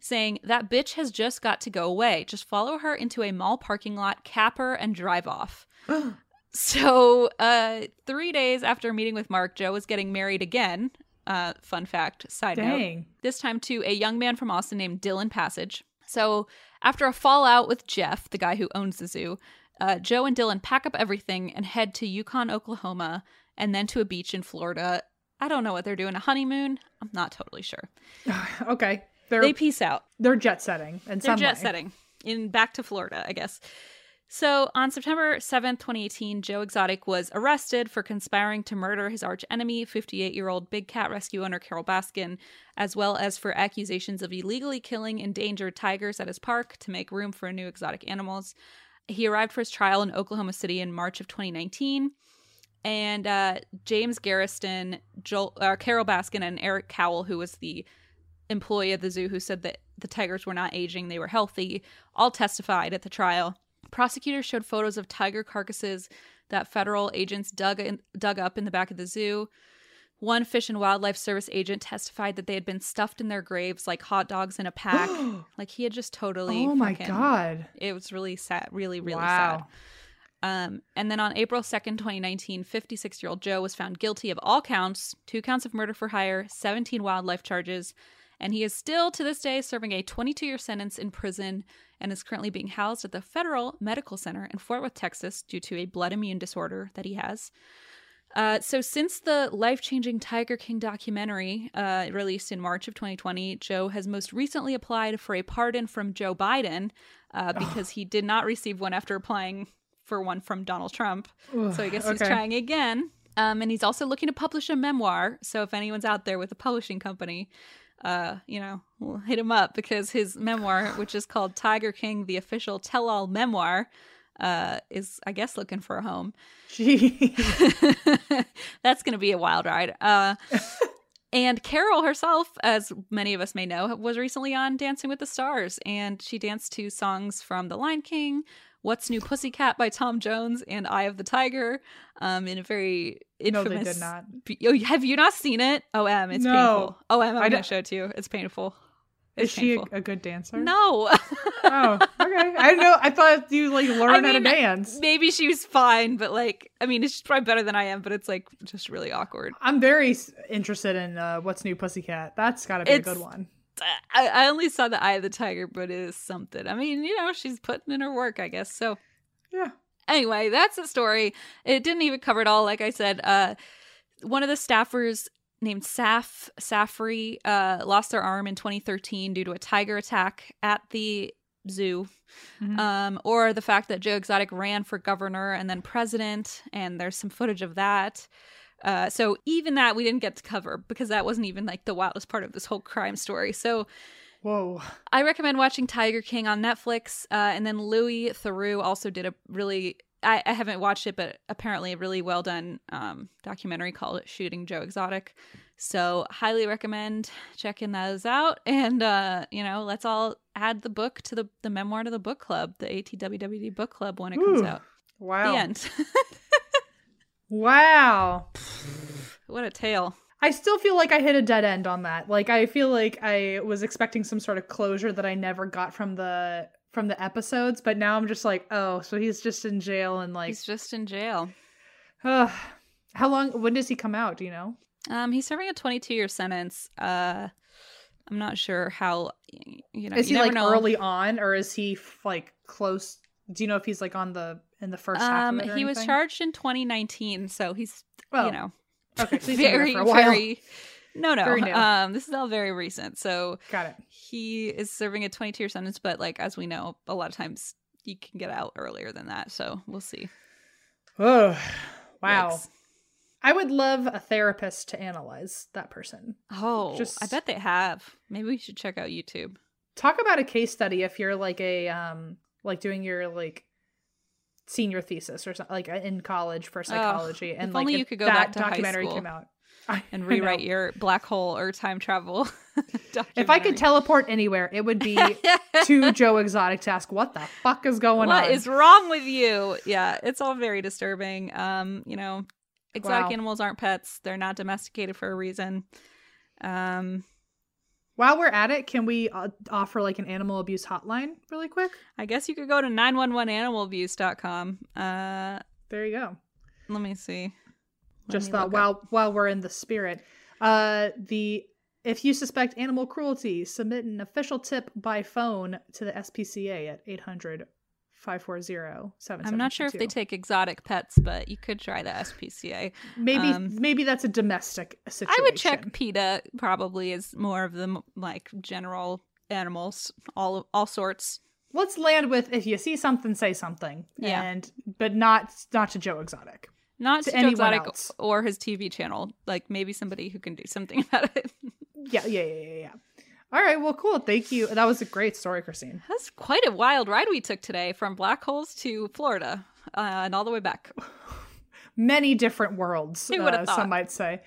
S3: saying, That bitch has just got to go away. Just follow her into a mall parking lot, cap her, and drive off. So, uh, three days after meeting with Mark, Joe was getting married again. Uh, fun fact, side note this time to a young man from Austin named Dylan Passage. So, after a fallout with Jeff, the guy who owns the zoo, uh, Joe and Dylan pack up everything and head to Yukon, Oklahoma, and then to a beach in Florida. I don't know what they're doing, a honeymoon? I'm not totally sure.
S1: okay. They're
S3: They peace out.
S1: they're jet setting in
S3: They're jet
S1: way.
S3: setting in back to Florida, I guess. So on September 7th, 2018, Joe Exotic was arrested for conspiring to murder his arch enemy, 58 year old big cat rescue owner Carole Baskin, as well as for accusations of illegally killing endangered tigers at his park to make room for new exotic animals. He arrived for his trial in Oklahoma City in March of 2019. And uh, James Garretson, Joel, uh, Carole Baskin, and Eric Cowell, who was the employee at the zoo who said that the tigers were not aging, they were healthy, all testified at the trial. Prosecutors showed photos of tiger carcasses that federal agents dug in, dug up in the back of the zoo. One Fish and Wildlife Service agent testified that they had been stuffed in their graves like hot dogs in a pack. like he had just totally.
S1: oh my
S3: fucking-
S1: god.
S3: It was really sad, really, really
S1: wow.
S3: sad. Um, and then on April 2nd, 2019, 56 year old Joe was found guilty of all counts two counts of murder for hire, 17 wildlife charges, and he is still to this day serving a 22 year sentence in prison and is currently being housed at the Federal Medical Center in Fort Worth, Texas, due to a blood immune disorder that he has. Uh, so, since the life changing Tiger King documentary uh, released in March of 2020, Joe has most recently applied for a pardon from Joe Biden uh, because he did not receive one after applying for one from Donald Trump. So, I guess he's
S1: okay.
S3: trying again. Um, and he's also looking to publish a memoir. So, if anyone's out there with a publishing company, uh, you know, we'll hit him up because his memoir, which is called Tiger King, the official tell all memoir, uh, is, I guess, looking for a home.
S1: Gee.
S3: That's going to be a wild ride. Uh, and Carole herself, as many of us may know, was recently on Dancing with the Stars, and she danced to songs from The Lion King, What's New Pussycat by Tom Jones, and Eye of the Tiger, um, in a very
S1: No,
S3: infamous.
S1: they did not.
S3: be- Oh, have you not seen it? Oh, Em, it's
S1: No.
S3: painful. Oh, I'm
S1: I
S3: going to show it to you. It's painful.
S1: Is she a, a good dancer?
S3: No.
S1: Oh, okay. I don't know. I thought you like learn how to dance.
S3: Maybe she was fine, but like, I mean, she's probably better than I am, but it's like just really awkward.
S1: I'm very interested in uh, what's new, Pussycat. That's got to be a good one.
S3: I, I only saw the Eye of the Tiger, but it is something. I mean, you know, she's putting in her work, I guess. So
S1: Yeah.
S3: anyway, that's the story. It didn't even cover it all. Like I said, uh, one of the staffers named Saf Safri uh, lost their arm in 2013 due to a tiger attack at the zoo.
S1: Mhm.
S3: Um, or the fact that Joe Exotic ran for governor and then president, and there's some footage of that. Uh, so even that we didn't get to cover because that wasn't even like the wildest part of this whole crime story. So
S1: Whoa.
S3: I recommend watching Tiger King on Netflix. Uh, and then Louis Theroux also did a really, I, I haven't watched it, but apparently a really well done um, documentary called Shooting Joe Exotic. So highly recommend checking those out. And, uh, you know, let's all add the book to the, the memoir to the book club, the ATWWD book club when it comes out.
S1: Wow.
S3: The end.
S1: Wow.
S3: what a tale.
S1: I still feel like I hit a dead end on that. Like I feel like I was expecting some sort of closure that I never got from the from the episodes, but now I'm just like, oh, so he's just in jail and like
S3: He's just in jail.
S1: ugh. how long when does he come out, do you know?
S3: Um, he's serving a 22 year sentence. Uh, I'm not sure how, you know,
S1: is
S3: you
S1: he
S3: never
S1: like
S3: know.
S1: early on or is he f- like close do you know if he's like on the in the first half
S3: Um,
S1: or
S3: he was charged in 2019, so he's
S1: Oh,
S3: you know
S1: okay, so he's been there
S3: very
S1: for a while.
S3: very. No, no. Um, this is all very recent. So
S1: Got it.
S3: he is serving a 22 year sentence, but like as we know, a lot of times you can get out earlier than that. So we'll see.
S1: Oh, wow.
S3: Yikes.
S1: I would love a therapist to analyze that person.
S3: Oh,
S1: Just-
S3: I bet they have. Maybe we should check out YouTube.
S1: Talk about a case study if you're like a um like doing your like senior thesis or something like in college for psychology and
S3: if
S1: like
S3: only you could go back to high
S1: documentary
S3: school
S1: came out I-
S3: and rewrite your black hole or time travel.
S1: If I could teleport anywhere, it would be to Joe Exotic to ask what the fuck is going
S3: What
S1: on.
S3: what is wrong with you? Yeah, it's all very disturbing. Um, you know, exotic
S1: Wow.
S3: animals aren't pets. They're not domesticated for a reason. Um,
S1: While we're at it, can we uh, offer like an animal abuse hotline really quick?
S3: I guess you could go to 911animalabuse.com. Uh,
S1: There you go.
S3: let me see. Let
S1: Just
S3: me
S1: thought while
S3: up-
S1: while we're in the spirit, uh, the if you suspect animal cruelty, submit an official tip by phone to the SPCA at 800 540
S3: I'm not sure if they take exotic pets, but you could try the SPCA.
S1: Maybe
S3: um,
S1: maybe that's a domestic situation.
S3: I would check PETA. Probably is more of the like general animals, all all sorts.
S1: Let's land with if you see something, say something.
S3: Yeah.
S1: And but not not to Joe Exotic.
S3: Not
S1: To
S3: to Joe Exotic
S1: else.
S3: or his TV channel. Like maybe somebody who can do something about it.
S1: Yeah, yeah, yeah, yeah, yeah. All right, well, cool. Thank you. That was a great story, Christine.
S3: That's quite a wild ride we took today from black holes to Florida uh, and all the way back.
S1: Many different worlds, uh, some might say.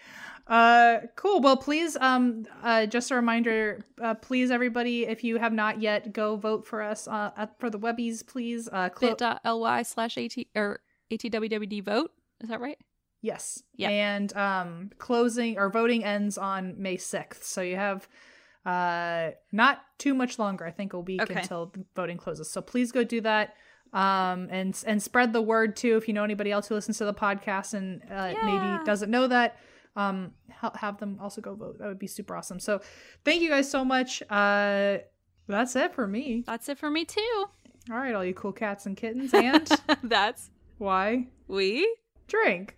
S1: Uh, cool. Well, please, um, uh, just a reminder, uh, please, everybody, if you have not yet, go vote for us uh, at, for the Webbies, please. Uh, clo-
S3: bit.ly slash AT or ATWWD vote. Is that right?
S1: Yes.
S3: Yeah.
S1: And um closing or voting ends on May 6th. So you have uh not too much longer. I think a week
S3: Okay.
S1: until the voting closes. So please go do that. Um and and spread the word too if you know anybody else who listens to the podcast and uh,
S3: Yeah.
S1: maybe doesn't know that um ha- have them also go vote. That would be super awesome. So thank you guys so much. Uh that's it for me.
S3: That's it for me too.
S1: All right, all you cool cats and kittens and
S3: That's
S1: why
S3: we
S1: drink.